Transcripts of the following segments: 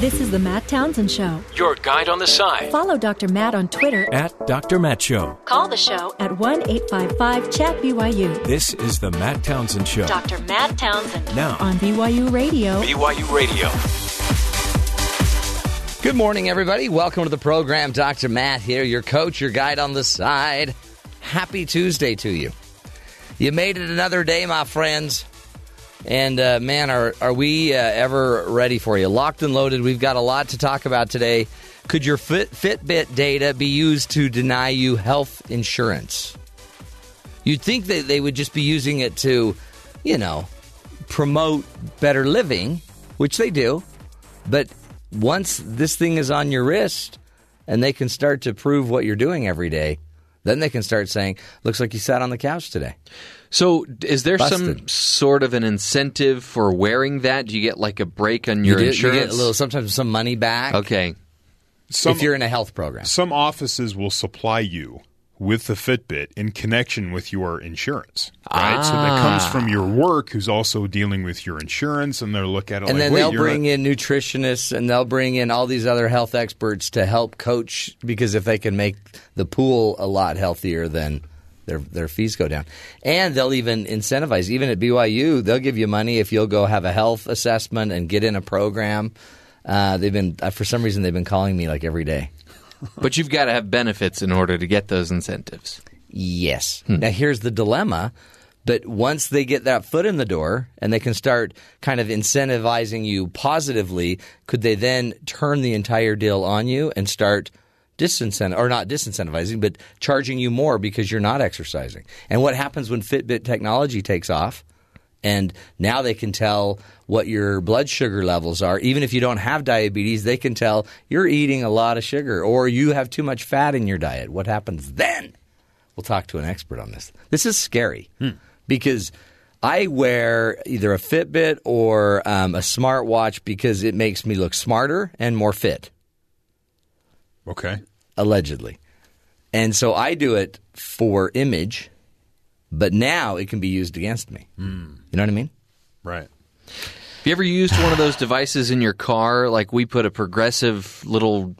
This is the Matt Townsend Show. Your guide on the side. Follow Dr. Matt on Twitter. At Dr. Matt Show. Call the show at 1 855 Chat BYU. This is the Matt Townsend Show. Dr. Matt Townsend. Now. On BYU Radio. BYU Radio. Good morning, everybody. Welcome to the program. Dr. Matt here, your coach, your guide on the side. Happy Tuesday to you. You made it another day, my friends. And uh, man, are are we uh, ever ready for you? Locked and loaded. We've got a lot to talk about today. Could your Fit, Fitbit data be used to deny you health insurance? You'd think that they would just be using it to, you know, promote better living, which they do. But once this thing is on your wrist and they can start to prove what you're doing every day, then they can start saying, "Looks like you sat on the couch today." So, is there some sort of an incentive for wearing that? Do you get like a break on your you, do- you insurance? get a little sometimes some money back. okay. Some, if you're in a health program. some offices will supply you with the Fitbit in connection with your insurance, right? So that comes ah. from your work, who's also dealing with your insurance, and they'll look at it and like, then wait, they'll you're bring not- in nutritionists and they'll bring in all these other health experts to help coach because if they can make the pool a lot healthier then their their fees go down. And they'll even incentivize even at BYU, they'll give you money if you'll go have a health assessment and get in a program. Uh, they've been uh, for some reason they've been calling me like every day. But you've got to have benefits in order to get those incentives. Yes. Now here's the dilemma. But once they get that foot in the door and they can start kind of incentivizing you positively, could they then turn the entire deal on you and start disincentiv or not disincentivizing, but charging you more because you're not exercising? And what happens when Fitbit technology takes off? And now they can tell what your blood sugar levels are. Even if you don't have diabetes, they can tell you're eating a lot of sugar or you have too much fat in your diet. What happens then? We'll talk to an expert on this. This is scary because I wear either a Fitbit or um, a smartwatch because it makes me look smarter and more fit, okay. allegedly. And so I do it for image, but now it can be used against me. You know what I mean? Right. Have you ever used one of those devices in your car? Like we put a progressive little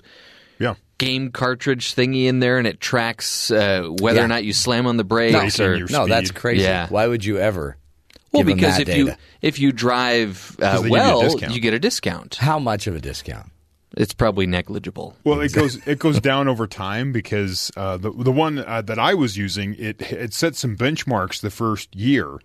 Yeah. game cartridge thingy in there, and it tracks uh, whether Yeah. or not you slam on the brakes. Tracing or your No, that's crazy. Yeah. Why would you ever? well, give 'em because that if you if you drive uh, they give you well, you get a discount. How much of a discount? It's probably negligible. Well, it goes it goes down over time because uh, the the one uh, that I was using it it set some benchmarks the first year,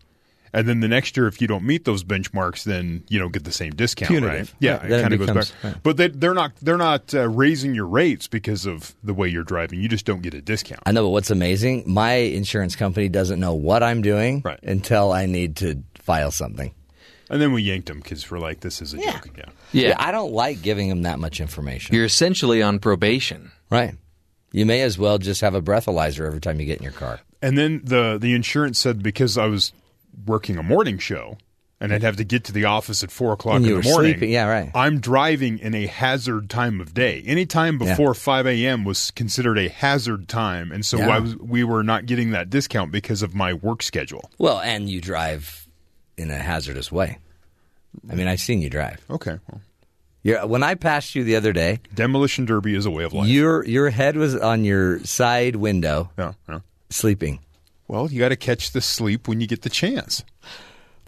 and then the next year if you don't meet those benchmarks, then you don't get the same discount, Punitive. right? Yeah, Right, it it kind of goes back. right. But they, they're not they're not uh, raising your rates because of the way you're driving. You just don't get a discount. I know, but what's amazing? My insurance company doesn't know what I'm doing Right. until I need to file something. And then we yanked them because we're like, this is a joke. Yeah. Yeah, I don't like giving them that much information. you're essentially on probation. right. You may as well just have a breathalyzer every time you get in your car. And then the the insurance said because I was working a morning show and I'd have to get to the office at four o'clock And in the were morning. sleeping. Yeah, right. I'm driving in a hazard time of day. Any time before five a.m. was considered a hazard time, and so Yeah. I was, we were not getting that discount because of my work schedule. Well, and you drive in a hazardous way. I mean, I've seen you drive. Okay, well, You're, when I passed you the other day, demolition derby is a way of life. your your head was on your side window, yeah, yeah. sleeping. Well, you got to catch the sleep when you get the chance.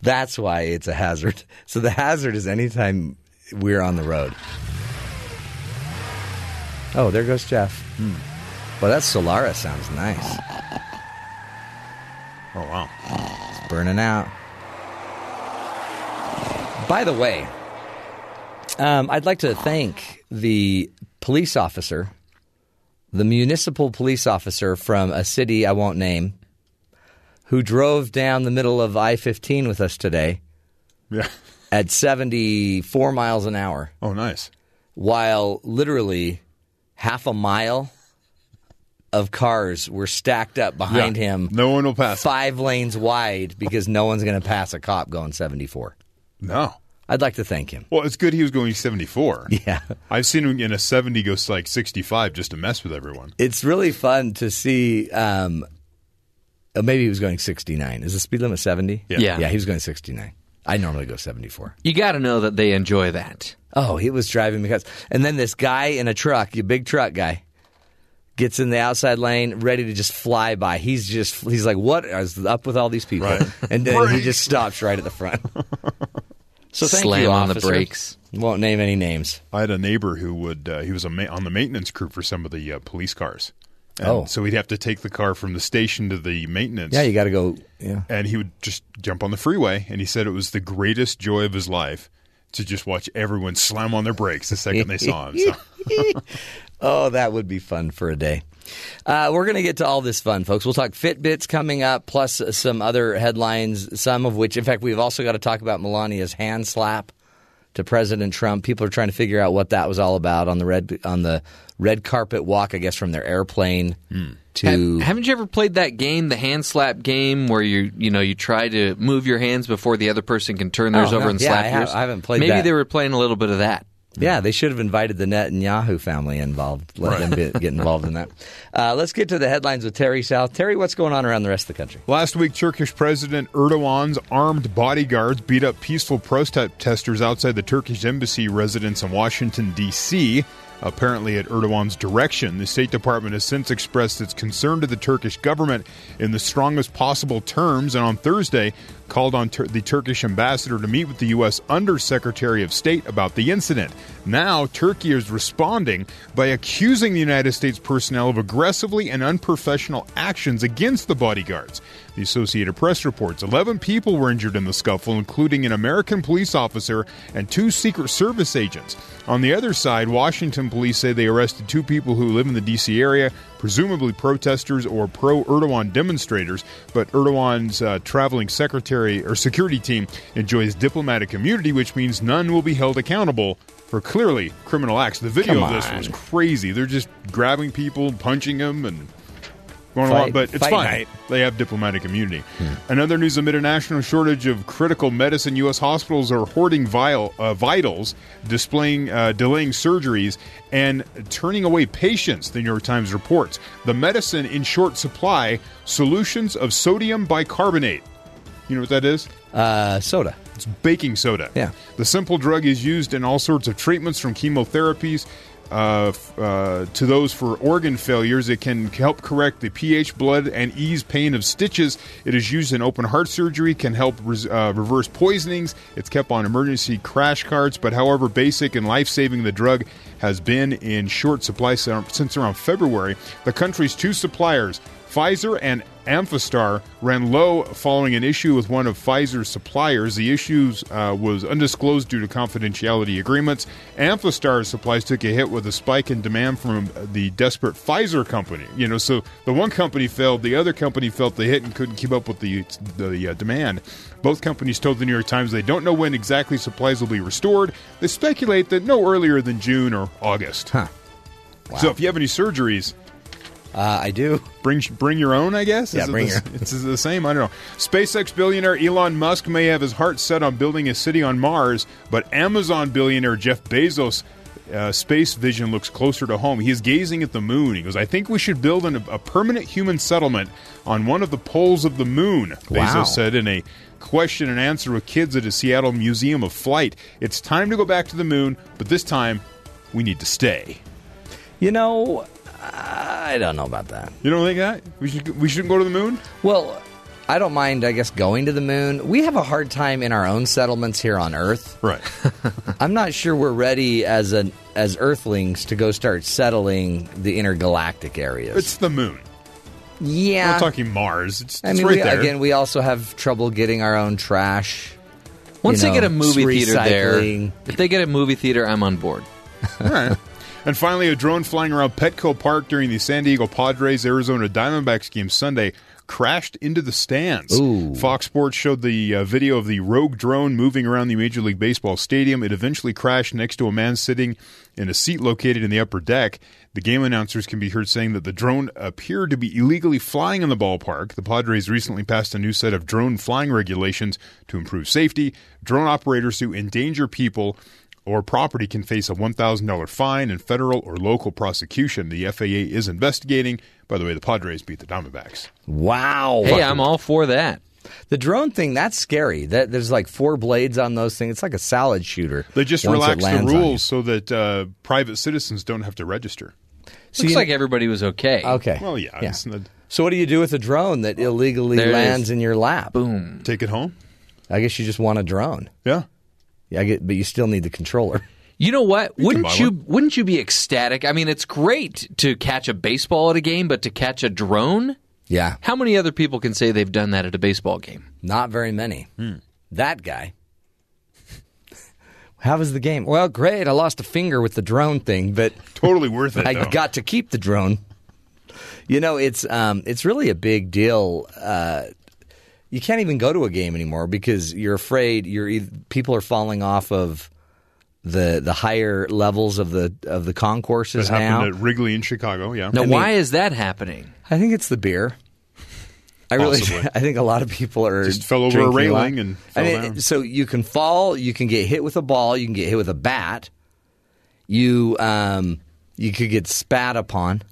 That's why it's a hazard. So the hazard is anytime we're on the road. Oh, there goes Jeff. Hmm. Well, that Solara sounds nice. Oh wow! It's burning out. By the way, um, I'd like to thank the police officer, the municipal police officer from a city I won't name, who drove down the middle of I 15 with us today Yeah. at 74 miles an hour Oh, nice. while literally half a mile of cars were stacked up behind Yeah. him, No one will pass. five lanes wide, because no one's going to pass a cop going 74. No. I'd like to thank him. Well, it's good he was going 74. Yeah. I've seen him in a 70 go like 65 just to mess with everyone. It's really fun to see. Um, uh, maybe he was going 69. Is the speed limit 70? Yeah. Yeah. Yeah, he was going 69. I normally go 74. You got to know that they enjoy that. Oh, he was driving because, and then this guy in a truck, your big truck guy, gets in the outside lane, ready to just fly by. He's just, he's like, "What is up with all these people?" Right. And then he just stops right at the front. So thank Slam you, on the brakes. Won't name any names. I had a neighbor who would uh, he was a ma- on the maintenance crew for some of the uh, police cars. And Oh. so he'd have to take the car from the station to the maintenance. Yeah, you got to go. Yeah. and he would just jump on the freeway and he said it was the greatest joy of his life to just watch everyone slam on their brakes the second they saw him. So. Oh, that would be fun for a day. Uh, we're going to get to all this fun, folks. We'll talk Fitbits coming up, plus some other headlines, some of which, in fact, we've also got to talk about Melania's hand slap to President Trump. People are trying to figure out what that was all about on the red on the red carpet walk, I guess, from their airplane to. Ha- haven't you ever played that game, the hand slap game, where you you know you try to move your hands before the other person can turn theirs Oh, over no. and Yeah, slap I have- yours? I haven't played Maybe that. they were playing a little bit of that. Yeah, they should have invited the Netanyahu family involved. Let them be, get involved in that. Uh, let's get to the headlines with Terry South. Terry, what's going on around the rest of the country? Last week, Turkish President Erdogan's armed bodyguards beat up peaceful protesters outside the Turkish embassy residence in Washington, D.C. Apparently, at Erdogan's direction, the State Department has since expressed its concern to the Turkish government in the strongest possible terms, and on Thursday called on Tur- the Turkish ambassador to meet with the U.S. Undersecretary of State about the incident. Now, Turkey is responding by accusing the United States personnel of aggressively and unprofessional actions against the bodyguards. The Associated Press reports 11 people were injured in the scuffle, including an American police officer and two Secret Service agents. On the other side, Washington police say they arrested two people who live in the D.C. area, presumably protesters or pro Erdogan demonstrators. But Erdogan's uh, traveling secretary or security team enjoys diplomatic immunity, which means none will be held accountable for clearly criminal acts. The video of this was crazy. They're just grabbing people, punching them, and going Fight- along, but it's fine. night. They have diplomatic immunity. Another news amid a national shortage of critical medicine, U.S. hospitals are hoarding vial, uh, vitals, displaying, uh, delaying surgeries, and turning away patients, the New York Times reports. The medicine in short supply, solutions of sodium bicarbonate. You know what that is? Uh, soda. It's baking soda. Yeah. The simple drug is used in all sorts of treatments from chemotherapies uh, uh, to those for organ failures. It can help correct the pH blood and ease pain of stitches. It is used in open heart surgery, can help uh, reverse poisonings. It's kept on emergency crash carts, but however basic and life saving the drug has been in short supply since around February, the country's two suppliers, Pfizer and Amphastar ran low following an issue with one of Pfizer's suppliers. The issue uh, was undisclosed due to confidentiality agreements. Amphastar's supplies took a hit with a spike in demand from the desperate Pfizer company. You know, so the one company failed, the other company felt the hit and couldn't keep up with the the uh, demand. Both companies told the New York Times they don't know when exactly supplies will be restored. They speculate that no earlier than June or August. Huh. So if you have any surgeries, Uh, I do. Bring bring your own, I guess. Yeah, Is it bring the, your- It's the same. I don't know. SpaceX billionaire Elon Musk may have his heart set on building a city on Mars, but Amazon billionaire Jeff Bezos. Uh, space vision looks closer to home. He is gazing at the moon. He goes, I think we should build an, a permanent human settlement on one of the poles of the moon, Wow. Bezos said in a question and answer with kids at a Seattle Museum of Flight. It's time to go back to the moon, but this time we need to stay. You know, I don't know about that. You don't think that? We, should, we shouldn't go to the moon? Well, I don't mind, I guess, going to the moon. We have a hard time in our own settlements here on Earth. Right. I'm not sure we're ready as an as Earthlings to go start settling the intergalactic areas. it's the moon. Yeah. We're yeah, not talking Mars. It's, it's I mean, right we, there. again, we also have trouble getting our own trash. Once you they get a movie theater there, recycling. if they get a movie theater, I'm on board. All right. And finally, a drone flying around Petco Park during the San Diego Padres Arizona Diamondbacks game Sunday crashed into the stands. Ooh. Fox Sports showed the uh, video of the rogue drone moving around the Major League Baseball stadium. It eventually crashed next to a man sitting in a seat located in the upper deck. The game announcers can be heard saying that the drone appeared to be illegally flying in the ballpark. The Padres recently passed a new set of drone flying regulations to improve safety. Drone operators who endanger people or property can face a $1,000 fine and federal or local prosecution. The FAA is investigating. By the way, the Padres beat the Diamondbacks. Wow. Hey, I'm all for that. The drone thing, that's scary. That there's like four blades on those things. It's like a salad shooter. They just once it relaxed the lands on you. rules so that uh, private citizens don't have to register. So Looks you- like everybody was okay. Okay. Well, yeah, Yeah. it's not- So what do you do with a drone that illegally lands is. in your lap? Boom. take it home. I guess you just want a drone. Yeah. Yeah, I get, but you still need the controller. You know what? buy wouldn't you one. wouldn't you be ecstatic? I mean, it's great to catch a baseball at a game, but to catch a drone? Yeah, How many other people can say they've done that at a baseball game? not very many. That guy. How was the game? Well, great. I lost a finger with the drone thing, but Totally worth it. I though. got to keep the drone. You know, it's um, it's really a big deal. Uh, you can't even go to a game anymore because you're afraid you're eith- people are falling off of the the higher levels of the of the concourses now. happened at Wrigley in Chicago. Yeah. Now, mean- why is that happening? I think it's the beer. I really, Possibly. I think a lot of people are Just fell over a drinking lot. railing and I mean, down. So you can fall, you can get hit with a ball, you can get hit with a bat, you um, you could get spat upon,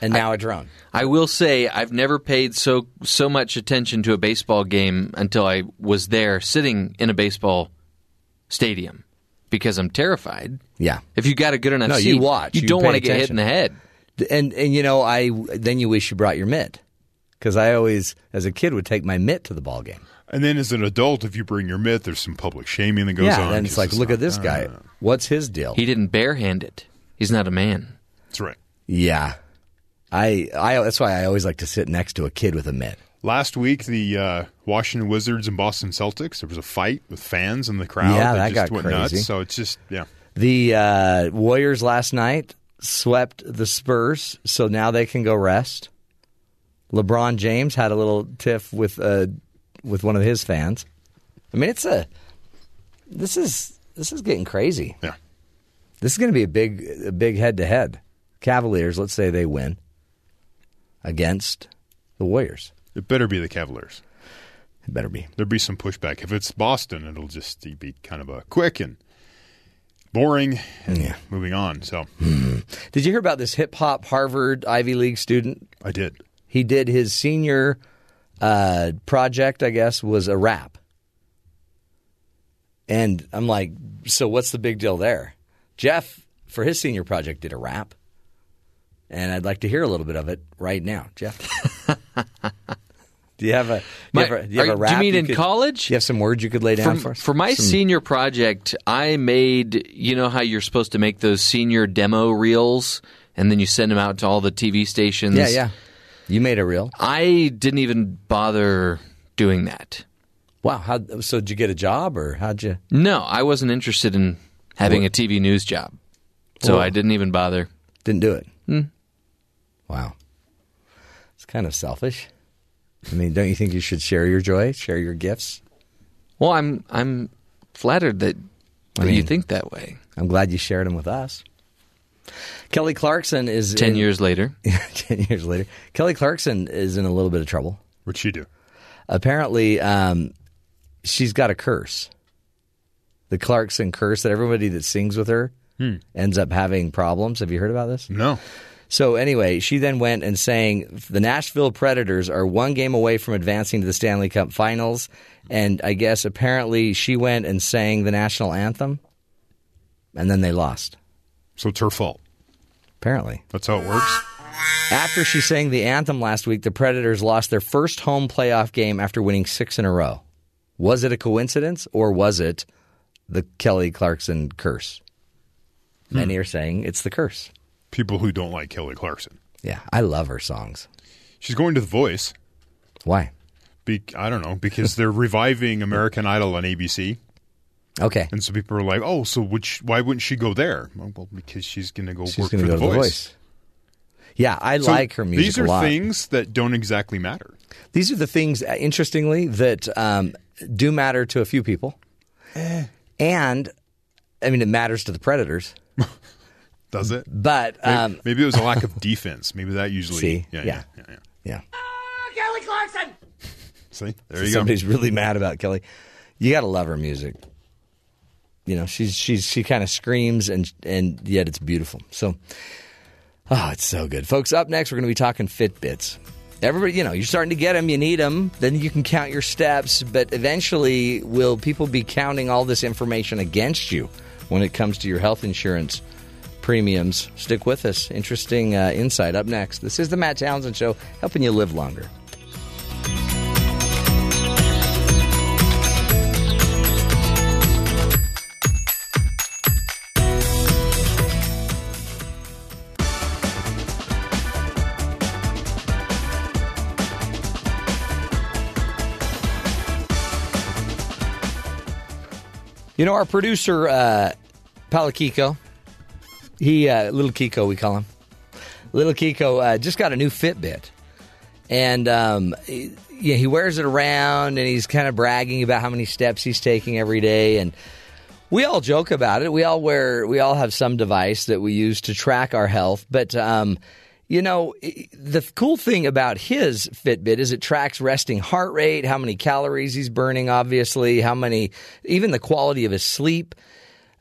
and now a drone. I will say I've never paid so so much attention to a baseball game until I was there sitting in a baseball stadium because I'm terrified. Yeah, If you got a good enough No, seat, you watch. You, You don't want to get hit in the head. and and you know, I then you wish you brought your mitt because I always, as a kid, would take my mitt to the ball game. And then as an adult, if you bring your mitt, there's some public shaming that goes yeah, on. then it's 'cause like, look not- at this guy. uh, What's his deal? He didn't barehand it. He's not a man. That's right. yeah, I, I that's why I always like to sit next to a kid with a mitt. Last week, the uh, Washington Wizards and Boston Celtics, there was a fight with fans in the crowd. Yeah, that just got went crazy. nuts. So it's just, yeah. The uh, Warriors last night swept the Spurs, so now they can go rest. LeBron James had a little tiff with uh, with one of his fans. I mean, it's a this is this is getting crazy. Yeah. This is going to be a big a big head to head. Cavaliers, let's say they win against the Warriors. It better be the Cavaliers. It better be. There'll be some pushback. If it's Boston, it'll just be kind of a quick and boring and Yeah. moving on. So Did you hear about this hip hop Harvard Ivy League student I did. He did his senior uh, project, I guess, was a rap. And I'm like, so what's the big deal there? Jeff, for his senior project, did a rap. And I'd like to hear a little bit of it right now. Jeff. do you have a, do you My- have a, do you have are- a do you mean in could- college? You have some words you could lay down For, for us? for my Some- senior project, I made, you know how you're supposed to make those senior demo reels and then you send them out to all the TV stations? Yeah, yeah. You made a reel. I didn't even bother doing that. Wow. How, so did you get a job or how'd you? No, I wasn't interested in having a TV news job. So Well- I didn't even bother. Didn't do it. Hmm. Wow. It's kind of selfish. I mean, don't you think you should share your joy, share your gifts? Well, I'm I'm flattered that, that you mean- think that way. I'm glad you shared them with us. Kelly Clarkson is 10 in- years later. ten years later. Kelly Clarkson is in a little bit of trouble. What'd she do? Apparently, um, she's got a curse. The Clarkson curse that everybody that sings with her Hmm. ends up having problems. Have you heard about this? No. So anyway, she then went and sang the Nashville Predators are one game away from advancing to the Stanley Cup Finals, and I guess apparently she went and sang the national anthem, and then they lost. So it's her fault. Apparently, That's how it works. after she sang the anthem last week, the Predators lost their first home playoff game after winning six in a row. Was it a coincidence, or was it the Kelly Clarkson curse? Hmm. Many are saying it's the curse. People who don't like Kelly Clarkson. Yeah, I love her songs. She's going to The Voice. Why? Be- I don't know because they're reviving American Idol on ABC, Okay. and so people are like, "Oh, so which? why wouldn't she go there?" Well, because she's going to go She's work for go The Voice. Yeah, I So like her music These are things that don't exactly matter. These are the things, uh, interestingly, that um, do matter to a few people, Eh. and I mean, it matters to the Predators. Does it? But Maybe, um, maybe it was a lack of defense. Maybe that usually. See? yeah, Yeah. yeah, yeah, yeah, yeah. See, there So you go. somebody's really mad about Kelly. You got to love her music. You know, she's she's she kind of screams and and yet it's beautiful. So, oh, it's so good, folks. Up next, we're going to be talking Fitbits. everybody, you know, you're starting to get them, you need them, then you can count your steps, but eventually will people be counting all this information against you when it comes to your health insurance premiums? Stick with us. Interesting uh, insight up next. This is the Matt Townsend Show, helping you live longer. You know, our producer, uh, Palakiko, he, uh, little Kiko, we call him. Little Kiko uh, just got a new Fitbit. And um, he, yeah, he wears it around and he's kind of bragging about how many steps he's taking every day. And we all joke about it. We all wear, we all have some device that we use to track our health. But, um, you know, the cool thing about his Fitbit is it tracks resting heart rate, how many calories he's burning, obviously, how many, even the quality of his sleep.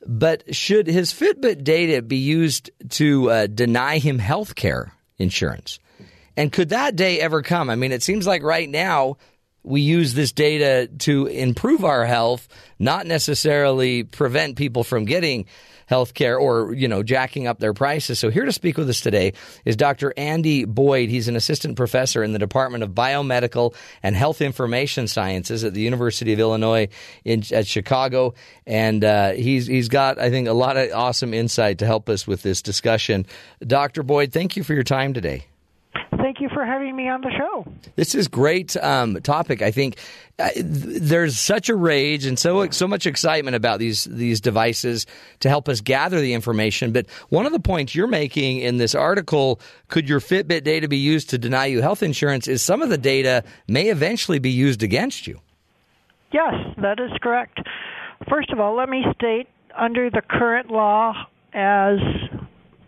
But should his Fitbit data be used to uh, deny him health care insurance? And could that day ever come? I mean, it seems like right now we use this data to improve our health, not necessarily prevent people from getting health care or, you know, jacking up their prices. So here to speak with us today is Dr. Andy Boyd. He's an assistant professor in the Department of Biomedical and Health Information Sciences at the University of Illinois in at Chicago. And uh, he's he's got, I think, a lot of awesome insight to help us with this discussion. Dr. Boyd, thank you for your time today for having me on the show. This is great um, topic. I think uh, th- there's such a rage and so so much excitement about these these devices to help us gather the information. But one of the points you're making in this article, could your Fitbit data be used to deny you health insurance? Is some of the data may eventually be used against you. Yes, that is correct. First of all, let me state under the current law as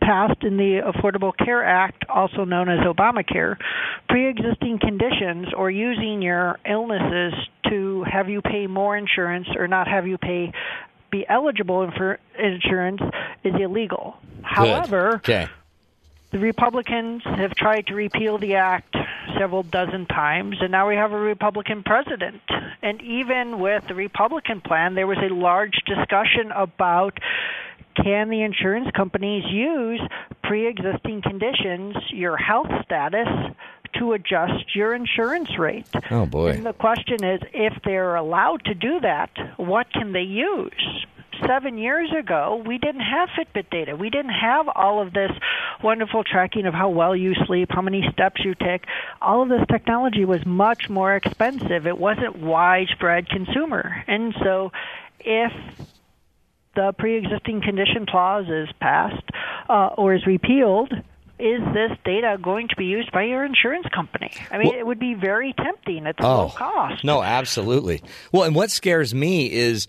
passed in the Affordable Care Act, also known as Obamacare, pre existing conditions or using your illnesses to have you pay more insurance or not have you pay be eligible for insurance is illegal. Good. However, okay. the Republicans have tried to repeal the act several dozen times, and now we have a Republican president. And even with the Republican plan, there was a large discussion about can the insurance companies use pre existing conditions, your health status, to adjust your insurance rate? Oh, boy. And the question is if they're allowed to do that, what can they use? Seven years ago, we didn't have Fitbit data. We didn't have all of this wonderful tracking of how well you sleep, how many steps you take. All of this technology was much more expensive. It wasn't widespread consumer. And so, if the pre-existing condition clause is passed uh, or is repealed, is this data going to be used by your insurance company? I mean, Well- it would be very tempting. It's Oh, low cost. No, absolutely. Well, and what scares me is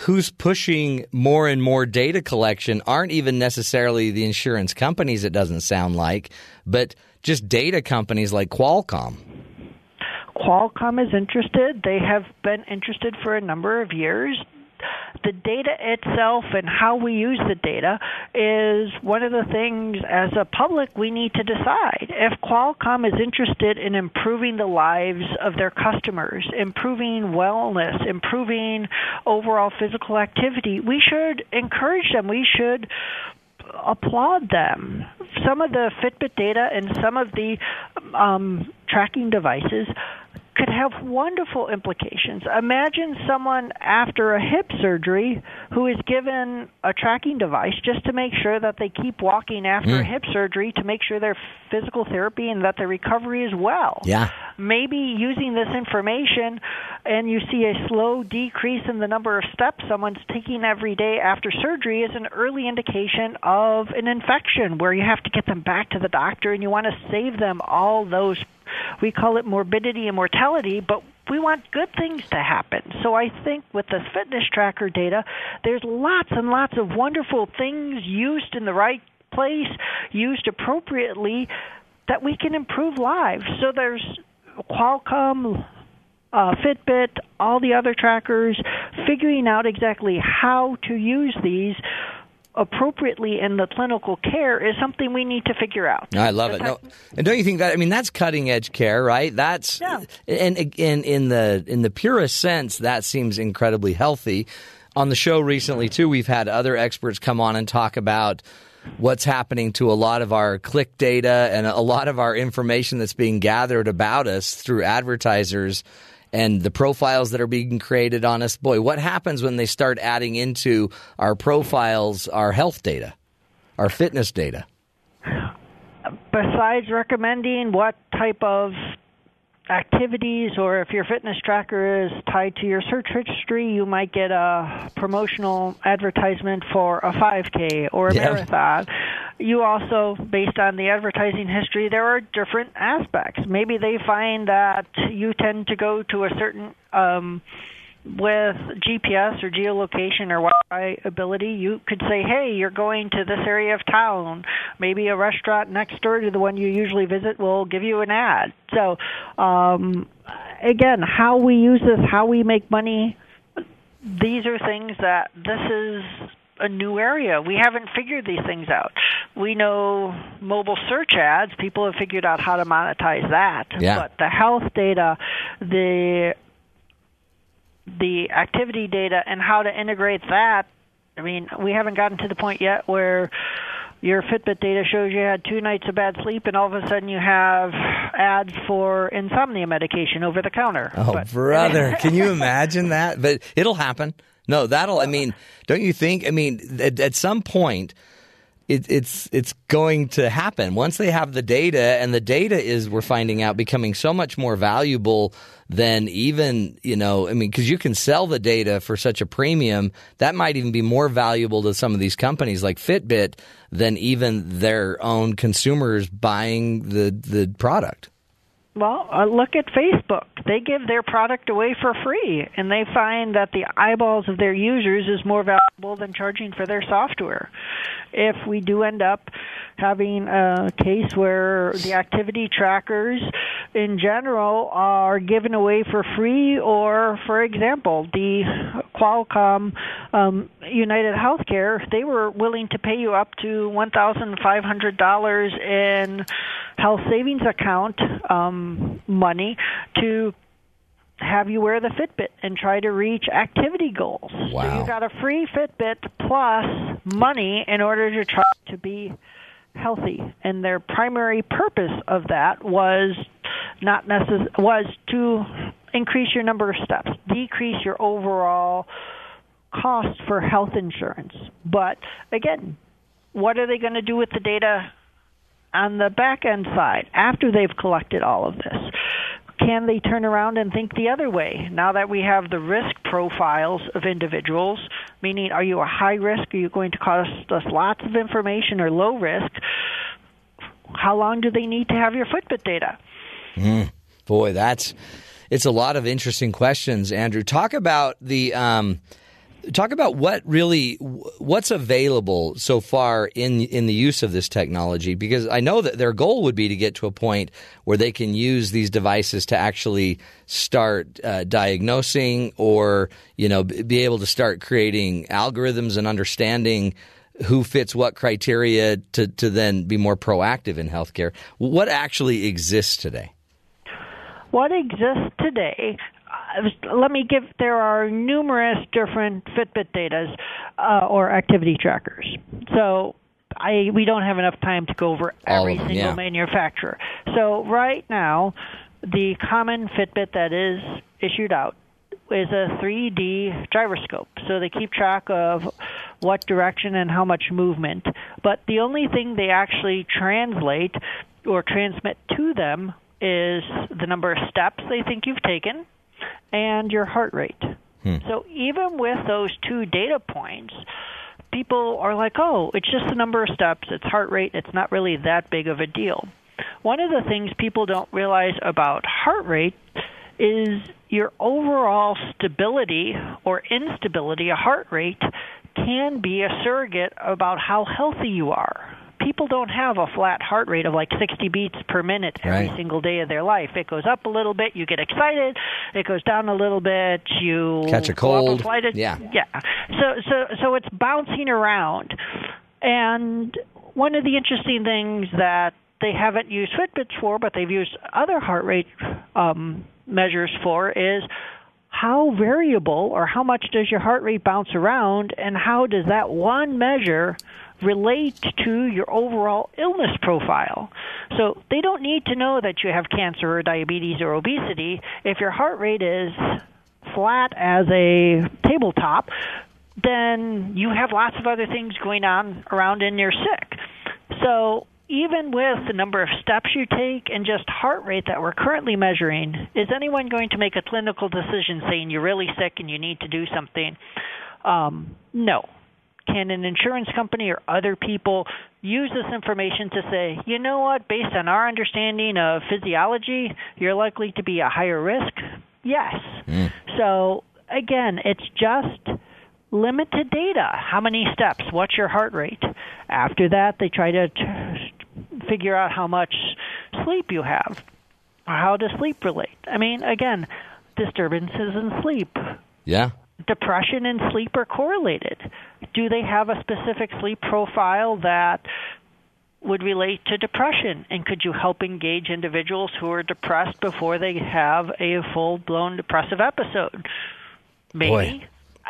who's pushing more and more data collection aren't even necessarily the insurance companies, it doesn't sound like, but just data companies like Qualcomm. Qualcomm is interested. They have been interested for a number of years. The data itself and how we use the data is one of the things as a public we need to decide. If Qualcomm is interested in improving the lives of their customers, improving wellness, improving overall physical activity, we should encourage them. We should applaud them. Some of the Fitbit data and some of the um, tracking devices could have wonderful implications. Imagine someone after a hip surgery who is given a tracking device just to make sure that they keep walking after a hip surgery to make sure their physical therapy and that their recovery is well. Yeah. Maybe using this information and you see a slow decrease in the number of steps someone's taking every day after surgery is an early indication of an infection where you have to get them back to the doctor and you want to save them all those we call it morbidity and mortality, but we want good things to happen. So I think with the fitness tracker data, there's lots and lots of wonderful things used in the right place, used appropriately, that we can improve lives. So there's Qualcomm, uh, Fitbit, all the other trackers, figuring out exactly how to use these appropriately in the clinical care is something we need to figure out. I love it. No, and don't you think that? I mean, that's cutting edge care, right? That's Yeah. and in in the in the purest sense, that seems incredibly healthy. On the show recently, too, we've had other experts come on and talk about what's happening to a lot of our click data and a lot of our information that's being gathered about us through advertisers and the profiles that are being created on us. Boy, what happens when they start adding into our profiles our health data, our fitness data? besides recommending what type of activities or if your fitness tracker is tied to your search history, you might get a promotional advertisement for a 5K or a Yeah. marathon. You also, based on the advertising history, there are different aspects. Maybe they find that you tend to go to a certain um, with GPS or geolocation or Wi-Fi ability, you could say, "Hey, you're going to this area of town. Maybe a restaurant next door to the one you usually visit will give you an ad." So, um, again, how we use this, how we make money, these are things that this is a new area. We haven't figured these things out. We know mobile search ads, people have figured out how to monetize that. Yeah. But the health data, the the activity data and how to integrate that, I mean, we haven't gotten to the point yet where your Fitbit data shows you had two nights of bad sleep, and all of a sudden you have ads for insomnia medication over the counter. Oh, But- brother, can you imagine that? But it'll happen. No, that'll. I mean, don't you think? I mean, at, at some point, it, it's it's going to happen once they have the data, and the data is we're finding out becoming so much more valuable than even you know. I mean, because you can sell the data for such a premium that might even be more valuable to some of these companies like Fitbit than even their own consumers buying the the product. Well, uh, look at Facebook. They give their product away for free, and they find that the eyeballs of their users is more valuable than charging for their software. If we do end up having a case where the activity trackers in general are given away for free, or, for example, the Qualcomm um, United Healthcare, they were willing to pay you up to $1,500 in health savings account um, money to have you wear the Fitbit and try to reach activity goals. So you got a free Fitbit plus money in order to try to be healthy. And their primary purpose of that was not necess- was to increase your number of steps, decrease your overall cost for health insurance. But again, what are they going to do with the data on the back end side after they've collected all of this? Can they turn around and think the other way now that we have the risk profiles of individuals? Meaning, are you a high risk? Are you going to cost us lots of information or low risk? How long do they need to have your Fitbit data? Boy, that's it's a lot of interesting questions, Andrew. Talk about the um, talk about what really what's available so far in in the use of this technology because I know that their goal would be to get to a point where they can use these devices to actually start uh, diagnosing or you know be able to start creating algorithms and understanding who fits what criteria to to then be more proactive in healthcare. What actually exists today? what exists today let me give there are numerous different fitbit datas uh, or activity trackers so I, we don't have enough time to go over every them, single yeah. manufacturer. So right now, the common Fitbit that is issued out is a 3D gyroscope. So they keep track of what direction and how much movement. But the only thing they actually translate or transmit to them is the number of steps they think you've taken and your heart rate. Hmm. So even with those two data points, people are like, oh, it's just the number of steps, it's heart rate, it's not really that big of a deal. One of the things people don't realize about heart rate is your overall stability or instability of heart rate can be a surrogate about how healthy you are. People don't have a flat heart rate of like 60 beats per minute every Right. single day of their life. It goes up a little bit, you get excited. It goes down a little bit, you Catch a cold. Yeah. yeah. So so so it's bouncing around. And one of the interesting things that they haven't used Fitbits for, but they've used other heart rate um, measures for, is how variable or how much does your heart rate bounce around, and how does that one measure relate to your overall illness profile. So they don't need to know that you have cancer or diabetes or obesity. If your heart rate is flat as a tabletop, then you have lots of other things going on around and you're sick. So even with the number of steps you take and just heart rate that we're currently measuring, is anyone going to make a clinical decision saying you're really sick and you need to do something? Um, no. Can an insurance company or other people use this information to say, you know what, based on our understanding of physiology, you're likely to be a higher risk? Yes. Mm. So, again, it's just limited data. How many steps? What's your heart rate? After that, they try to t- figure out how much sleep you have. or How does sleep relate? I mean, again, disturbances in sleep. Yeah. Depression and sleep are correlated. Do they have a specific sleep profile that would relate to depression? And could you help engage individuals who are depressed before they have a full blown depressive episode? Maybe. Boy.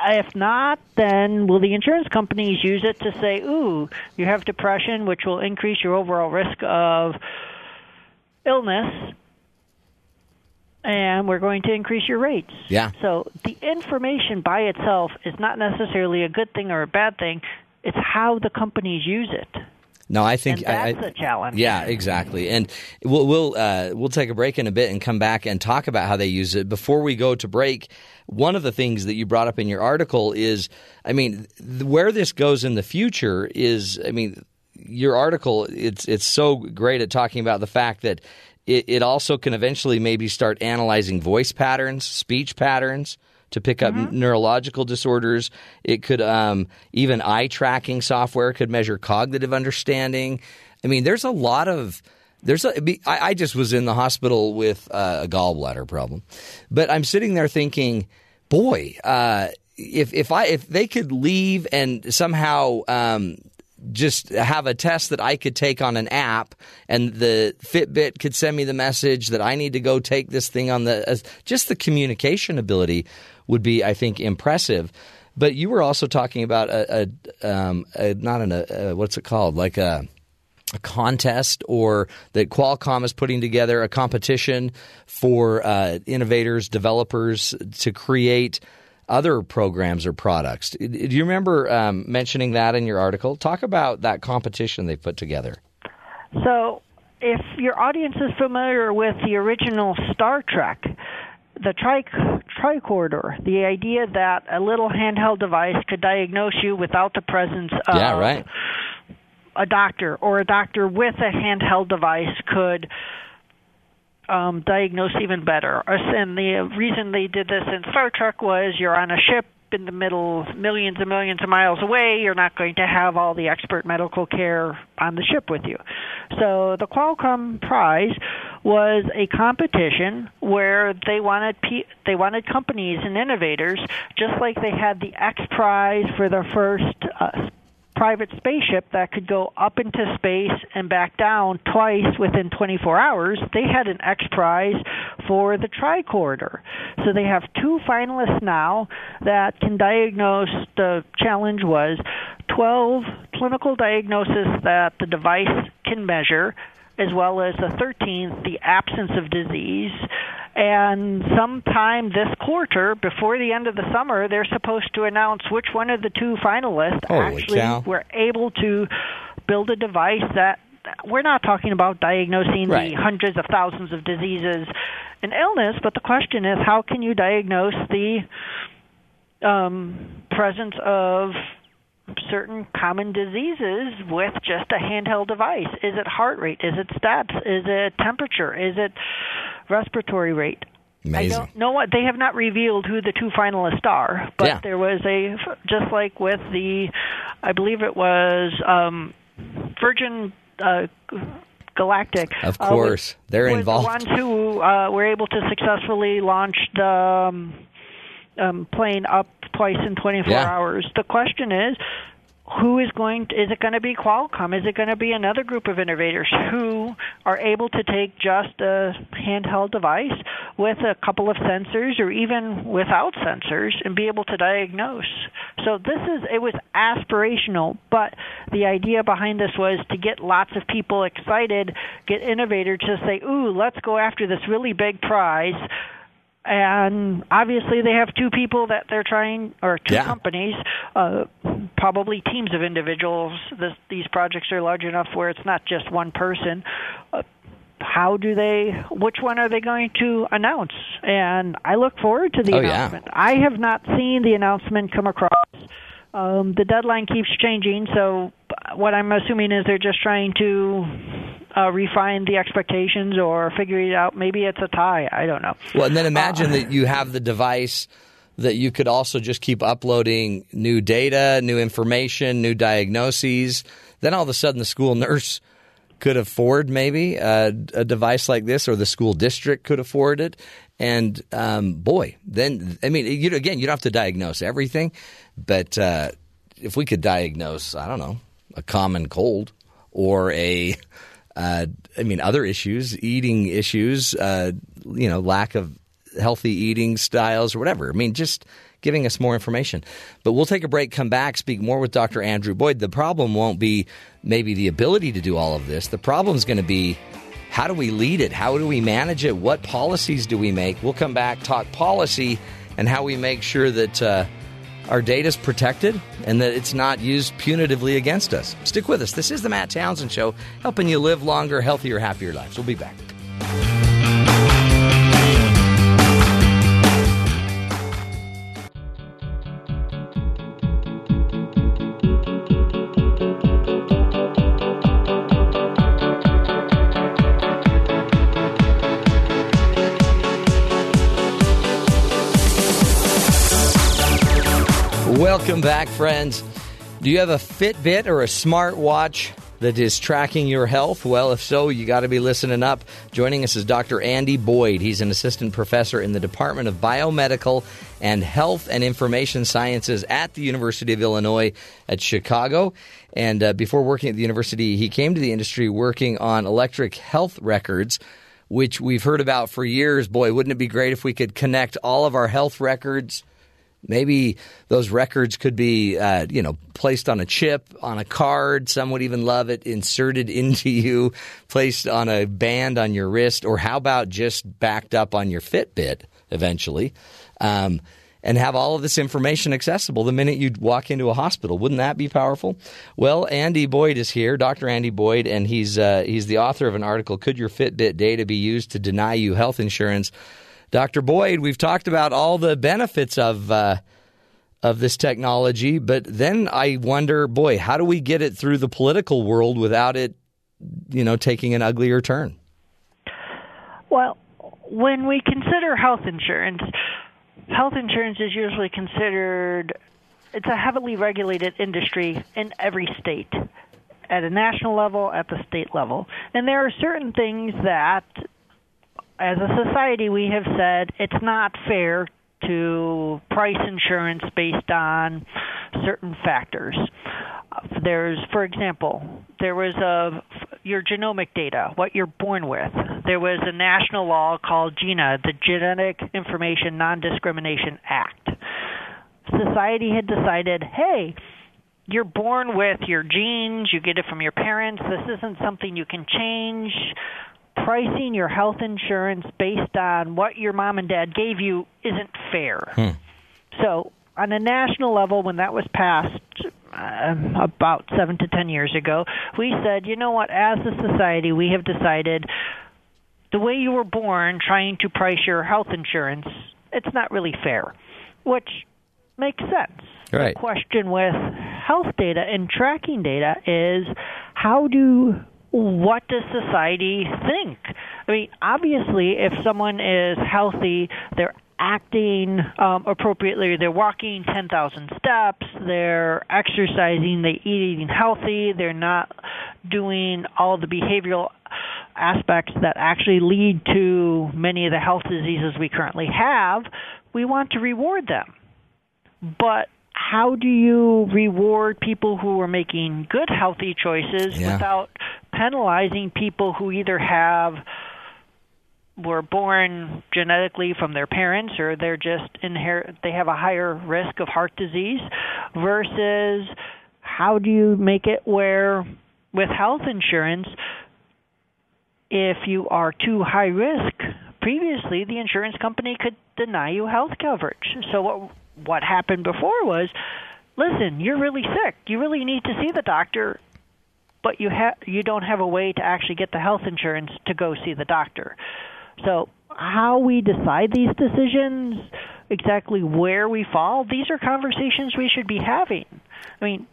If not, then will the insurance companies use it to say, ooh, you have depression, which will increase your overall risk of illness, and we're going to increase your rates. Yeah. So the information by itself is not necessarily a good thing or a bad thing. It's how the companies use it. No, I think and that's I, a challenge. Yeah, exactly. And we'll we'll uh, we'll take a break in a bit and come back and talk about how they use it. Before we go to break, one of the things that you brought up in your article is, I mean, where this goes in the future is, I mean, your article it's it's so great at talking about the fact that it, it also can eventually maybe start analyzing voice patterns, speech patterns to pick up mm-hmm. neurological disorders. It could um, even eye tracking software could measure cognitive understanding. I mean, there's a lot of there's a, I, I just was in the hospital with uh, a gallbladder problem, but I'm sitting there thinking, boy, uh, if if I if they could leave and somehow um, just have a test that I could take on an app, and the Fitbit could send me the message that I need to go take this thing on the just the communication ability would be, I think, impressive. But you were also talking about a, a, um, a not an a, what's it called like a a contest or that Qualcomm is putting together a competition for uh, innovators, developers to create other programs or products. Do you remember um, mentioning that in your article? Talk about that competition they put together. So, if your audience is familiar with the original Star Trek, the tri- tricorder, the idea that a little handheld device could diagnose you without the presence of yeah, right. a doctor, or a doctor with a handheld device could um, diagnose even better. And the reason they did this in Star Trek was you're on a ship in the middle, millions and millions of miles away, you're not going to have all the expert medical care on the ship with you. So the Qualcomm Prize was a competition where they wanted pe- they wanted companies and innovators, just like they had the X Prize for the first uh, private spaceship that could go up into space and back down twice within 24 hours, they had an X Prize for the tricorder. So they have two finalists now that can diagnose. The challenge was 12 clinical diagnoses that the device can measure, as well as the 13th, the absence of disease and sometime this quarter, before the end of the summer, they're supposed to announce which one of the two finalists Holy actually cow. were able to build a device that we're not talking about diagnosing right. the hundreds of thousands of diseases and illness, but the question is how can you diagnose the um, presence of certain common diseases with just a handheld device? Is it heart rate? Is it steps? Is it temperature? Is it respiratory rate. Amazing. I don't know what they have not revealed who the two finalists are, but yeah. there was a just like with the, I believe it was um, Virgin uh, Galactic. Of uh, course, was, they're involved. The ones who uh, were able to successfully launch the um, um, plane up twice in 24 yeah. hours. The question is, who is going to, is it going to be Qualcomm? Is it going to be another group of innovators who are able to take just a handheld device with a couple of sensors or even without sensors and be able to diagnose? So this is it was aspirational, but the idea behind this was to get lots of people excited, get innovators to say, "Ooh, let's go after this really big prize." And obviously they have two people that they're trying or two Yeah. companies uh, probably teams of individuals this, these projects are large enough where it's not just one person uh, how do they which one are they going to announce and i look forward to the Oh, yeah. announcement i have not seen the announcement come across um, the deadline keeps changing, so what I'm assuming is they're just trying to uh, refine the expectations or figure it out. Maybe it's a tie. I don't know. Well, and then imagine that you have the device that you could also just keep uploading new data, new information, new diagnoses. Then all of a sudden, the school nurse could afford maybe a, a device like this, or the school district could afford it. And um, boy, then I mean, you, again, you don't have to diagnose everything, but uh, if we could diagnose, I don't know, a common cold or a uh, I mean, other issues, eating issues, uh, you know, lack of healthy eating styles or whatever. I mean, just giving us more information. But we'll take a break, come back, speak more with Dr. Andrew Boyd. The problem won't be maybe the ability to do all of this. The problem is going to be how do we lead it? How do we manage it? What policies do we make? We'll come back, talk policy, and how we make sure that. Uh, our data is protected and that it's not used punitively against us. Stick with us. This is the Matt Townsend Show, helping you live longer, healthier, happier lives. We'll be back. Welcome back, friends. Do you have a Fitbit or a smartwatch that is tracking your health? Well, if so, you got to be listening up. Joining us is Dr. Andy Boyd. He's an assistant professor in the Department of Biomedical and Health and Information Sciences at the University of Illinois at Chicago. And uh, before working at the university, he came to the industry working on electric health records which we've heard about for years. Boy, wouldn't it be great if we could connect all of our health records Maybe those records could be, uh, you know, placed on a chip, on a card. Some would even love it inserted into you, placed on a band on your wrist, or how about just backed up on your Fitbit eventually, um, and have all of this information accessible the minute you walk into a hospital. Wouldn't that be powerful? Well, Andy Boyd is here, Dr. Andy Boyd, and he's uh, he's the author of an article. Could your Fitbit data be used to deny you health insurance? Dr. Boyd, we've talked about all the benefits of uh, of this technology, but then I wonder, boy, how do we get it through the political world without it, you know, taking an uglier turn? Well, when we consider health insurance, health insurance is usually considered it's a heavily regulated industry in every state at a national level, at the state level. And there are certain things that as a society we have said it's not fair to price insurance based on certain factors. There's, for example, there was a your genomic data, what you're born with. There was a national law called GINA, the Genetic Information Non-Discrimination Act. Society had decided, hey, you're born with your genes, you get it from your parents. This isn't something you can change pricing your health insurance based on what your mom and dad gave you isn't fair. So, on a national level, when that was passed um, about seven to ten years ago, we said, you know what, as a society, we have decided the way you were born trying to price your health insurance, it's not really fair, which makes sense. Right. The question with health data and tracking data is how do what does society think? I mean, obviously, if someone is healthy, they're acting um, appropriately, they're walking 10,000 steps, they're exercising, they eat eating healthy, they're not doing all the behavioral aspects that actually lead to many of the health diseases we currently have, we want to reward them. But how do you reward people who are making good, healthy choices Yeah. without penalizing people who either have were born genetically from their parents or they're just inherit they have a higher risk of heart disease versus how do you make it where with health insurance if you are too high risk previously the insurance company could deny you health coverage. So what what happened before was listen you're really sick. You really need to see the doctor but you have you don't have a way to actually get the health insurance to go see the doctor so how we decide these decisions exactly where we fall these are conversations we should be having i mean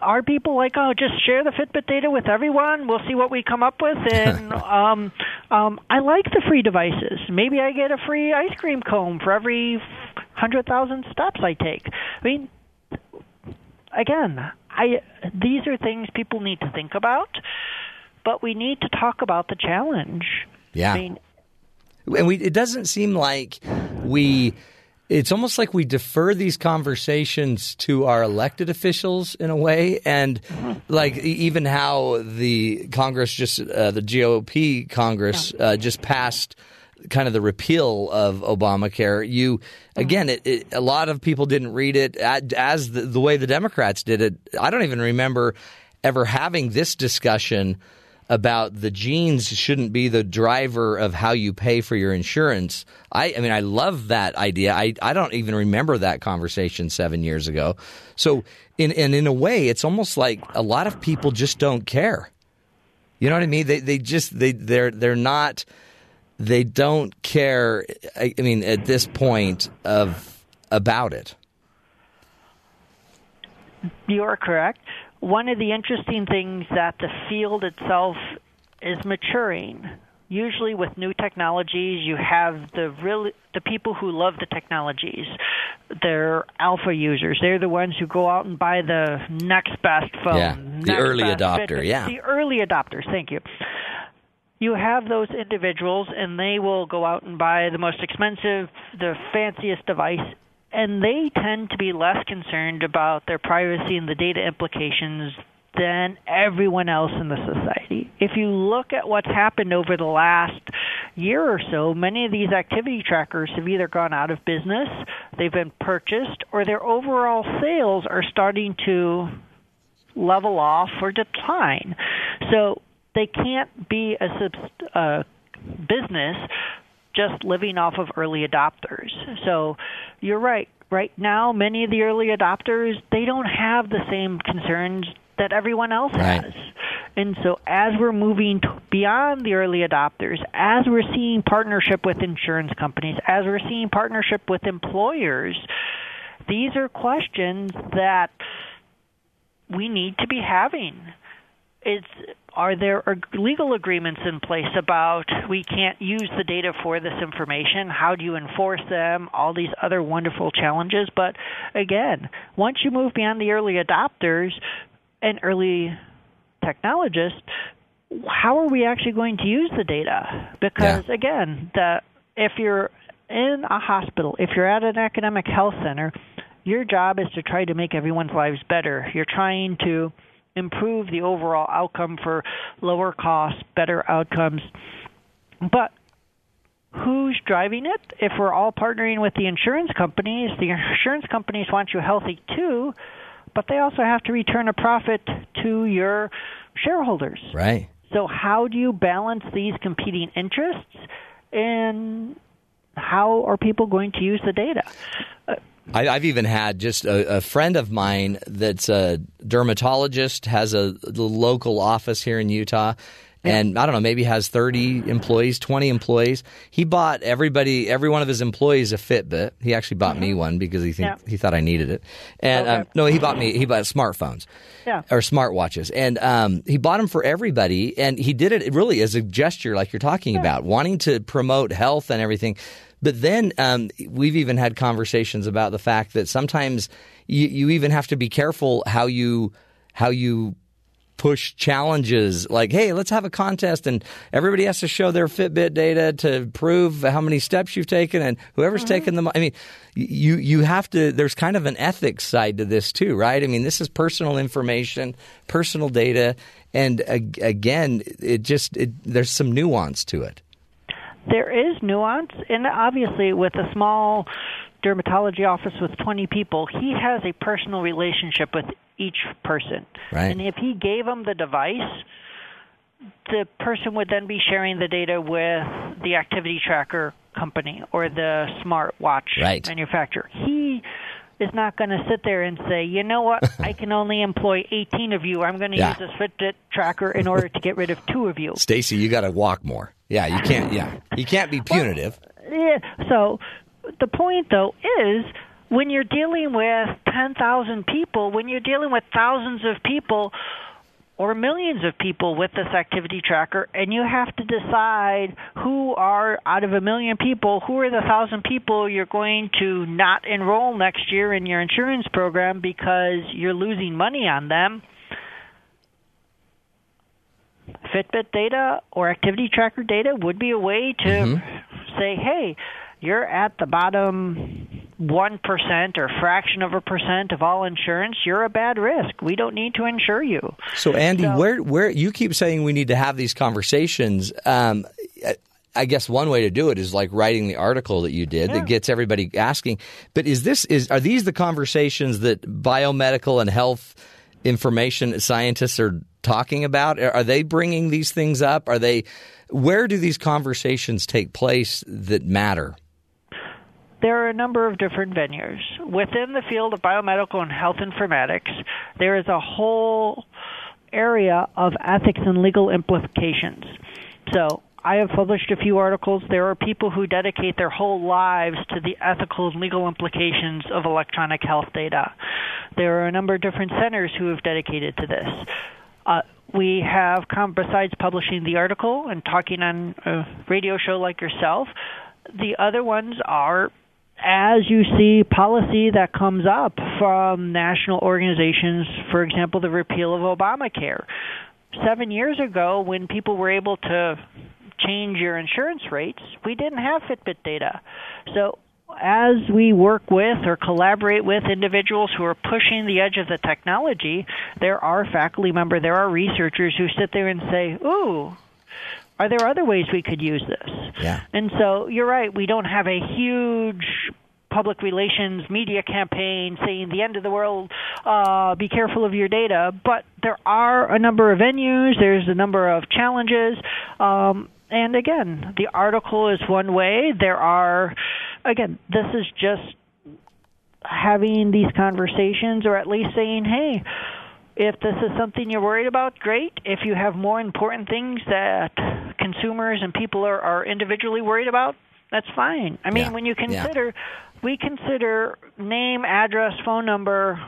are people like, oh, just share the Fitbit data with everyone? We'll see what we come up with. And um, um, I like the free devices. Maybe I get a free ice cream cone for every hundred thousand steps I take. I mean, again, I these are things people need to think about, but we need to talk about the challenge. Yeah. I mean, and we it doesn't seem like we it's almost like we defer these conversations to our elected officials in a way and like even how the congress just uh, the gop congress uh, just passed kind of the repeal of obamacare you mm-hmm. again it, it, a lot of people didn't read it as the, the way the democrats did it i don't even remember ever having this discussion about the genes shouldn't be the driver of how you pay for your insurance. I, I mean, I love that idea. I, I don't even remember that conversation seven years ago. So, in and in a way, it's almost like a lot of people just don't care. You know what I mean? They they just they they're they're not they don't care. I, I mean, at this point of about it. You are correct. One of the interesting things that the field itself is maturing. Usually, with new technologies, you have the really the people who love the technologies. They're alpha users. They're the ones who go out and buy the next best phone. Yeah, the early adopter, Fitbit. yeah. the early adopters. Thank you you have those individuals and they will go out and buy the most expensive, the fanciest device, and they tend to be less concerned about their privacy and the data implications than everyone else in the society. If you look at what's happened over the last year or so, many of these activity trackers have either gone out of business, they've been purchased, or their overall sales are starting to level off or decline. So they can't be a subst- uh, business just living off of early adopters. So you're right. Right now, many of the early adopters they don't have the same concerns that everyone else Right. has. And so as we're moving t- beyond the early adopters, as we're seeing partnership with insurance companies, as we're seeing partnership with employers, these are questions that we need to be having. It's are there legal agreements in place about we can't use the data for this information? How do you enforce them? All these other wonderful challenges. But again, once you move beyond the early adopters and early technologists, how are we actually going to use the data? Because Yeah. again, the if you're in a hospital, if you're at an academic health center, your job is to try to make everyone's lives better. You're trying to improve the overall outcome for lower costs, better outcomes. But who's driving it? If we're all partnering with the insurance companies, the insurance companies want you healthy too, but they also have to return a profit to your shareholders. Right. So how do you balance these competing interests and how are people going to use the data? Uh, I, I've even had just a, a friend of mine that's a dermatologist, has a, local office here in Utah, and I don't know, maybe has 30 employees, 20 employees. He bought everybody, every one of his employees a Fitbit. He actually bought me one because he think, Mm-hmm. Yeah. he thought I needed it. And Okay. um, no, he bought me he bought smartphones. Yeah. Or smartwatches. And um, he bought them for everybody and he did it really as a gesture like you're talking about, wanting to promote health and everything. But then um, we've even had conversations about the fact that sometimes you, you even have to be careful how you how you push challenges like, hey, let's have a contest and everybody has to show their Fitbit data to prove how many steps you've taken and whoever's taken them. I mean, you, you have to, there's kind of an ethics side to this too, right? I mean, this is personal information, personal data. And ag- again, it just, it, there's some nuance to it. There is nuance, and obviously, with a small dermatology office with 20 people, he has a personal relationship with each person. Right. And if he gave them the device, the person would then be sharing the data with the activity tracker company or the smart watch Right. manufacturer. He is not going to sit there and say, you know what, I can only employ 18 of you. I'm going to Yeah. use this Fitbit tracker in order to get rid of two of you. Stacy, you got to walk more. Yeah, you can't, yeah. You can't be punitive. Yeah. So the point though is when you're dealing with 10,000 people, when you're dealing with thousands of people or millions of people with this activity tracker and you have to decide who are out of a million people who are the thousand people you're going to not enroll next year in your insurance program because you're losing money on them. Fitbit data or activity tracker data would be a way to mm-hmm. say, hey, you're at the bottom 1% or fraction of a percent of all insurance. You're a bad risk. We don't need to insure you. So, Andy, So- where where you keep saying we need to have these conversations? Um, I- guess one way to do it is like writing the article that you did that gets everybody asking. But is this is are these the conversations that biomedical and health information scientists are talking about? Are are they bringing these things up? Are they where do these conversations take place that matter? There are a number of different venues. Within the field of biomedical and health informatics, there is a whole area of ethics and legal implications. So, I have published a few articles. There are people who dedicate their whole lives to the ethical and legal implications of electronic health data. There are a number of different centers who have dedicated to this. Uh, we have, besides publishing the article and talking on a radio show like yourself, the other ones are as you see policy that comes up from national organizations, for example, the repeal of Obamacare. Seven years ago, when people were able to change your insurance rates, we didn't have Fitbit data. So, as we work with or collaborate with individuals who are pushing the edge of the technology, there are faculty members, there are researchers who sit there and say, "Ooh, are there other ways we could use this?" Yeah. And so you're right, we don't have a huge public relations media campaign saying the end of the world, uh, be careful of your data. But there are a number of venues, there's a number of challenges. Um, and again, the article is one way. There are, again, this is just having these conversations or at least saying, hey, if this is something you're worried about, great. If you have more important things that consumers and people are, are individually worried about, that's fine. I mean, Yeah. when you Yeah. consider, we consider name, address, phone number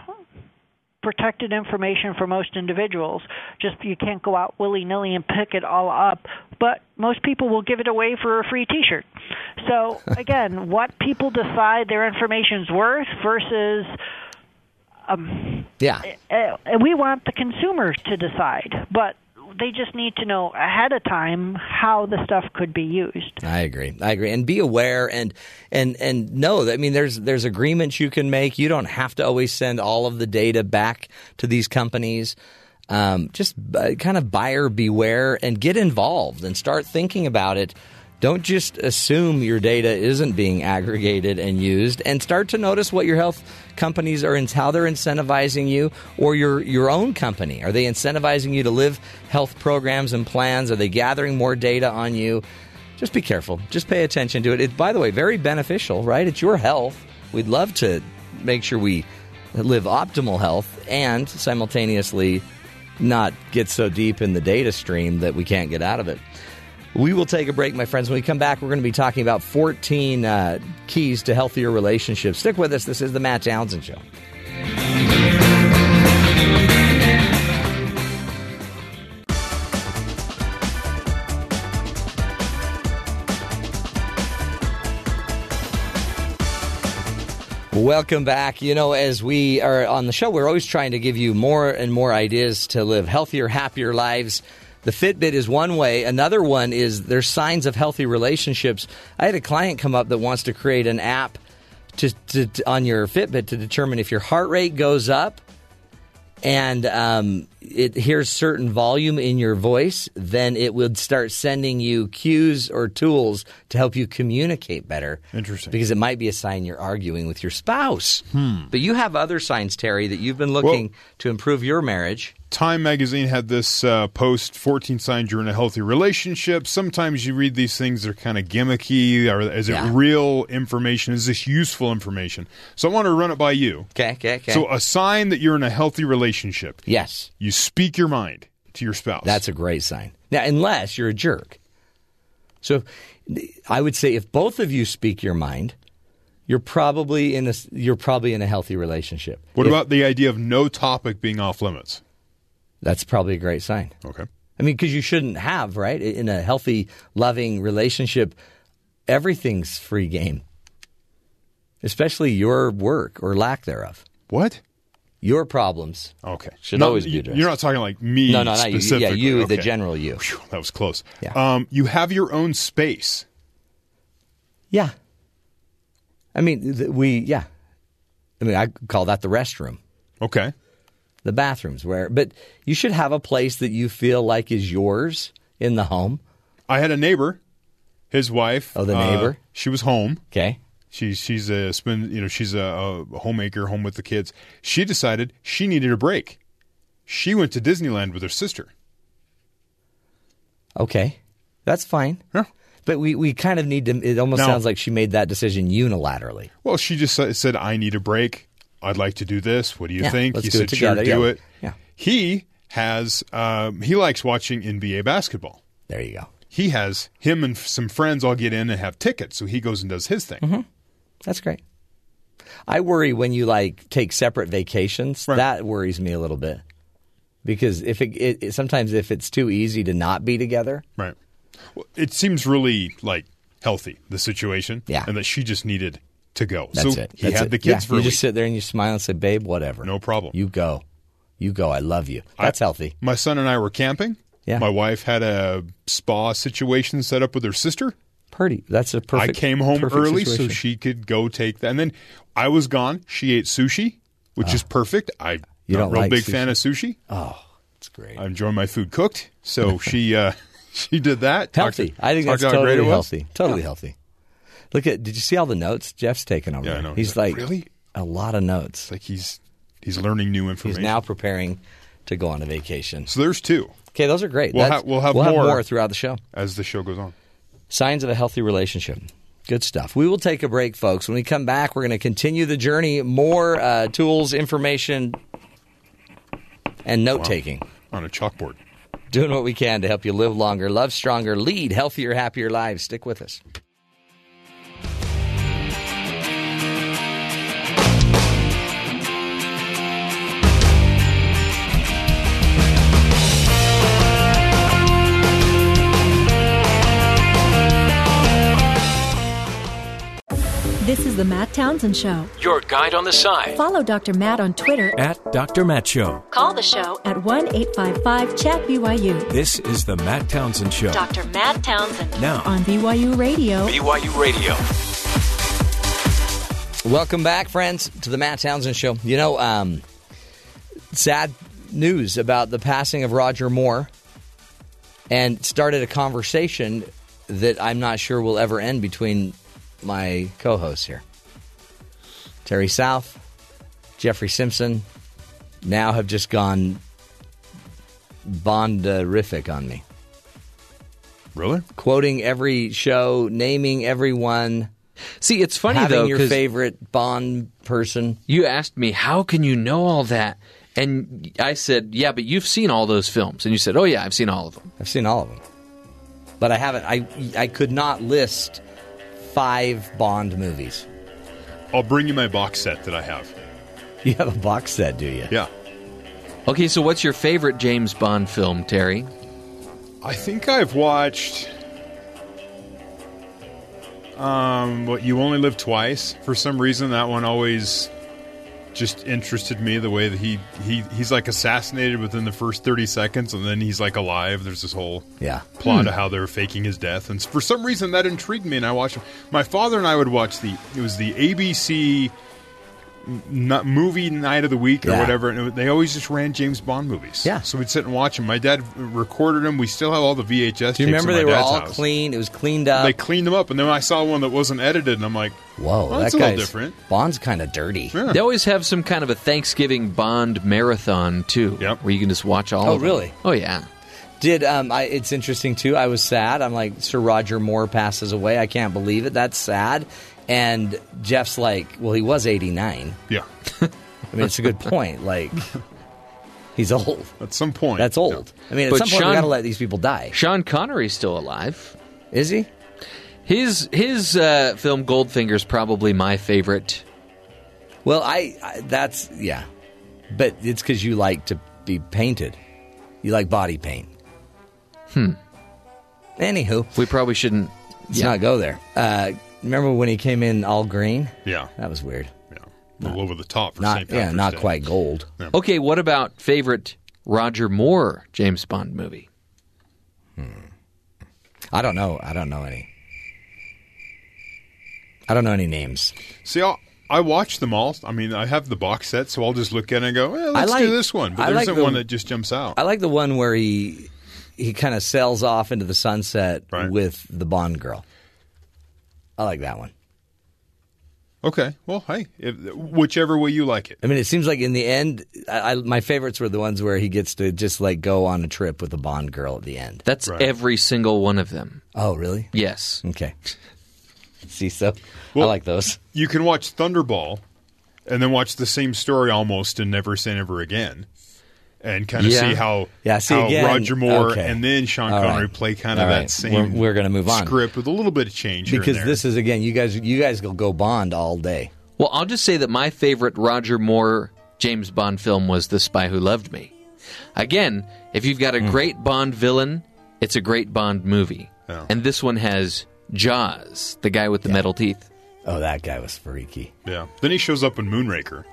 protected information for most individuals. Just you can't go out willy nilly and pick it all up. But most people will give it away for a free T-shirt. So again, what people decide their information's worth versus um, Yeah. uh, we want the consumers to decide, but they just need to know ahead of time how the stuff could be used. I agree. I agree. And be aware and and and know that I mean there's there's agreements you can make. You don't have to always send all of the data back to these companies. Um, just uh, kind of buyer beware and get involved and start thinking about it. Don't just assume your data isn't being aggregated and used, and start to notice what your health companies are and how they're incentivizing you, or your your own company. Are they incentivizing you to live health programs and plans? Are they gathering more data on you? just be careful. Just pay attention to it. It's by the way, very beneficial, right? It's your health. We'd love to make sure we live optimal health and simultaneously not get so deep in the data stream that we can't get out of it. We will take a break, my friends. When we come back, we're going to be talking about 14 uh, keys to healthier relationships. Stick with us. This is the Matt Townsend Show. Welcome back. You know, as we are on the show, we're always trying to give you more and more ideas to live healthier, happier lives. The Fitbit is one way. Another one is there's signs of healthy relationships. I had a client come up that wants to create an app to, to, to- on your Fitbit to determine if your heart rate goes up and um, it hears certain volume in your voice, then it would start sending you cues or tools to help you communicate better. Interesting. Because it might be a sign you're arguing with your spouse. But you have other signs, Terry, that you've been looking Well- to improve your marriage. Time magazine had this uh, post 14 signs you're in a healthy relationship. Sometimes you read these things, they're kind of gimmicky. Or is it real information? Is this useful information? So I want to run it by you. Okay, okay, okay. So, a sign that you're in a healthy relationship, yes, you speak your mind to your spouse. that's a great sign. Now, unless you're a jerk. So I would say if both of you speak your mind, you're probably in a you're probably in a healthy relationship. what If- about the idea of no topic being off limits? That's probably a great sign. Okay. I mean, because you shouldn't have, right? In a healthy, loving relationship, everything's free game, especially your work or lack thereof. What? Your problems. Okay. Should No, always be addressed. You're not talking like me. No, no, not you. Yeah, you, the general you. Phew, that was close. Yeah. Um, you have your own space. Yeah. I mean, th- we, yeah. I mean, I call that the restroom, Okay. the bathrooms, where, but you should have a place that you feel like is yours in the home. I had a neighbor, his wife. Oh, the uh, neighbor? she was home. Okay. She's she's a spend you know she's a, a homemaker home with the kids. She decided she needed a break. She went to Disneyland with her sister. Okay. That's fine. Yeah. But we, we kind of need to, it almost Now- sounds like she made that decision unilaterally. Well, she just said, "I need a break. I'd like to do this. What do you Yeah, think?" let's he do said, it together. "Sure, do Yeah. it." Yeah. He has um, he likes watching NBA basketball. There you go. He has him and some friends all get in and have tickets, so he goes and does his thing. Mm-hmm. That's great. I worry when you like take separate vacations. Right. That worries me a little bit because if it, it, it sometimes if it's too easy to not be together, Right. Well, it seems really like healthy the situation, Yeah. and that she just needed to go. that's so it. he That's had it. the kids Yeah, for you a just sit there and you smile and say, "Babe, whatever, No problem. You go, you go. I love you." I- That's healthy. My son and I were camping. Yeah. My wife had a spa situation set up with her sister. Pretty. That's a perfect. I came home early so she could go take that. And then I was gone. She ate sushi, which is perfect. I'm Ah. Not a don't real like big sushi? fan of sushi. Oh, it's great. I enjoy my food cooked. So she uh, she did that. Healthy. I think that's totally healthy. Totally healthy. Look at. Did you see all the notes Jeff's taken over? Yeah, I know. He's He's like, like "Really?" a lot of notes. It's like he's he's learning new information. He's now preparing to go on a vacation. so there's two Okay, those are great. We'll ha- we'll have we'll more. have more throughout the show. as the show goes on. Signs of a healthy relationship. Good stuff. We will take a break, folks. When we come back, we're going to continue the journey. More uh, tools, information, and note taking. On a chalkboard. Doing what we can to help you live longer, love stronger, lead healthier, happier lives. Stick with us. This is the Matt Townsend Show. Your guide on the side Follow Dr. Matt on Twitter. at Dr. Matt Show. Call the show at 1 855 Chat BYU. This is the Matt Townsend Show. Dr. Matt Townsend Now, on BYU Radio. BYU Radio. Welcome back, friends, to the Matt Townsend Show. You know, um, sad news about the passing of Roger Moore and started a conversation that I'm not sure will ever end between my co hosts here. Terry South, Jeffrey Simpson now have just gone bonderific on me. Really? Quoting every show, naming everyone, See, it's funny having though your favorite Bond person. you asked me how can you know all that, and I said, yeah, but you've seen all those films, and you said, oh yeah, I've seen all of them. I've seen all of them, but I haven't. I I could not list five Bond movies. I'll bring you my box set that I have. You have a box set, do you? Yeah. Okay, so what's your favorite James Bond film, Terry? I think I've watched. Um, what you only live twice. For some reason, that one always just interested me. The way that he he he's like assassinated within the first thirty seconds, and then he's like alive. There's this whole Yeah. plot hmm. of how they're faking his death, and for some reason that intrigued me. And I watched. My father and I would watch the. It was the ABC. N- Not movie night of the week or Yeah. whatever, and it, they always just ran James Bond movies. Yeah. so we'd sit and watch them. My dad recorded them. We still have all the VHS. Do you tapes remember they my were dad's all house. clean? It was cleaned up. They cleaned them up, and then I saw one that wasn't edited, and I'm like, Whoa, Well, that that's a little different. Bond's kind of dirty. Yeah. They always have some kind of a Thanksgiving Bond marathon too, Yep. where you can just watch all. Oh, of them. really? Oh, yeah. Did um, I, it's interesting too. I was sad. I'm like, Sir Roger Moore passes away. I can't believe it. That's sad. And Jeff's like, well, he was 89. yeah. I mean, it's a good point. Like, he's old. At some point, That's old. I mean, at But some point, Sean- we got to let these people die. Sean Connery's still alive. Is he? His his uh, film Goldfinger's probably my favorite. Well, I, I that's yeah, but it's because you like to be painted. You like body paint. Hmm. Anywho, We probably shouldn't. let's yeah. not go there. Uh, remember when he came in all green? Yeah, That was weird. yeah. A little over the top for Not St. yeah, not Day. quite gold. Okay, what about favorite Roger Moore James Bond movie? Hmm. I don't know. I don't know any. I don't know any names. See, I'll, I watch them all. I mean, I have the box set, so I'll just look at it and go, well, let's like- do this one. But I there like isn't the- one that just jumps out. I like the one where he he kind of sails off into the sunset Right. with the Bond girl. I like that one. okay, well, hey, if, whichever way you like it. I mean, it seems like in the end, I, I, my favorites were the ones where he gets to just like go on a trip with a Bond girl at the end. That's Right. every single one of them. Oh, really? Yes. Okay. See, so I like those. You can watch Thunderball and then watch the same story almost and never say never again. And kind of Yeah. see how, Yeah, see, how again- Roger Moore okay. and then Sean All Connery right. play kind All of right. that same We're- we're gonna move on. script with a little bit of change here and Because there. this is again, you guys, you guys will go Bond all day. Well, I'll just say that my favorite Roger Moore James Bond film was The Spy Who Loved Me. Again, if you've got a hmm. great Bond villain, it's a great Bond movie. Yeah. And this one has Jaws, the guy with the metal teeth. Oh, that guy was freaky. Yeah. Then he shows up in Moonraker.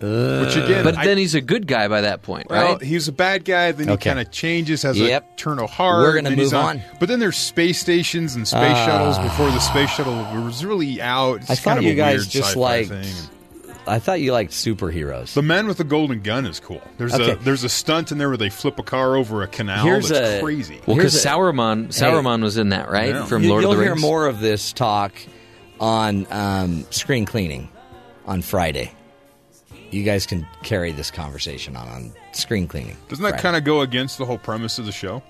Which again, But I- then he's a good guy by that point, Well, right? He's a bad guy. Then he Okay. kind of changes, has Yep. a turn of heart. We're gonna move on. But then there's space stations and space shuttles before the space shuttle was really out. It's I kind thought of you a guys just sci-fi liked- I thought you liked superheroes. The Man with the Golden Gun is cool. There's Okay. a there's a stunt in there where they flip a car over a canal. Here's that's a- crazy. well, because here's a- Sauron, Sauron was in that, right? Yeah. From You- Lord You'll of the hear Rings. more of this talk on um, screen cleaning on Friday. You guys can carry this conversation on on screen cleaning. Doesn't that kind of go against the whole premise of the show?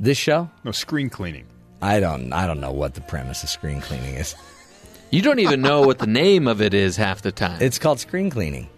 this show? No, screen cleaning. I don't. I don't know what the premise of screen cleaning is. You don't even know what the name of it is half the time. It's called screen cleaning.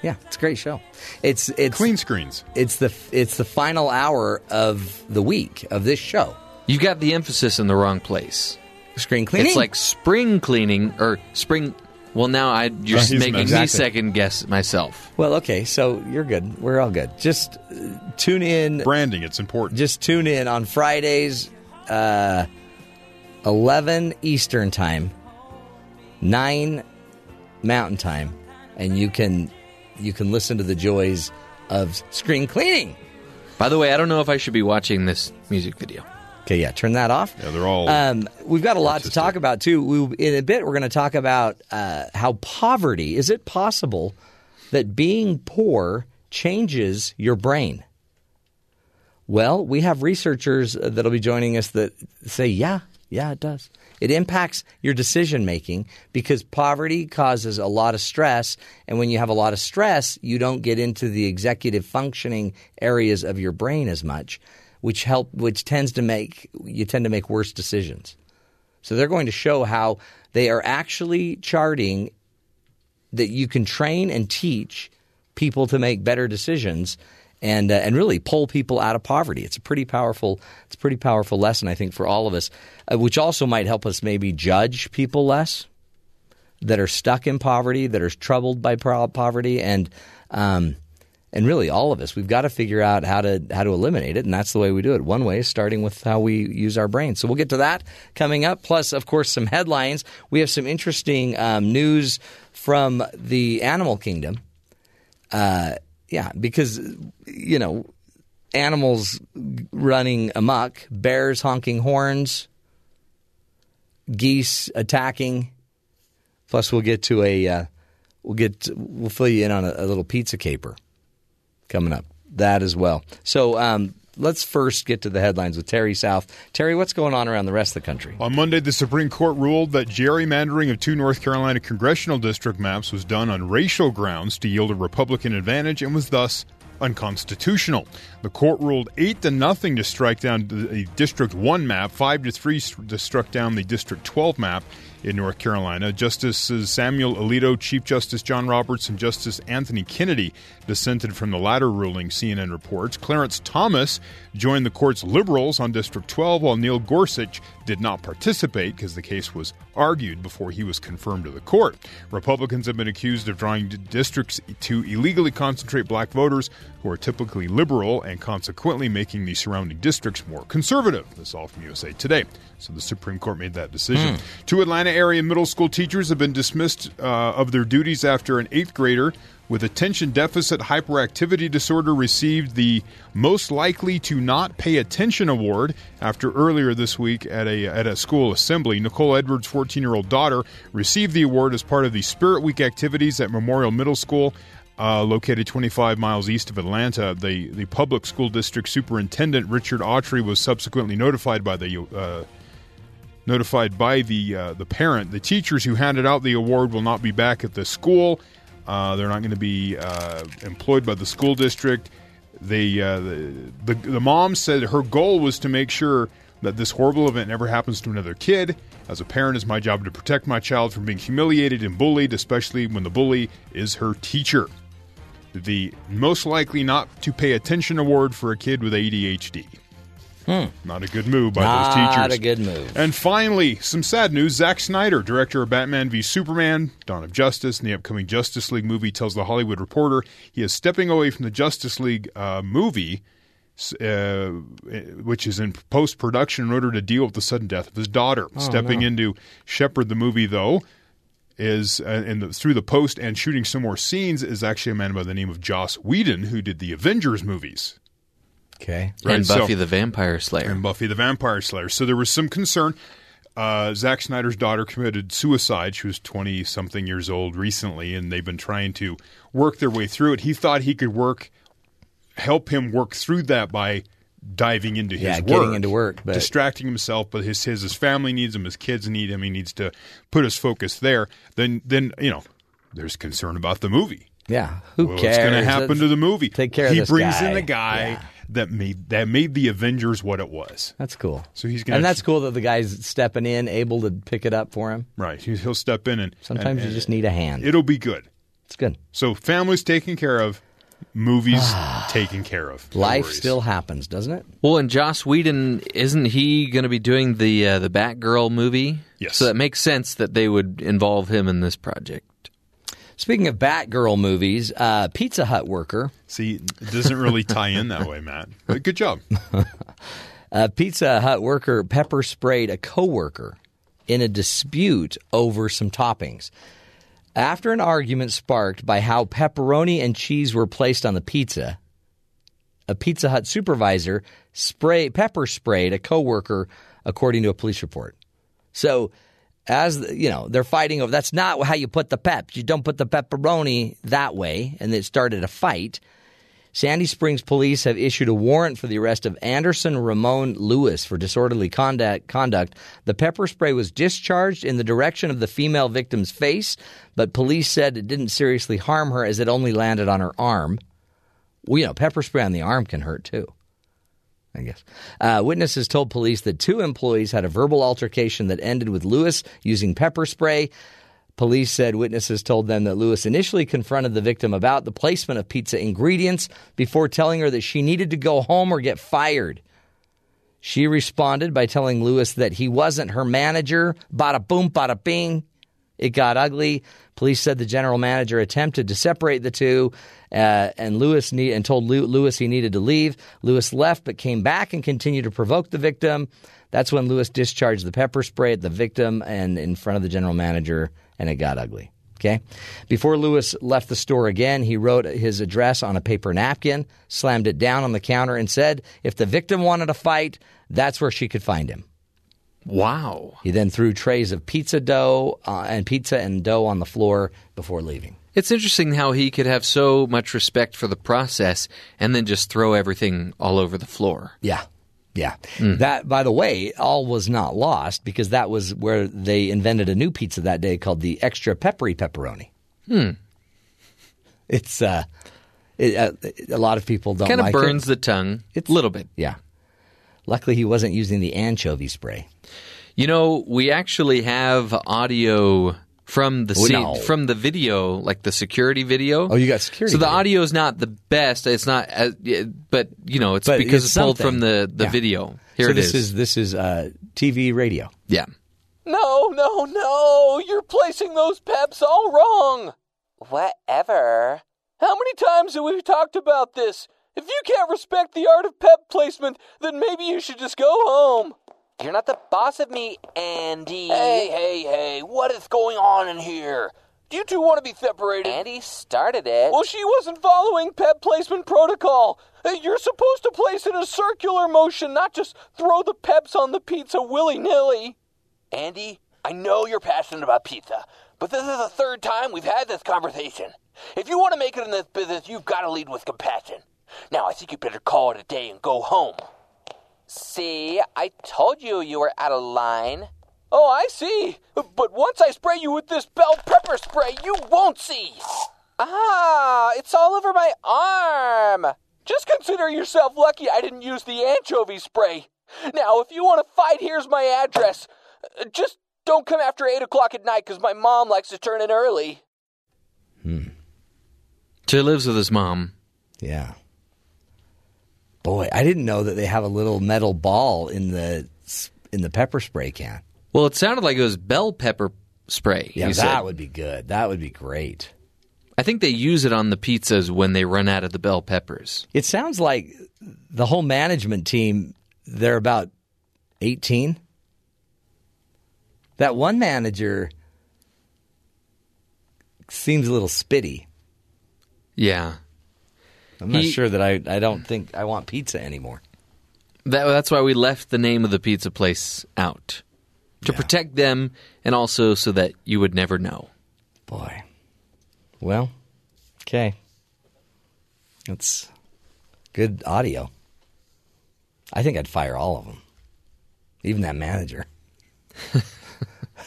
Yeah, it's a great show. It's it's Clean screens. It's the it's the final hour of the week of this show. You've got the emphasis in the wrong place. Screen cleaning. It's like spring cleaning or spring. Well, now I you're he's making me second guess myself. well, okay, so you're good. We're all good. Just uh, tune in. Branding. It's important. Just tune in on Fridays, uh, eleven Eastern time, nine Mountain time, and you can you can listen to the joys of screen cleaning. By the way, I don't know if I should be watching this music video. Okay, yeah, turn that off. Yeah, they're all Um, we've got a lot to talk about too. We, in a bit, we're going to talk about uh, how poverty is it possible that being poor changes your brain? Well, we have researchers that'll be joining us that say, yeah, yeah, it does. It impacts your decision making because poverty causes a lot of stress. And when you have a lot of stress, you don't get into the executive functioning areas of your brain as much, which help, which tends to make, you tend to make worse decisions. So they're going to show how they are actually charting that you can train and teach people to make better decisions and uh, and really pull people out of poverty. It's a pretty powerful it's a pretty powerful lesson I think for all of us, uh, which also might help us maybe judge people less that are stuck in poverty, that are troubled by poverty, and um, and really all of us, we've got to figure out how to how to eliminate it, and that's the way we do it. One way is starting with how we use our brains. So we'll get to that coming up. Plus, of course, some headlines. We have some interesting um, news from the animal kingdom. Uh, yeah, because you know, animals running amok, bears honking horns, geese attacking. Plus, we'll get to a uh, we'll get we'll fill you in on a, a little pizza caper coming up. That as well. So um, let's first get to the headlines with Terry South. Terry, what's going on around the rest of the country? On Monday, the Supreme Court ruled that gerrymandering of two North Carolina congressional district maps was done on racial grounds to yield a Republican advantage and was thus unconstitutional. The court ruled 8 to nothing to strike down the District 1 map, 5 to 3 to struck down the District 12 map in North Carolina. Justices Samuel Alito, Chief Justice John Roberts, and Justice Anthony Kennedy dissented from the latter ruling, CNN reports. Clarence Thomas joined the court's liberals on District 12, while Neil Gorsuch did not participate because the case was argued before he was confirmed to the court. Republicans have been accused of drawing districts to illegally concentrate black voters who are typically liberal and consequently making the surrounding districts more conservative. This all from USA Today. So the Supreme Court made that decision. Two Atlanta area middle school teachers have been dismissed uh, of their duties after an eighth grader with attention deficit hyperactivity disorder received the most likely to not pay attention award after earlier this week at a at a school assembly nicole edwards 14 year old daughter received the award as part of the spirit week activities at memorial middle school uh, located 25 miles east of Atlanta, the, the public school district superintendent Richard Autry was subsequently notified by the uh, notified by the uh, the parent. The teachers who handed out the award will not be back at the school. Uh, they're not going to be uh, employed by the school district. They uh, the, the the mom said her goal was to make sure that this horrible event never happens to another kid. As a parent, it's my job to protect my child from being humiliated and bullied, especially when the bully is her teacher. The most likely not to pay attention award for a kid with ADHD. Not a good move by those teachers. Hmm. Not a good move. And finally, some sad news. Zack Snyder, director of Batman v Superman, Dawn of Justice, and the upcoming Justice League movie, tells The Hollywood Reporter he is stepping away from the Justice League uh, movie, uh, which is in post production, in order to deal with the sudden death of his daughter. Stepping in to shepherd the movie, though, is uh, in the, through the post and shooting some more scenes is actually a man by the name of Joss Whedon, who did the Avengers movies. Okay. and so- Buffy the Vampire Slayer. and Buffy the Vampire Slayer. So there was some concern. Uh, Zack Snyder's daughter committed suicide. She was 20 something years old recently, and they've been trying to work their way through it. He thought he could work, help him work through that by diving into his Yeah, work, getting into work, but- distracting himself. But his, his his family needs him, his kids need him. He needs to put his focus there. Then then you know, there's concern about the movie. Yeah. Who What's cares? going to happen Let's to the movie? Take care of he brings guy. in the guy Yeah. That made that made the Avengers what it was. That's cool. So he's gonna- and that's cool that the guy's stepping in, able to pick it up for him. Right. He- He'll step in and Sometimes and- you just need a hand. It'll be good. it's good. So families taken care of, movies taken care of. No Life worries. still happens, doesn't it? Well, and Joss Whedon isn't he going to be doing the uh, the Batgirl movie? Yes. So that makes sense that they would involve him in this project. Speaking of Batgirl movies, uh, Pizza Hut worker, See, it doesn't really tie in that way, Matt. But good job. uh, Pizza Hut worker pepper sprayed a coworker in a dispute over some toppings. After an argument sparked by how pepperoni and cheese were placed on the pizza, a Pizza Hut supervisor spray pepper sprayed a coworker, according to a police report. So, as you know, they're fighting over. That's not how you put the pep. You don't put the pepperoni that way, and it started a fight. Sandy Springs police have issued a warrant for the arrest of Anderson Ramon Lewis for disorderly conduct. conduct. The pepper spray was discharged in the direction of the female victim's face, but police said it didn't seriously harm her as it only landed on her arm. Well, you know, pepper spray on the arm can hurt too. I guess. Uh, witnesses told police that two employees had a verbal altercation that ended with Lewis using pepper spray. Police said witnesses told them that Lewis initially confronted the victim about the placement of pizza ingredients before telling her that she needed to go home or get fired. She responded by telling Lewis that he wasn't her manager. Bada boom, bada bing. It got ugly. Police said the general manager attempted to separate the two, uh, and Lewis and told Lew- Lewis he needed to leave. Lewis left, but came back and continued to provoke the victim. That's when Lewis discharged the pepper spray at the victim and in front of the general manager, and it got ugly. Okay. Before Lewis left the store again, he wrote his address on a paper napkin, slammed it down on the counter, and said if the victim wanted a fight, that's where she could find him. Wow. He then threw trays of pizza dough uh, and pizza and dough on the floor before leaving. It's interesting how he could have so much respect for the process and then just throw everything all over the floor. Yeah. Yeah. That, by the way, all was not lost because that was where they invented a new pizza that day called the extra peppery pepperoni. Hmm. It's, uh, it, uh, a lot of people don't like Kind of like burns it. the tongue It's a little bit. Yeah. Luckily, he wasn't using the anchovy spray. You know, we actually have audio from the Oh, scene, no. from the video, like the security video. Oh, you got security So the audio is not the best. It's not, as, but you know, it's But because it's it's, pulled something. from the the Yeah. video. Here so it this is. This is uh, TV radio. Yeah. No, no, no! You're placing those peps all wrong! Whatever. How many times have we talked about this? If you can't respect the art of pep placement, then maybe you should just go home. You're not the boss of me, Andy. Hey, hey, hey, what is going on in here? Do you two want to be separated? Andy started it. Well, she wasn't following pep placement protocol. Uh, You're supposed to place it in a circular motion, not just throw the peps on the pizza willy nilly. Andy, I know you're passionate about pizza, but this is the third time we've had this conversation. If you want to make it in this business, you've got to lead with compassion. Now, I think you better call it a day and go home. See, I told you you were out of line. Oh, I see. But once I spray you with this bell pepper spray, you won't see. Ah, it's all over my arm. Just consider yourself lucky I didn't use the anchovy spray. Now, if you want to fight, here's my address. Just don't come after 8 o'clock at night because my mom likes to turn in early. So he lives with his mom. Yeah. Boy, I didn't know that they have a little metal ball in the in the pepper spray can. Well, it sounded like it was bell pepper spray. Yeah, that said. would be good. That would be great. I think they use it on the pizzas when they run out of the bell peppers. It sounds like the whole management team they're about 18. That one manager seems a little spitty. Yeah. I'm not He- sure that I I don't think I want pizza anymore. That, that's why we left the name of the pizza place out to protect them and also so that you would never know. Boy. Well, okay. That's good audio. I think I'd fire all of them. Even that manager.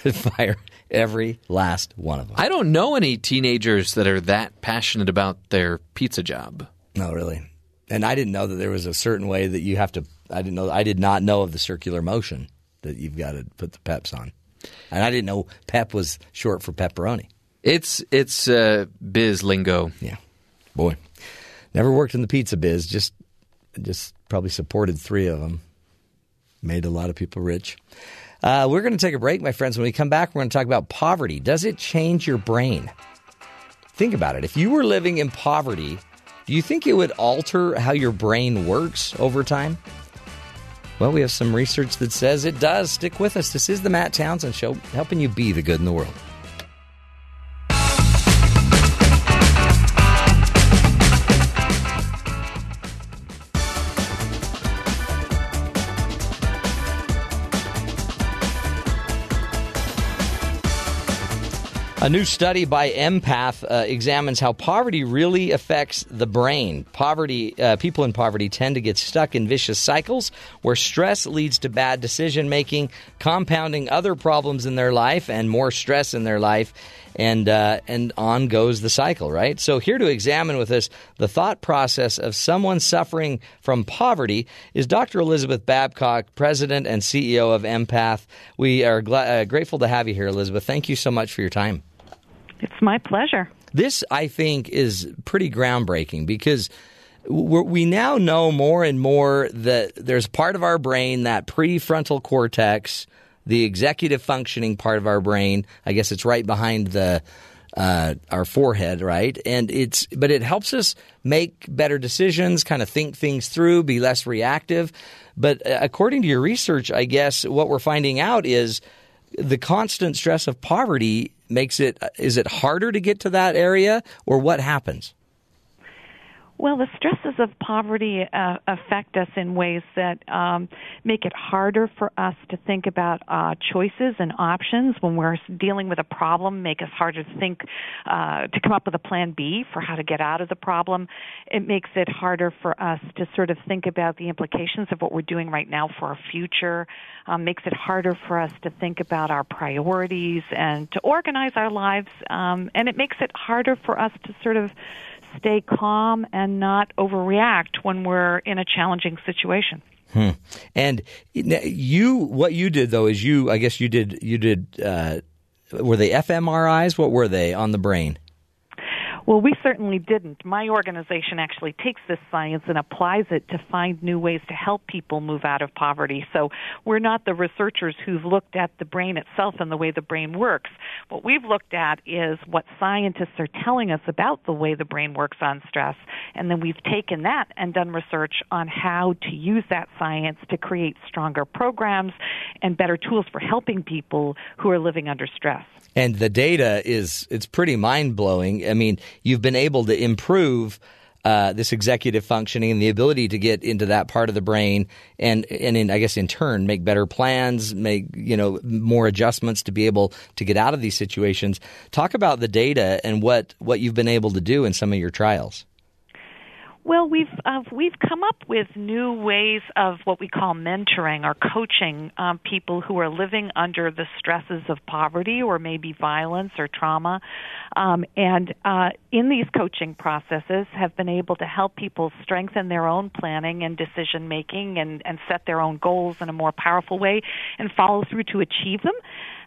I'd fire every last one of them. I don't know any teenagers that are that passionate about their pizza job. No, really. And I didn't know that there was a certain way that you have to I didn't know I did not know of the circular motion that you've got to put the peps on. And I didn't know pep was short for pepperoni. It's it's uh, biz lingo. Yeah. Boy. Never worked in the pizza biz, just just probably supported 3 of them. Made a lot of people rich. Uh, we're going to take a break, my friends. When we come back, we're going to talk about poverty. Does it change your brain? Think about it. If you were living in poverty, do you think it would alter how your brain works over time? Well, we have some research that says it does. Stick with us. This is the Matt Townsend Show, helping you be the good in the world. A new study by EMPath uh, examines how poverty really affects the brain. Poverty, uh, people in poverty tend to get stuck in vicious cycles where stress leads to bad decision making, compounding other problems in their life and more stress in their life, and uh, and on goes the cycle. Right. So here to examine with us the thought process of someone suffering from poverty is Dr. Elizabeth Babcock, President and CEO of EMPath. We are gla- uh, grateful to have you here, Elizabeth. Thank you so much for your time. It's my pleasure. This, I think, is pretty groundbreaking because we now know more and more that there's part of our brain, that prefrontal cortex, the executive functioning part of our brain. I guess it's right behind the uh, our forehead, right? And it's but it helps us make better decisions, kind of think things through, be less reactive. But uh, according to your research, I guess what we're finding out is the constant stress of poverty makes it is it harder to get to that area or what happens? Well, the stresses of poverty uh, affect us in ways that um, make it harder for us to think about uh, choices and options when we're dealing with a problem. Make us harder to think uh, to come up with a plan B for how to get out of the problem. It makes it harder for us to sort of think about the implications of what we're doing right now for our future. Um, makes it harder for us to think about our priorities and to organize our lives. Um, and it makes it harder for us to sort of stay calm and not overreact when we're in a challenging situation. Hmm. And you, what you did though is you, I guess you did, you did. Uh, were they fMRIs? What were they on the brain? Well, we certainly didn't. My organization actually takes this science and applies it to find new ways to help people move out of poverty. So we're not the researchers who've looked at the brain itself and the way the brain works. What we've looked at is what scientists are telling us about the way the brain works on stress, and then we've taken that and done research on how to use that science to create stronger programs and better tools for helping people who are living under stress and the data is it's pretty mind blowing. I mean, you've been able to improve uh, this executive functioning and the ability to get into that part of the brain, and and in, I guess in turn make better plans, make you know more adjustments to be able to get out of these situations. Talk about the data and what what you've been able to do in some of your trials. Well, we've uh, we've come up with new ways of what we call mentoring or coaching um, people who are living under the stresses of poverty or maybe violence or trauma, um, and uh, in these coaching processes have been able to help people strengthen their own planning and decision making and, and set their own goals in a more powerful way and follow through to achieve them.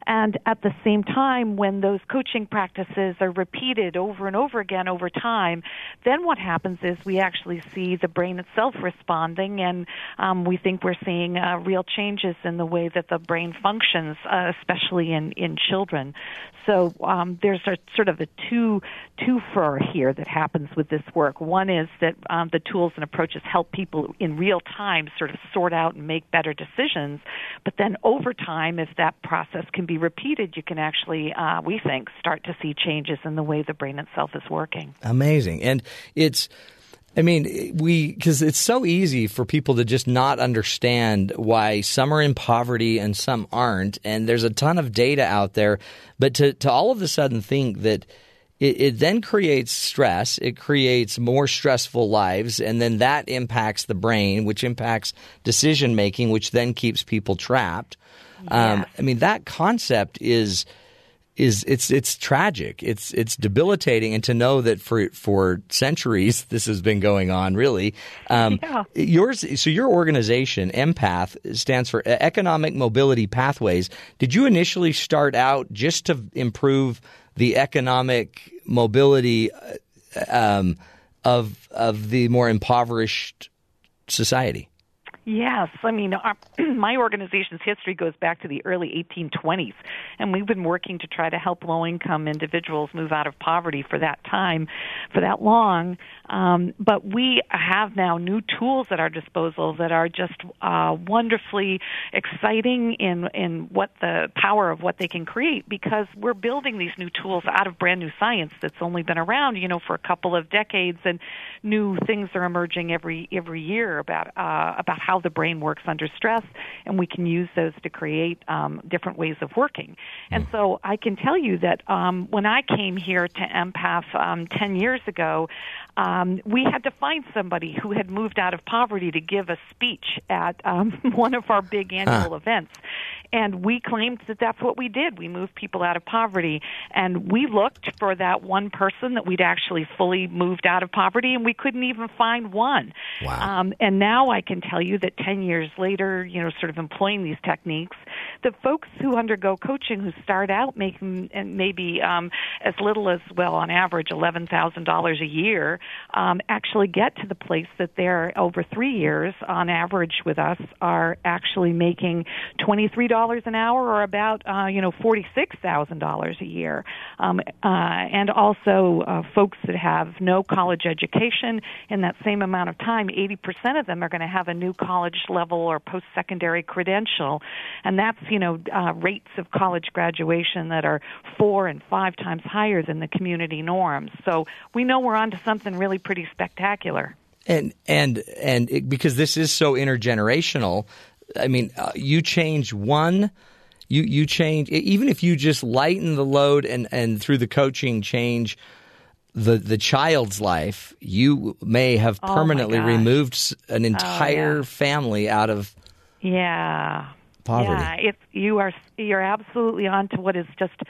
And at the same time, when those coaching practices are repeated over and over again over time, then what happens is we actually see the brain itself responding, and um, we think we're seeing uh, real changes in the way that the brain functions, uh, especially in, in children. So um, there's a sort of a two two fur here that happens with this work. One is that um, the tools and approaches help people in real time sort of sort out and make better decisions. But then over time, if that process can be repeated, you can actually, uh, we think, start to see changes in the way the brain itself is working. Amazing, and it's I mean, we because it's so easy for people to just not understand why some are in poverty and some aren't, and there's a ton of data out there. But to to all of a sudden think that it, it then creates stress, it creates more stressful lives, and then that impacts the brain, which impacts decision making, which then keeps people trapped. Um, I mean, that concept is is it's it's tragic. It's it's debilitating, and to know that for for centuries this has been going on. Really, um, yeah. yours. So your organization, EMPath, stands for Economic Mobility Pathways. Did you initially start out just to improve the economic mobility uh, um, of of the more impoverished society? Yes, I mean, our, my organization's history goes back to the early 1820s, and we've been working to try to help low income individuals move out of poverty for that time, for that long. Um, but we have now new tools at our disposal that are just uh, wonderfully exciting in, in what the power of what they can create because we're building these new tools out of brand new science that's only been around, you know, for a couple of decades, and new things are emerging every every year about uh, about how the brain works under stress, and we can use those to create um, different ways of working. And so I can tell you that um, when I came here to EMPath um, 10 years ago, um, we had to find somebody who had moved out of poverty to give a speech at um, one of our big annual huh. events. And we claimed that that's what we did. We moved people out of poverty. And we looked for that one person that we'd actually fully moved out of poverty, and we couldn't even find one. Wow. Um, and now I can tell you that 10 years later, you know, sort of employing these techniques, the folks who undergo coaching who start out making maybe um, as little as well on average eleven thousand dollars a year um, actually get to the place that they're over three years on average with us are actually making twenty three dollars an hour or about uh, you know forty six thousand dollars a year, um, uh, and also uh, folks that have no college education in that same amount of time, eighty percent of them are going to have a new college level or post secondary credential, and that's you know uh, rates of college graduation that are four and five times higher than the community norms. So we know we're onto something really pretty spectacular. And and and it, because this is so intergenerational, I mean, uh, you change one, you you change even if you just lighten the load and and through the coaching change the the child's life, you may have Oh, permanently gosh. removed an entire family out of Yeah. Poverty. Yeah, it's you are you're absolutely on to what is just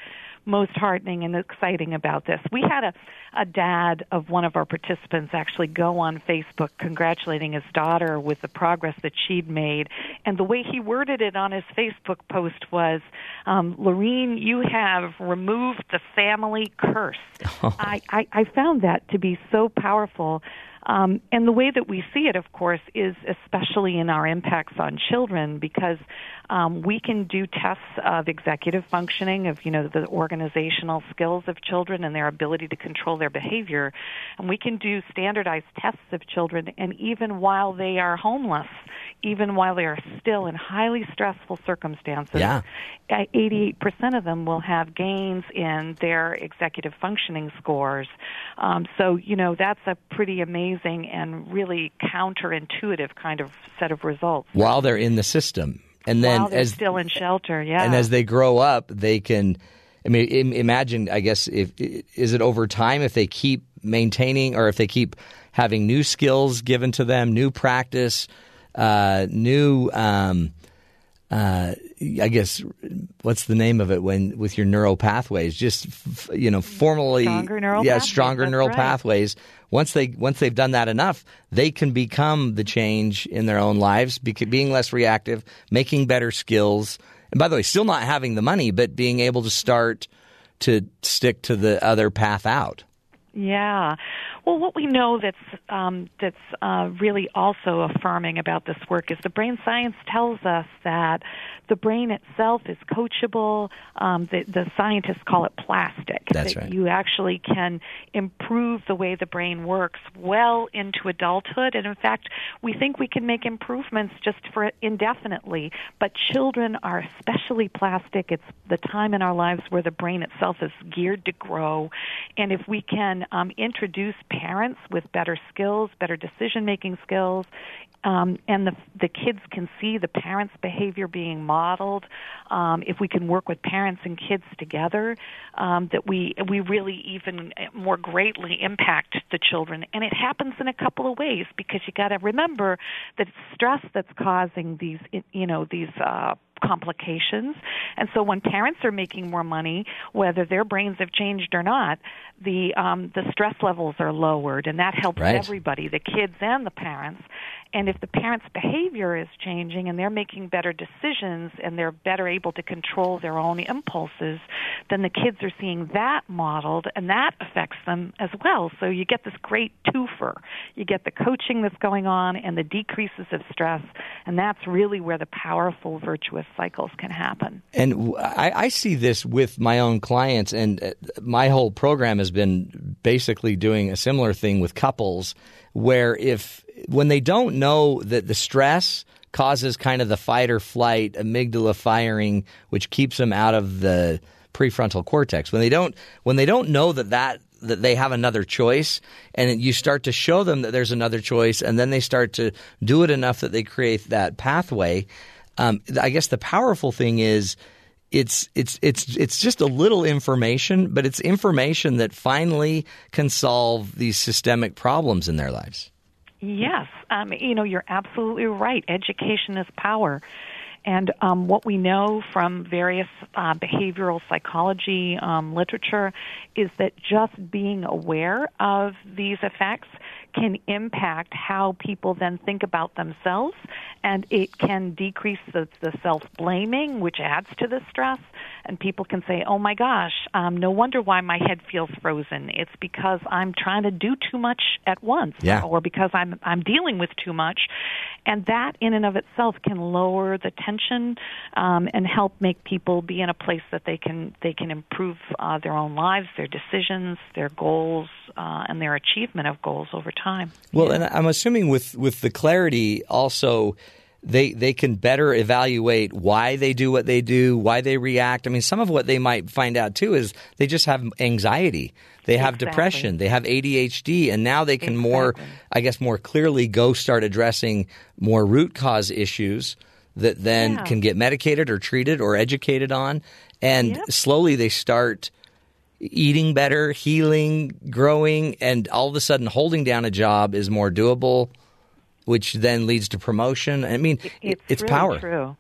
most heartening and exciting about this. We had a a dad of one of our participants actually go on Facebook congratulating his daughter with the progress that she'd made, and the way he worded it on his Facebook post was, um, "Lorene, you have removed the family curse." I, I I found that to be so powerful. Um, and the way that we see it, of course, is especially in our impacts on children because um, we can do tests of executive functioning, of you know the organizational skills of children and their ability to control their behavior, and we can do standardized tests of children, and even while they are homeless, even while they are still in highly stressful circumstances, Yeah. uh, 88% of them will have gains in their executive functioning scores. Um, so, you know, that's a pretty amazing and really counterintuitive kind of set of results. while they're in the system, and then while they're as still in shelter, yeah. and as they grow up, they can. I mean, imagine. I guess if is it over time if they keep maintaining or if they keep having new skills given to them, new practice, uh, new. Um, uh, I guess what's the name of it when with your neural pathways? Just f- you know, formally, Stronger neural yeah, pathways, stronger that's neural right. pathways. Once they once they've done that enough, they can become the change in their own lives, bec- being less reactive, making better skills. And by the way, still not having the money, but being able to start to stick to the other path out. Yeah. Well, what we know that's um, that's uh, really also affirming about this work is the brain science tells us that the brain itself is coachable. Um, the, the scientists call it plastic. That's that right. You actually can improve the way the brain works well into adulthood, and in fact, we think we can make improvements just for indefinitely. But children are especially plastic. It's the time in our lives where the brain itself is geared to grow, and if we can um, introduce parents with better skills, better decision making skills, um, and the the kids can see the parents' behavior being modeled. Um, if we can work with parents and kids together, um, that we we really even more greatly impact the children. And it happens in a couple of ways because you got to remember that it's stress that's causing these you know these. Uh, complications. And so when parents are making more money whether their brains have changed or not the um the stress levels are lowered and that helps Right. everybody the kids and the parents. And if the parents behavior is changing and they're making better decisions and they're better able to control their own impulses then the kids are seeing that modeled and that affects them as well. So you get this great twofer. You get the coaching that's going on and the decreases of stress and that's really where the powerful virtuous cycles can happen. And I see this with my own clients, and uh, my whole program has been basically doing a similar thing with couples, where if when they don't know that the stress causes kind of the fight or flight amygdala firing, which keeps them out of the prefrontal cortex, when they don't when they don't know that that that they have another choice and you start to show them that there's another choice and then they start to do it enough that they create that pathway um, I guess the powerful thing is it's it's it's it's just a little information, but it's information that finally can solve these systemic problems in their lives. Yes, um, you know you're absolutely right. Education is power, and um, what we know from various uh, behavioral psychology um, literature is that just being aware of these effects can impact how people then think about themselves, and it can decrease the, the self blaming, which adds to the stress. And people can say, "Oh my gosh, um, no wonder why my head feels frozen. It's because I'm trying to do too much at once, Yeah. or because I'm I'm dealing with too much." And that, in and of itself, can lower the tension um, and help make people be in a place that they can they can improve uh, their own lives, their decisions, their goals, uh, and their achievement of goals over time. Well, and I'm assuming with with the clarity also they they can better evaluate why they do what they do, why they react. I mean, some of what they might find out too is they just have anxiety. They have Exactly. depression, they have ADHD, and now they can more I guess more clearly go start addressing more root cause issues that then Yeah. can get medicated or treated or educated on and Yep. slowly they start eating better, healing, growing, and all of a sudden holding down a job is more doable, which then leads to promotion. I mean, it's, it's really power. True.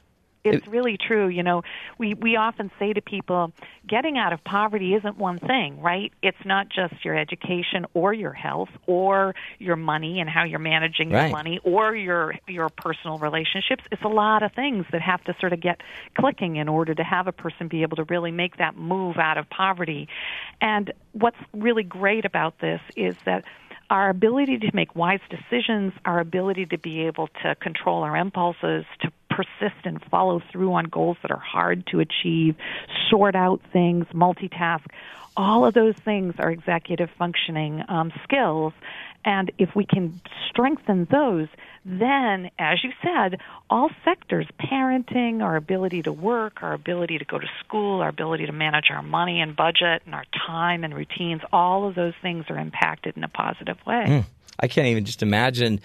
It's really true. You know, we we often say to people, getting out of poverty isn't one thing, right? It's not just your education or your health or your money and how you're managing Right. your money or your your personal relationships. It's a lot of things that have to sort of get clicking in order to have a person be able to really make that move out of poverty. And what's really great about this is that our ability to make wise decisions, our ability to be able to control our impulses, to persist and follow through on goals that are hard to achieve, sort out things, multitask, all of those things are executive functioning um, skills. And if we can strengthen those, then, as you said, all sectors parenting, our ability to work, our ability to go to school, our ability to manage our money and budget, and our time and routines all of those things are impacted in a positive way. Hmm. I can't even just imagine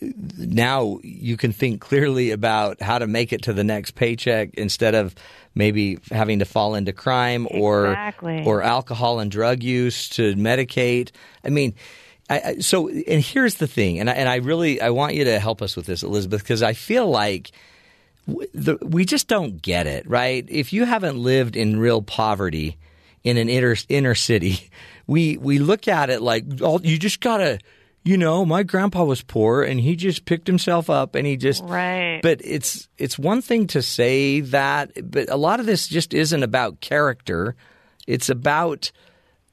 now you can think clearly about how to make it to the next paycheck instead of maybe having to fall into crime or Exactly. or alcohol and drug use to medicate. I mean, I, I- so and here's the thing, and I, and I really I want you to help us with this, Elizabeth, because I feel like w- the, we just don't get it, right? If you haven't lived in real poverty in an inner inner city, we we look at it like oh, you just gotta, you know, my grandpa was poor and he just picked himself up and he just Right. But it's it's one thing to say that, but a lot of this just isn't about character. It's about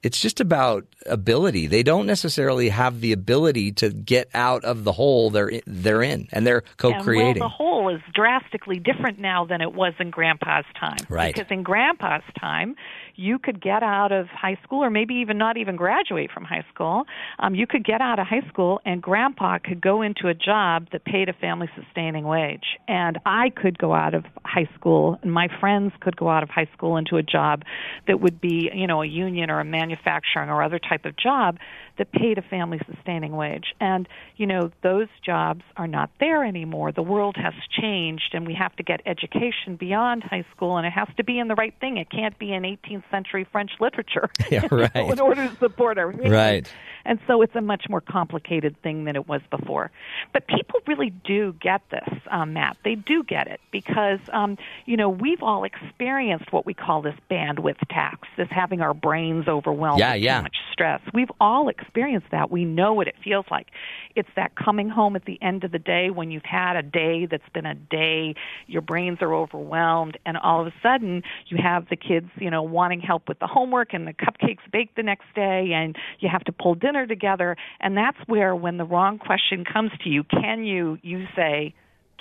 it's just about ability. They don't necessarily have the ability to get out of the hole they're in, they're in, and they're And, well, co-creating. the hole is drastically different now than it was in Grandpa's time. Right. Because in Grandpa's time, you could get out of high school, or maybe even not even graduate from high school. Um, you could get out of high school, and Grandpa could go into a job that paid a family-sustaining wage. And I could go out of high school, and my friends could go out of high school into a job that would be, you know, a union or a manufacturing or other type of job that paid a family sustaining wage. And, you know, those jobs are not there anymore. The world has changed and we have to get education beyond high school and it has to be in the right thing. It can't be in 18th century French literature Yeah, right. in order to support our. Right. And so it's a much more complicated thing than it was before. But people really do get this, um, Matt. They do get it because, um, you know, we've all experienced what we call this bandwidth tax, this having our brains overwhelmed Yeah, with yeah. too much stress. We've all experienced that. We know what it feels like. It's that coming home at the end of the day when you've had a day that's been a day, your brains are overwhelmed, and all of a sudden you have the kids, you know, wanting help with the homework and the cupcakes baked the next day, and you have to pull dinner together. And that's where, when the wrong question comes to you, can you, you say,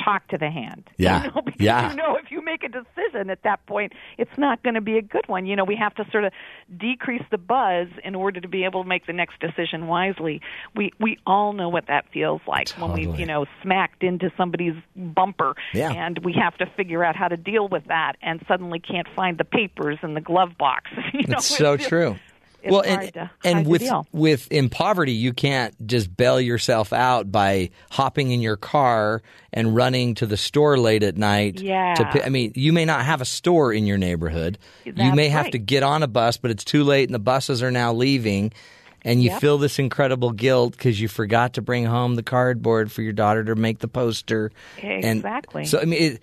talk to the hand. Yeah. You know, because Yeah. you know if you make a decision at that point, it's not going to be a good one. You know, we have to sort of decrease the buzz in order to be able to make the next decision wisely. We we all know what that feels like when we've, you know, smacked into somebody's bumper Yeah. and we have to figure out how to deal with that and suddenly can't find the papers in the glove box. you know, It's so just- true. It's well, and, to- and with with in poverty, you can't just bail yourself out by hopping in your car and running to the store late at night. Yeah. To, I mean, you may not have a store in your neighborhood. you That's may have to get on a bus, but it's too late, and the buses are now leaving. And you Yep. feel this incredible guilt because you forgot to bring home the cardboard for your daughter to make the poster. And Exactly. so I mean, it,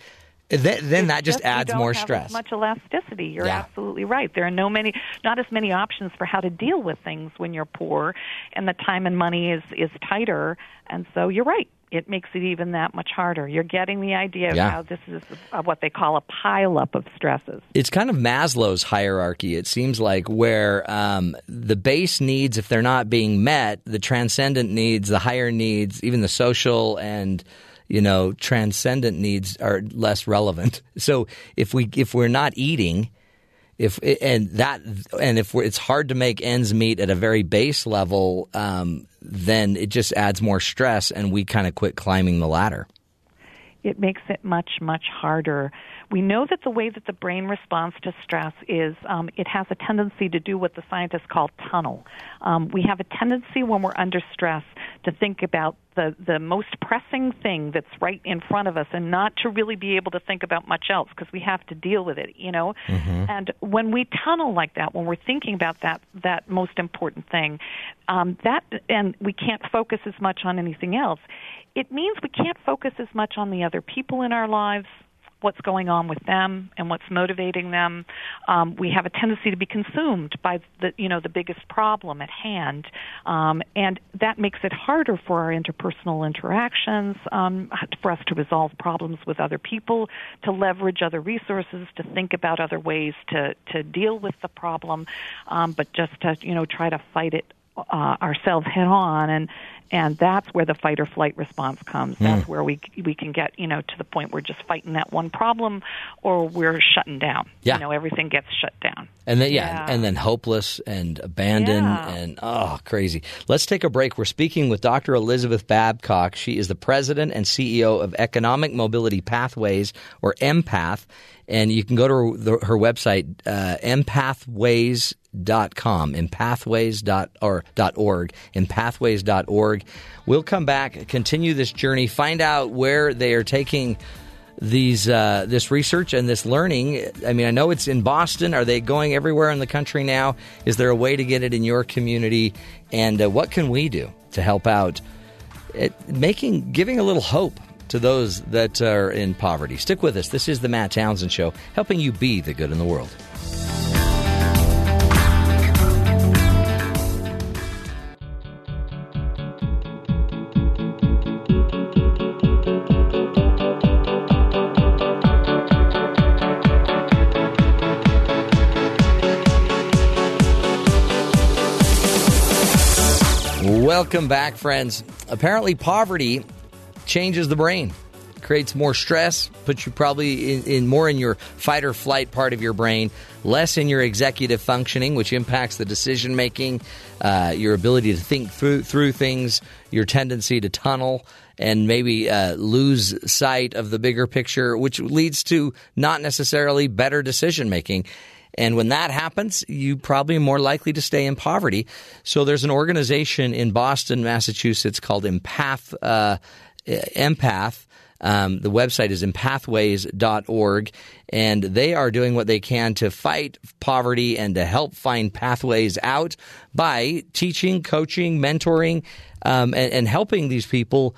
then, then that just Just adds more stress. As much elasticity. You're Yeah. absolutely right. There are no many, not as many options for how to deal with things when you're poor, and the time and money is is tighter. And so you're right. It makes it even that much harder. You're getting the idea of Yeah. how this is uh, what they call a pileup of stresses. it's kind of Maslow's hierarchy. It seems like where um, the base needs, if they're not being met, the transcendent needs, the higher needs, even the social and you know transcendent needs are less relevant. So if we if we're not eating, if and that and if it's hard to make ends meet at a very base level, um, then it just adds more stress, and we kind of quit climbing the ladder. it makes it much much harder. We know that the way that the brain responds to stress is um, it has a tendency to do what the scientists call tunnel. Um, we have a tendency when we're under stress to think about the the most pressing thing that's right in front of us, and not to really be able to think about much else because we have to deal with it. You know, and when we tunnel like that, when we're thinking about that that most important thing, um, that and we can't focus as much on anything else it means we can't focus as much on the other people in our lives, what's going on with them, and what's motivating them. Um, we have a tendency to be consumed by the you know the biggest problem at hand, um, and that makes it harder for our interpersonal interactions, um, for us to resolve problems with other people, to leverage other resources, to think about other ways to to deal with the problem, um, but just to you know try to fight it uh, ourselves head on and and that's where the fight or flight response comes Hmm. that's where we we can get you know to the point where we're just fighting that one problem or we're shutting down Yeah. you know everything gets shut down And then yeah, Yeah. and then hopeless and abandoned Yeah. and oh crazy. Let's take a break. We're speaking with Dr. Elizabeth Babcock. She is the president and CEO of Economic Mobility Pathways or EMPath, and you can go to her, the, her website uh, empathways.com, empathways dot or dot org, empathways.org. We'll come back, continue this journey, find out where they are taking these uh, this research and this learning. I mean, I know it's in Boston. Are they going everywhere in the country now? Is there a way to get it in your community? And uh, what can we do to help out? At making giving a little hope to those that are in poverty. Stick with us. This is the Matt Townsend Show, helping you be the good in the world. Welcome back, friends. Apparently, poverty changes the brain, creates more stress, puts you probably in, in more in your fight or flight part of your brain, less in your executive functioning, which impacts the decision making, uh, your ability to think through through things, your tendency to tunnel. And maybe uh, lose sight of the bigger picture, which leads to not necessarily better decision making. And when that happens, you probably more likely to stay in poverty. So there's an organization in Boston, Massachusetts called EMPath, uh, EMPath. Um, the website is empathways.org, and they are doing what they can to fight poverty and to help find pathways out by teaching, coaching, mentoring, um, and, and helping these people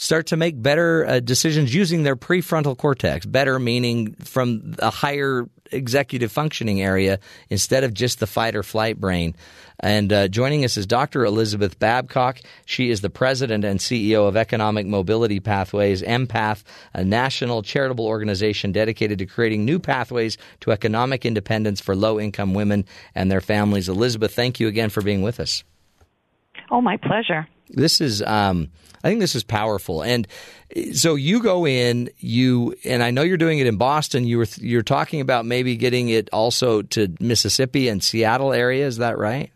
start to make better uh, decisions using their prefrontal cortex. Better meaning from a higher executive functioning area instead of just the fight or flight brain. And uh, joining us is Dr. Elizabeth Babcock. She is the president and CEO of Economic Mobility Pathways, EMPath, a national charitable organization dedicated to creating new pathways to economic independence for low income women and their families. Elizabeth, thank you again for being with us. oh my pleasure This is, um, I think this is powerful. And so you go in, you, and I know you're doing it in Boston. You were, you're talking about maybe getting it also to Mississippi and Seattle area. Is that right?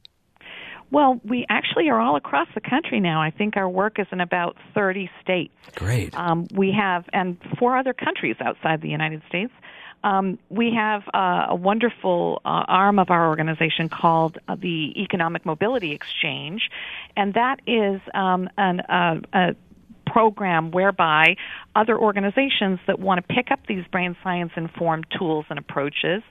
well we actually are all across the country now i think our work is in about 30 states Great. Um, we have, and four other countries outside the United States. Um, we have uh, a wonderful uh, arm of our organization called uh, the Economic Mobility Exchange, and that is um, an, uh, a program whereby other organizations that want to pick up these brain science informed tools and approaches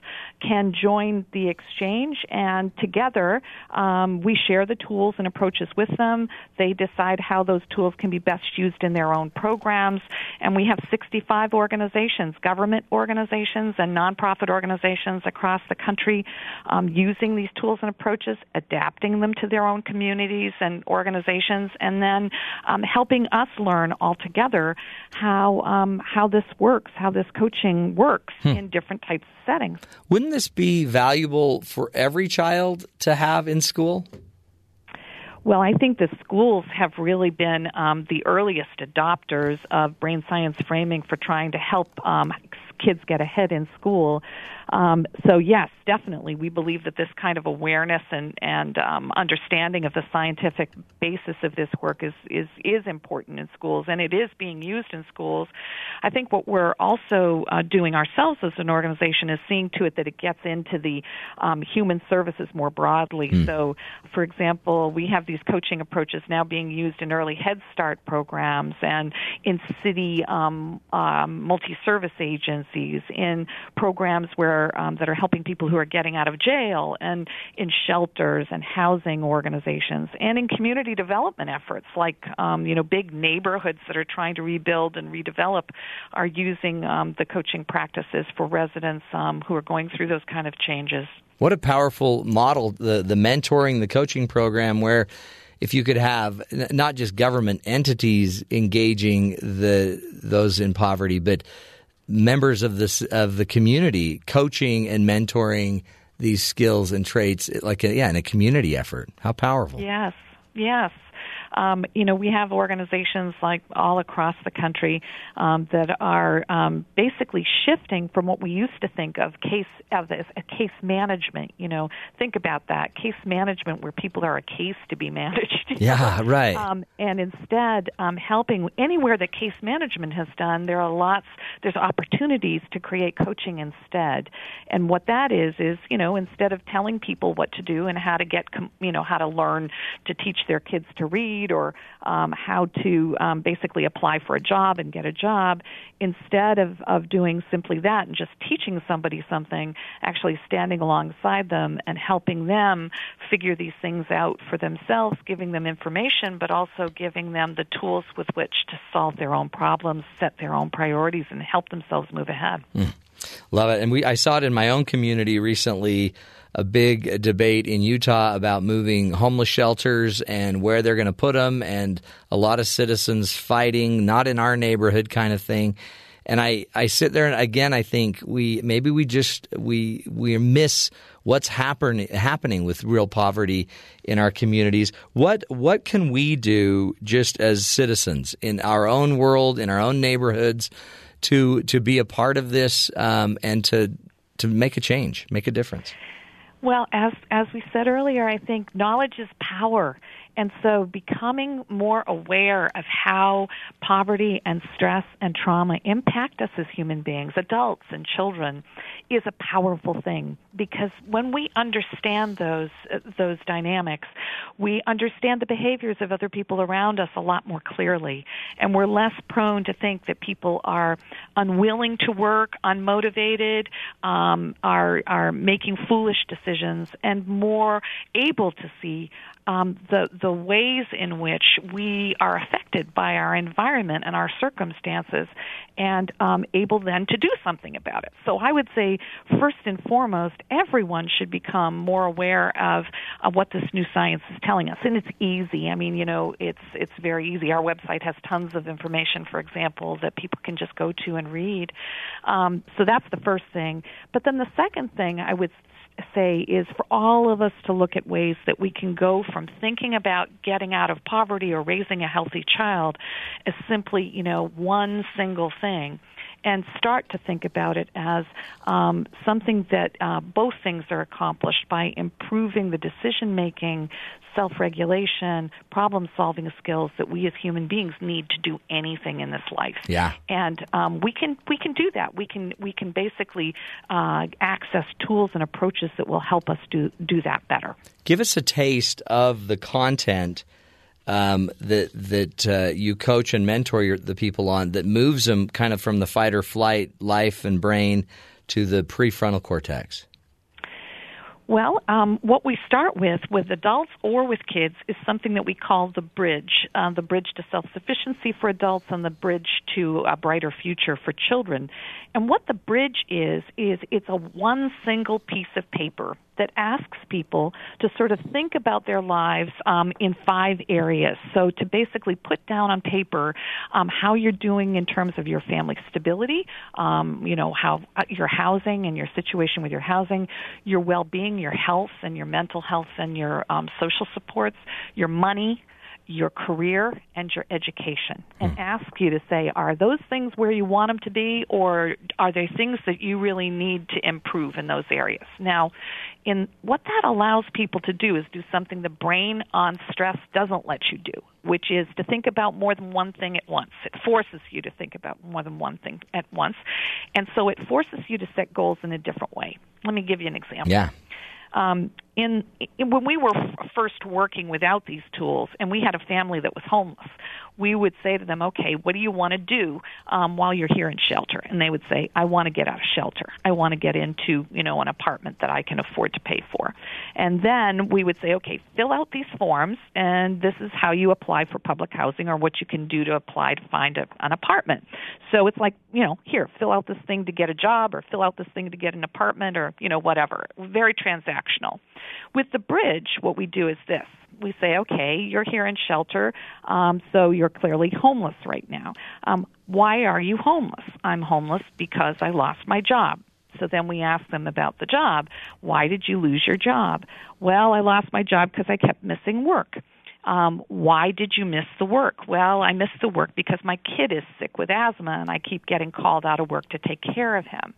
can join the exchange, and together um, we share the tools and approaches with them. They decide how those tools can be best used in their own programs, and we have 65 organizations, government organizations, and nonprofit organizations across the country um, using these tools and approaches, adapting them to their own communities and organizations, and then um, helping us learn all together how um, how this works, how this coaching works Hmm. in different types of settings. Wouldn't this be valuable for every child to have in school? Well, I think the schools have really been um, the earliest adopters of brain science framing for trying to help um, kids get ahead in school. Um, so yes, definitely, we believe that this kind of awareness and and um, understanding of the scientific basis of this work is is is important in schools, and it is being used in schools. I think what we're also uh, doing ourselves as an organization is seeing to it that it gets into the um, human services more broadly. So, for example, we have these coaching approaches now being used in early Head Start programs and in city um, um, multi-service agencies, in programs where um, that are helping people who are getting out of jail, and in shelters and housing organizations, and in community development efforts like um, you know big neighborhoods that are trying to rebuild and redevelop are using um, the coaching practices for residents um, who are going through those kind of changes. What a powerful model the the mentoring, the coaching program where if you could have not just government entities engaging the those in poverty, but members of this of the community coaching and mentoring these skills and traits like a, yeah in a community effort. How powerful. Yes, yes. Um, you know, we have organizations like all across the country um, that are um, basically shifting from what we used to think of case of as a case management. You know, think about that case management where people are a case to be managed. Yeah, know? right. Um, and instead, um, helping anywhere that case management has done, there are lots. There's opportunities to create coaching instead. And what that is is, you know, instead of telling people what to do and how to get, you know, how to learn to teach their kids to read or um, how to um, basically apply for a job and get a job, instead of of doing simply that and just teaching somebody something, actually standing alongside them and helping them figure these things out for themselves, giving them information, but also giving them the tools with which to solve their own problems, set their own priorities, and help themselves move ahead. Love it. And we I saw it in my own community recently a big debate in Utah about moving homeless shelters and where they're going to put them and a lot of citizens fighting not in our neighborhood kind of thing. And I, I sit there and again I think we maybe we just we we miss what's happen, happening with real poverty in our communities. What what can we do just as citizens in our own world, in our own neighborhoods, to to be a part of this um, and to to make a change, make a difference. Well, as as we said earlier, I think knowledge is power. And so becoming more aware of how poverty and stress and trauma impact us as human beings, adults and children, is a powerful thing. Because when we understand those uh, those dynamics, we understand the behaviors of other people around us a lot more clearly. And we're less prone to think that people are unwilling to work, unmotivated, um, are are making foolish decisions and more able to see um, the the ways in which we are affected by our environment and our circumstances, and um, able then to do something about it. So I would say, first and foremost, everyone should become more aware of, what this new science is telling us, and it's easy. I mean, you know, it's it's very easy. Our website has tons of information, for example, that people can just go to and read. Um, so that's the first thing. But then the second thing I would say is for all of us to look at ways that we can go from thinking about getting out of poverty or raising a healthy child as simply, you know, one single thing and start to think about it as um, something that uh, both things are accomplished by improving the decision making, self regulation, problem solving skills that we as human beings need to do anything in this life. Yeah. And um, we can we can do that. We can we can basically uh, access tools and approaches that will help us do do that better. Give us a taste of the content um, that that uh, you coach and mentor your, the people on that moves them kind of from the fight or flight life and brain to the prefrontal cortex? Well, um, what we start with, with adults or with kids, is something that we call the bridge uh, the bridge to self sufficiency for adults and the bridge to a brighter future for children. And what the bridge is, is it's a one single piece of paper that asks people to sort of think about their lives um, in five areas. So to basically put down on paper um, how you're doing in terms of your family stability, um, you know how uh, your housing and your situation with your housing, your well-being, your health and your mental health and your um, social supports, your money your career and your education and ask you to say, are those things where you want them to be, or are they things that you really need to improve in those areas? Now, in what that allows people to do is do something the brain on stress doesn't let you do, which is to think about more than one thing at once. It forces you to think about more than one thing at once, and so it forces you to set goals in a different way. Let me give you an example. Yeah. Um, in, in when we were first working without these tools, and we had a family that was homeless, we would say to them, "Okay, what do you want to do um, while you're here in shelter?" And they would say, "I want to get out of shelter. I want to get into you know an apartment that I can afford to pay for." And then we would say, "Okay, fill out these forms, and this is how you apply for public housing, or what you can do to apply to find a, an apartment." So it's like you know, here, fill out this thing to get a job, or fill out this thing to get an apartment, or you know, whatever. Very transactional. With the bridge, what we do is this we say, okay, you're here in shelter, um, so you're clearly homeless right now. Um, why are you homeless? I'm homeless because I lost my job. So then we ask them about the job. Why did you lose your job? Well, I lost my job because I kept missing work. Um, why did you miss the work? Well, I missed the work because my kid is sick with asthma and I keep getting called out of work to take care of him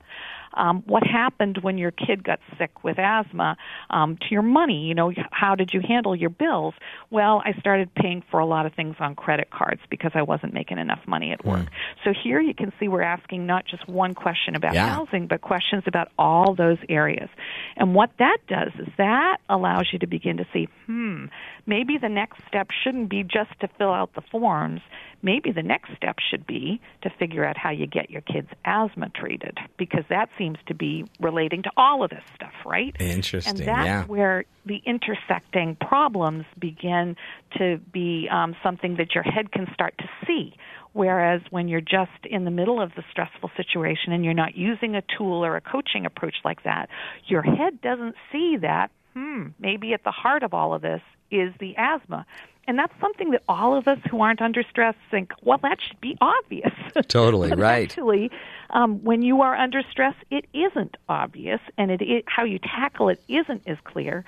um, what happened when your kid got sick with asthma um, to your money. You know, how did you handle your bills? Well, I started paying for a lot of things on credit cards because I wasn't making enough money at work. So here you can see we're asking not just one question about Yeah. housing, but questions about all those areas. And what that does is that allows you to begin to see, hmm, maybe the next step shouldn't be just to fill out the forms. Maybe the next step should be to figure out how you get your kid's asthma treated because that seems to be relating to all of this stuff, right? Interesting, And that's yeah. where the intersecting problems begin to be um, something that your head can start to see. Whereas when you're just in the middle of the stressful situation and you're not using a tool or a coaching approach like that, your head doesn't see that, hmm, maybe at the heart of all of this is the asthma. And that's something that all of us who aren't under stress think, well, that should be obvious. Totally, right. Actually, um, when you are under stress, it isn't obvious, and it, it how you tackle it isn't as clear.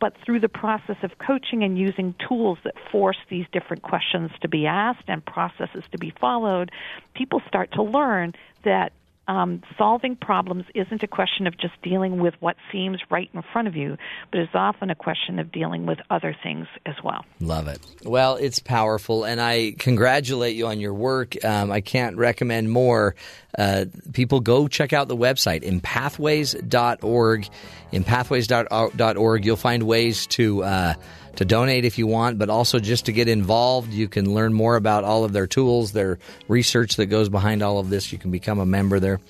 But through the process of coaching and using tools that force these different questions to be asked and processes to be followed, people start to learn that um, solving problems isn't a question of just dealing with what seems right in front of you, but is often a question of dealing with other things as well. Love it. Well, it's powerful, and I congratulate you on your work. Um, I can't recommend more. Uh, people go check out the website, empathways.org. Empathways.org. You'll find ways to. Uh, to donate if you want, but also just to get involved. You can learn more about all of their tools, their research that goes behind all of this. You can become a member there.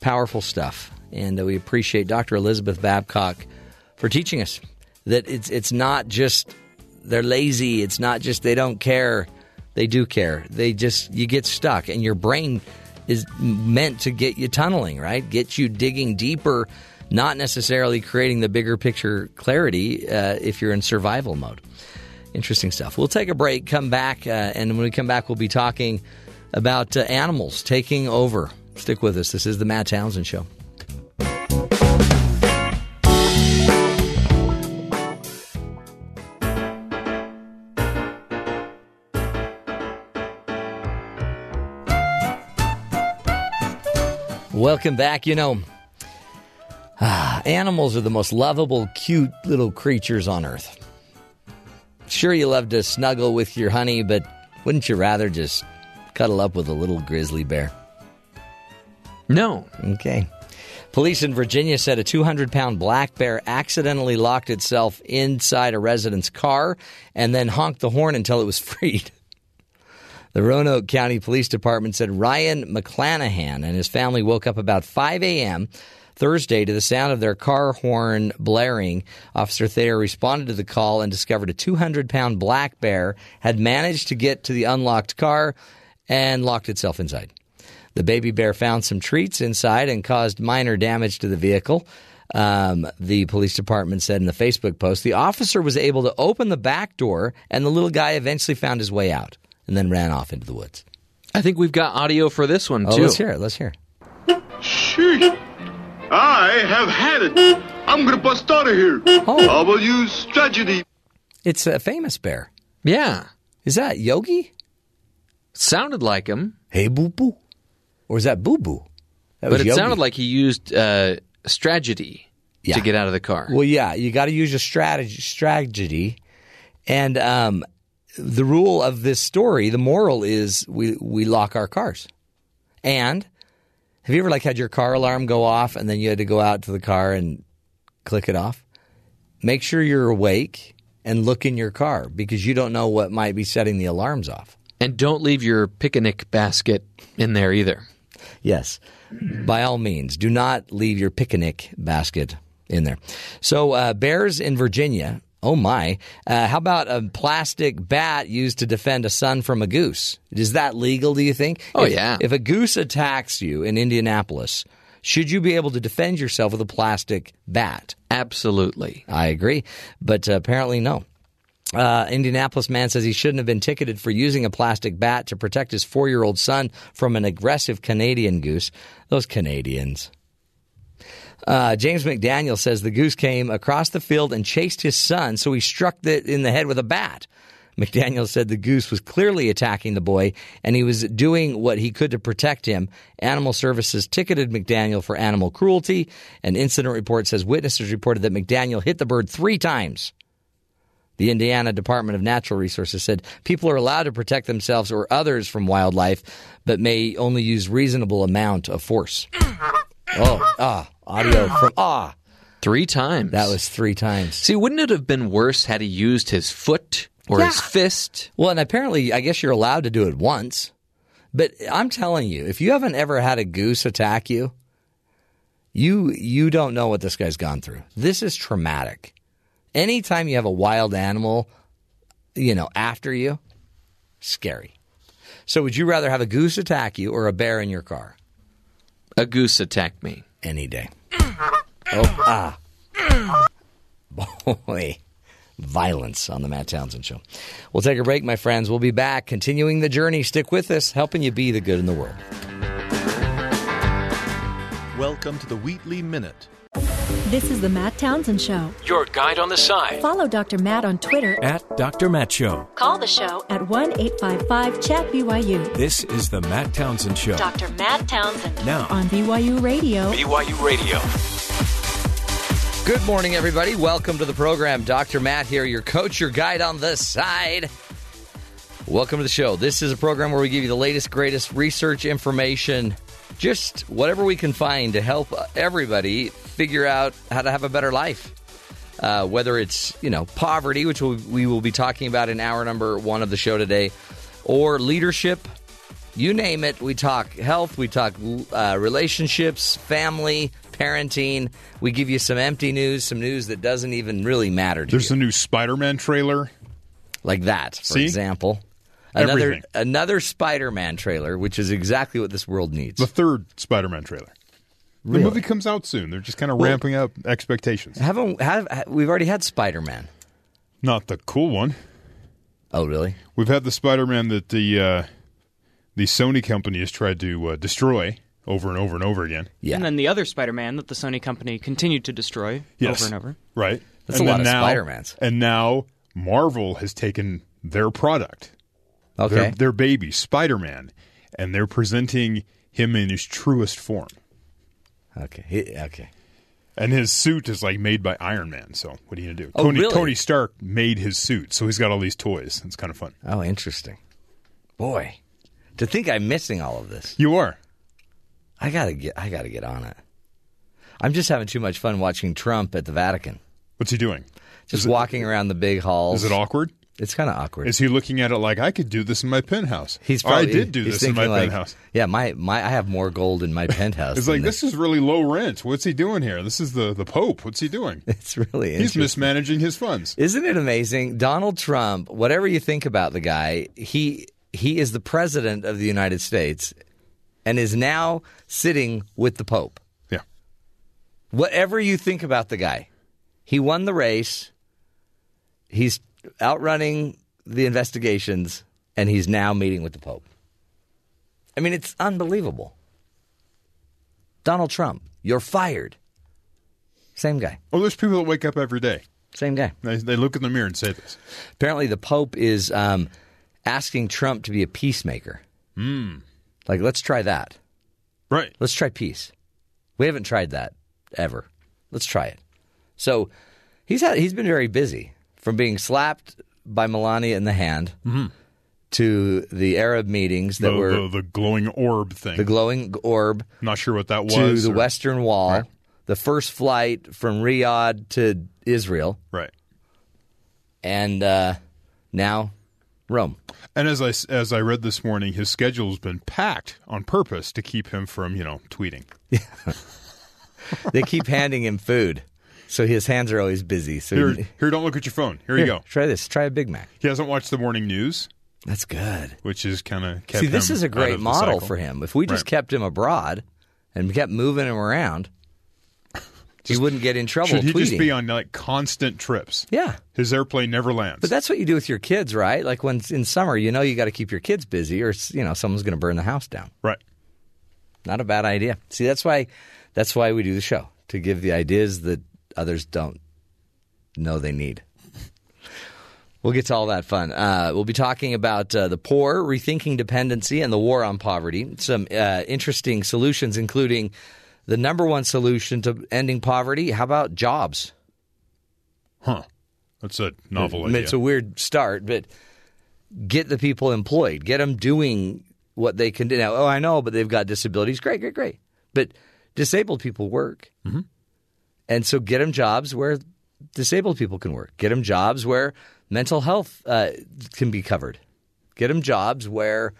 Powerful stuff. And uh, we appreciate Dr. Elizabeth Babcock for teaching us that it's it's not just they're lazy. It's not just they don't care. They do care. They just you get stuck, and your brain is meant to get you tunneling, right? Get you digging deeper, not necessarily creating the bigger picture clarity uh, if you're in survival mode. Interesting stuff. We'll take a break, come back, uh, and when we come back, we'll be talking about uh, animals taking over. Stick with us. This is the Matt Townsend Show. Welcome back. You know, ah, animals are the most lovable, cute little creatures on earth. Sure, you love to snuggle with your honey, but wouldn't you rather just cuddle up with a little grizzly bear? No. Okay. Police in Virginia said a 200 pound black bear accidentally locked itself inside a resident's car and then honked the horn until it was freed. The Roanoke County Police Department said Ryan McClanahan and his family woke up about 5 a.m. Thursday to the sound of their car horn blaring. Officer Thayer responded to the call and discovered a 200 pound black bear had managed to get to the unlocked car and locked itself inside. The baby bear found some treats inside and caused minor damage to the vehicle. Um, the police department said in the Facebook post the officer was able to open the back door and the little guy eventually found his way out and then ran off into the woods. I think we've got audio for this one Oh, too. let's hear it. Let's hear it. Sheesh. I have had it. I'm gonna bust out of here. Oh. I will use tragedy. It's a famous bear. Yeah, Is that Yogi? sounded like him, Hey, boo boo. Or is that boo boo? That but it Yogi. sounded like he used uh, strategy Yeah. to get out of the car. Well, yeah, you got to use your strategy, strategy, and um, the rule of this story, the moral is we we lock our cars. And have you ever like had your car alarm go off and then you had to go out to the car and click it off? Make sure you're awake and look in your car because you don't know what might be setting the alarms off. And don't leave your picnic basket in there either. Yes, by all means, do not leave your picnic basket in there. So, uh, bears in Virginia. Oh my! Uh, how about a plastic bat used to defend a son from a goose? Is that legal? Do you think? Oh, If- yeah. If a goose attacks you in Indianapolis, should you be able to defend yourself with a plastic bat? Absolutely. I agree, but uh, apparently no. Uh, Indianapolis man says he shouldn't have been ticketed for using a plastic bat to protect his four-year-old son from an aggressive Canadian goose. Those Canadians. Uh, James McDaniel says the goose came across the field and chased his son, so he struck it in the head with a bat. McDaniel said the goose was clearly attacking the boy and he was doing what he could to protect him. Animal Services ticketed McDaniel for animal cruelty. An incident report says witnesses reported that McDaniel hit the bird three times. The Indiana Department of Natural Resources said people are allowed to protect themselves or others from wildlife, but may only use reasonable amount of force. Oh, ah, audio from ah. Three times. That was three times. See, wouldn't it have been worse had he used his foot or his fist? Well, and apparently, I guess you're allowed to do it once. But I'm telling you, if you haven't ever had a goose attack you, you you don't know what this guy's gone through. This is traumatic. Anytime you have a wild animal, you know, after you, scary. So, would you rather have a goose attack you or a bear in your car? A goose attacked me. Any day. Oh, ah. Boy. Violence on the Matt Townsend Show. We'll take a break, my friends. We'll be back, continuing the journey. Stick with us, helping you be the good in the world. Welcome to the Wheatley Minute. This is the Matt Townsend Show. Your guide on the side Follow Dr. Matt on Twitter. at Dr. Matt Show. Call the show at 1 855 Chat BYU This is the Matt Townsend Show. Dr. Matt Townsend Now, on BYU Radio. BYU Radio. Good morning, everybody. Welcome to the program. Dr. Matt here, your coach, your guide on the side. Welcome to the show. This is a program where we give you the latest, greatest research information, just whatever we can find to help everybody figure out how to have a better life. Uh, whether it's you know poverty, which we will be talking about in hour number one of the show today, or leadership, you name it. We talk health, we talk uh, relationships, family, parenting. We give you some empty news, some news that doesn't even really matter to There's you, a new Spider-Man trailer. like that, for See? example. Another Everything. another Spider-Man trailer, which is exactly what this world needs. The third Spider-Man trailer. The movie comes out soon. They're just kind of Well- ramping up expectations. Haven't have, ha- we've already had Spider-Man? Not the cool one. Oh, really? We've had the Spider-Man that the uh, the Sony company has tried to uh, destroy over and over and over again. Yeah. And then the other Spider-Man that the Sony company continued to destroy Yes. over and over. Right. That's and a lot of now, Spider-Mans. And now Marvel has taken their product, Okay. their, their baby, Spider-Man, and they're presenting him in his truest form. Okay. He- okay. And his suit is like made by Iron Man. So what are you gonna do? Oh, Tony really? Tony Stark made his suit, so he's got all these toys. It's kind of fun. Oh, interesting. Boy, to think I'm missing all of this. You are. I gotta get. I gotta get on it. I'm just having too much fun watching Trump at the Vatican. What's he doing? Just it- walking around the big halls. Is it awkward? It's kind of awkward. Is he looking at it like I could do this in my penthouse? He's Or I probably, did do this in my like, penthouse. Yeah, my, my I have more gold in my penthouse. It's like this is really low rent. What's he doing here? This is the the Pope. What's he doing? It's really He's mismanaging his funds. Isn't it amazing? Donald Trump, whatever you think about the guy, he he is the president of the United States and is now sitting with the Pope. Yeah. Whatever you think about the guy, he won the race. He's outrunning the investigations and he's now meeting with the Pope. I mean, it's unbelievable. Donald Trump, you're fired. Same guy. Well, there's people that wake up every day. Same guy. They, they look in the mirror and say this. Apparently, the Pope is um, asking Trump to be a peacemaker. Mm. Like, let's try that. Right. Let's try peace. We haven't tried that ever. Let's try it. So he's had he's been very busy from being slapped by Melania in the hand to the Arab meetings that Mm-hmm. the, were the, the glowing orb thing. the glowing orb Not sure what that was. to the or- Western Wall, Right. the first flight from Riyadh to Israel, Right. and uh, now Rome. And as I as I read this morning, his schedule's been packed on purpose to keep him from you know tweeting. they keep handing him food, so his hands are always busy. So Here, he- here, don't look at your phone. Here, you go. Try this. Try a Big Mac. He hasn't watched the morning news, That's good. which is kind of See, this is a great model for him. If we just Right. kept him abroad and kept moving him around, he wouldn't get in trouble Should he tweeting. just be on like constant trips? yeah. His airplane never lands. But that's what you do with your kids, right? Like when in summer, you know you got to keep your kids busy, or you know someone's going to burn the house down. right. Not a bad idea. See, that's why that's why we do the show to give the ideas that others don't know they need. We'll get to all that fun. Uh, we'll be talking about uh, the poor, rethinking dependency, and the war on poverty. Some uh, interesting solutions, including the number one solution to ending poverty. How about jobs? Huh. That's a novel idea. It's a weird start, but get the people employed. Get them doing what they can do. Now, oh, I know, but they've got disabilities. Great, great, great. But disabled people work. Mm-hmm. And so get them jobs where disabled people can work. Get them jobs where mental health uh, can be covered. Get them jobs where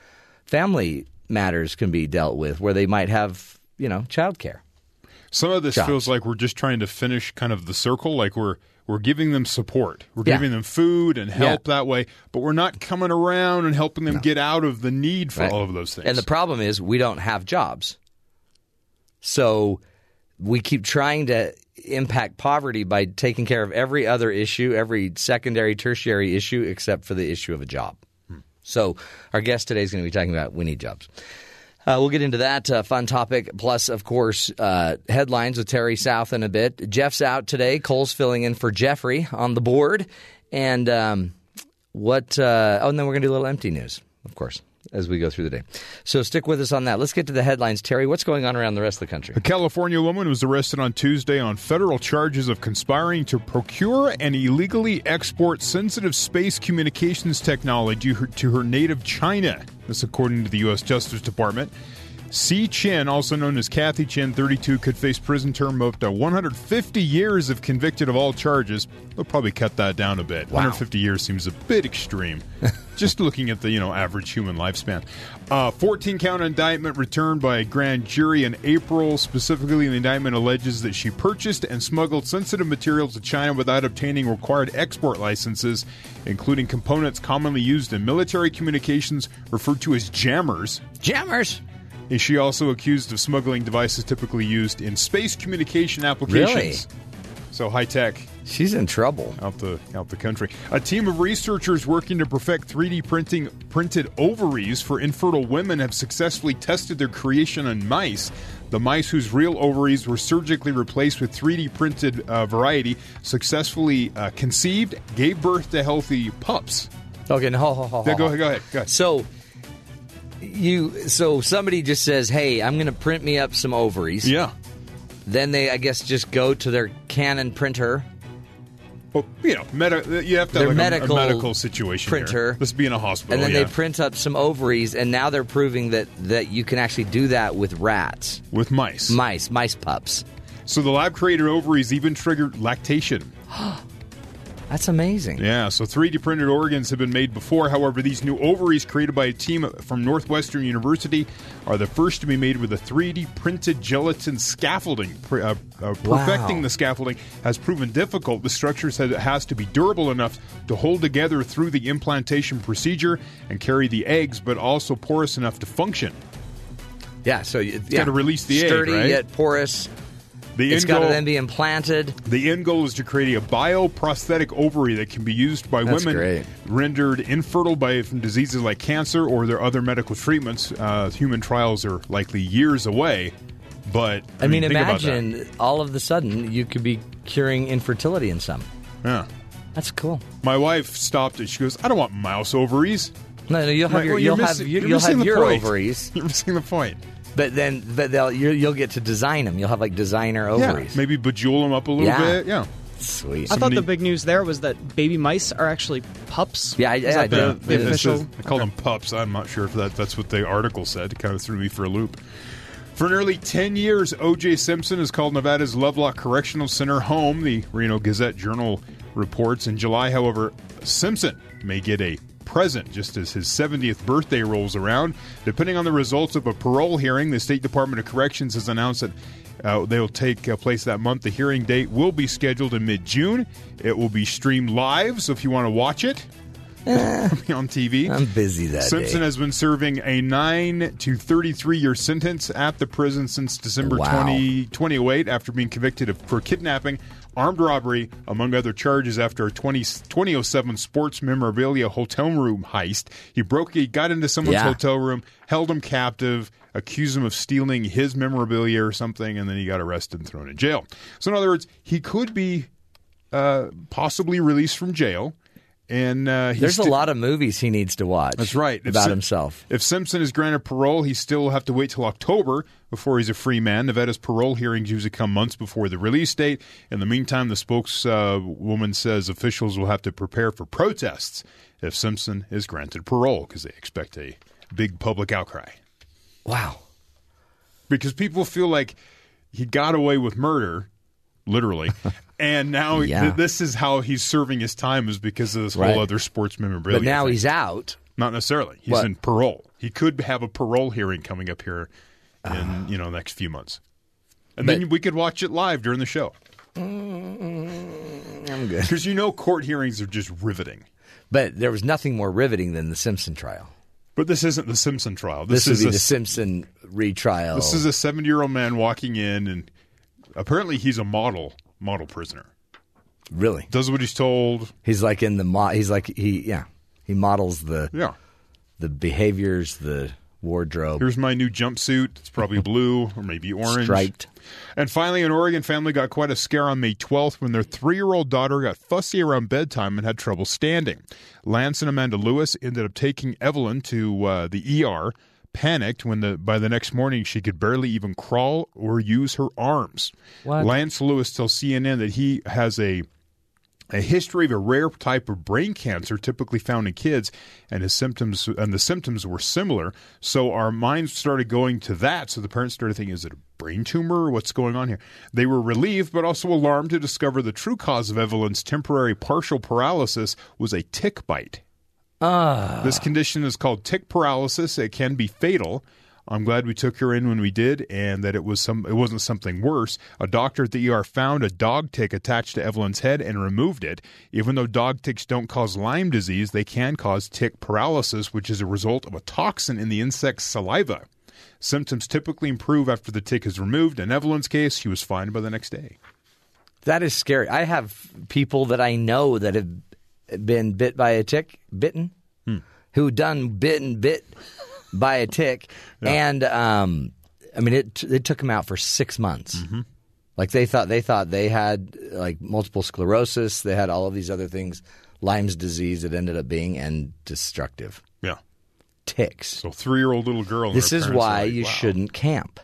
family matters can be dealt with, where they might have, you know, childcare. Some of this jobs. feels like we're just trying to finish kind of the circle, like we're we're giving them support, we're Yeah. giving them food and help that way, but we're not coming around and helping them get out of the need for Right. all of those things. And the problem is we don't have jobs. So we keep trying to impact poverty by taking care of every other issue, every secondary, tertiary issue, except for the issue of a job. Hmm. So our guest today is going to be talking about we need jobs. Uh, we'll get into that uh, fun topic. Plus, of course, uh, headlines with Terry South in a bit. Jeff's out today. Cole's filling in for Jeffrey on the board. And um, what? Uh, oh, and then we're going to do a little empty news, of course, as we go through the day. So stick with us on that. Let's get to the headlines. Terry, what's going on around the rest of the country? A California woman was arrested on Tuesday on federal charges of conspiring to procure and illegally export sensitive space communications technology to her native China. This, according to the U.S. Justice Department. Si Chen, also known as Cathy Chen, 32, could face prison term of up to 150 years if convicted of all charges. They'll probably cut that down a bit. 150 years seems a bit extreme. Just looking at the you know average human lifespan. Uh, 14 count indictment returned by a grand jury in April. Specifically, the indictment alleges that she purchased and smuggled sensitive materials to China without obtaining required export licenses, including components commonly used in military communications referred to as jammers. Jammers. Is she also accused of smuggling devices typically used in space communication applications? Really? So high tech She's in trouble. out the out the country. A team of researchers working to perfect 3D printing printed ovaries for infertile women have successfully tested their creation on mice. The mice whose real ovaries were surgically replaced with 3D printed uh, variety successfully uh, conceived, gave birth to healthy pups. Okay, no, ho, ho, ho, Yeah, go ahead, go ahead, go ahead. So you so somebody just says, "Hey, I'm going to print me up some ovaries." Yeah. Then they, I guess, just go to their Canon printer. Well, you know, you have to have like medical a, medical situation here. printer. Let's be in a hospital. and then yeah. they print up some ovaries, and now they're proving that, that you can actually do that with rats, with mice. mice, mice pups. So the lab created ovaries even triggered lactation. That's amazing. Yeah, so 3D printed organs have been made before. However, these new ovaries created by a team from Northwestern University are the first to be made with a 3D printed gelatin scaffolding. Uh, uh, perfecting Wow. the scaffolding has proven difficult. The structure said it has to be durable enough to hold together through the implantation procedure and carry the eggs, but also porous enough to function. Yeah, so you- yeah. gotta release the egg, sturdy right? yet porous. The It's got to then be implanted. The end goal is to create a bioprosthetic ovary that can be used by That's women great. rendered infertile by from diseases like cancer or their other medical treatments. Uh, human trials are likely years away, but I, mean, think about that. imagine all of a sudden you could be curing infertility in some. Yeah, That's cool. my wife stopped it. She goes, "I don't want mouse ovaries." No, no, you'll have your "Well, you'll you're have missing- you're you'll have the your point." ovaries, You're missing the point. But then but they'll you'll, you'll get to design them. You'll have like designer ovaries. Yeah, maybe bejewel them up a little Yeah. bit. Yeah, Sweet. I thought the big news there was that baby mice are actually pups. Yeah, I- Is yeah, that I the, did. the it official. says- I call them pups. I'm not sure if that, that's what the article said. It kind of threw me for a loop. For nearly 10 years, O.J. Simpson has called Nevada's Lovelock Correctional Center home, the Reno Gazette Journal reports. In July, however, Simpson may get a present just as his 70th birthday rolls around. Depending on the results of a parole hearing, the State Department of Corrections has announced that uh, they will take uh, place that month. The hearing date will be scheduled in mid June. It will be streamed live, so if you want to watch it, it'll on TV. I'm busy that Simpson day. has been serving a 9 to 33 year sentence at the prison since December Wow. 20, 2008 after being convicted of, for kidnapping, armed robbery, among other charges after a 20, 2007 sports memorabilia hotel room heist. He broke, he got into someone's Yeah. hotel room, held him captive, accused him of stealing his memorabilia or something, and then he got arrested and thrown in jail. So, in other words, he could be uh, possibly released from jail. And uh, he's There's a lot of movies he needs to watch. that's right. About Sim- himself. If Simpson is granted parole, he still will have to wait till October before he's a free man. Nevada's parole hearings usually come months before the release date. In the meantime, the spokeswoman says officials will have to prepare for protests if Simpson is granted parole because they expect a big public outcry. Wow. Because people feel like he got away with murder, literally. And now Yeah. th- this is how he's serving his time is because of this Right. whole other sports memorabilia. But now thing. he's out. Not necessarily. He's What? in parole. He could have a parole hearing coming up here in ah. you know the next few months, and But- then we could watch it live during the show. Mm, I'm good. Because you know court hearings are just riveting. But there was nothing more riveting than the Simpson trial. But this isn't the Simpson trial. This, This, is the Simpson retrial. this is a seventy year old man walking in, and apparently he's a model model prisoner. really. Does what he's told. He's like in the mo- he's like he yeah. He models the Yeah. the behaviors, the wardrobe. Here's my new jumpsuit. It's probably blue or maybe orange. Striped. And finally, an Oregon family got quite a scare on May 12th when their three year old daughter got fussy around bedtime and had trouble standing. Lance and Amanda Lewis ended up taking Evelyn to uh, the ER. Panicked when the by the next morning she could barely even crawl or use her arms. What? Lance Lewis tells CNN that he has a a history of a rare type of brain cancer typically found in kids and his symptoms and the symptoms were similar. So our minds started going to that. So the parents started thinking is it a brain tumor? What's going on here? They were relieved but also alarmed to discover the true cause of evelyn's temporary partial paralysis was a tick bite Ah. this condition is called tick paralysis it can be fatal I'm glad we took her in when we did, and that it was some. It wasn't something worse. A doctor at the ER found a dog tick attached to Evelyn's head and removed it. Even though dog ticks don't cause Lyme disease, they can cause tick paralysis, which is a result of a toxin in the insect's saliva. Symptoms typically improve after the tick is removed. In Evelyn's case, she was fine by the next day. That is scary. I have people that I know that have been bit by a tick, bitten, Hmm. who done bitten bit by a tick, and um, I mean it. It took him out for six months. Mm-hmm. Like they thought they thought they had like multiple sclerosis. They had all of these other things, Lyme's disease. It ended up being and destructive Yeah. ticks. So three-year-old little girl. This is why like, you "Wow." shouldn't camp.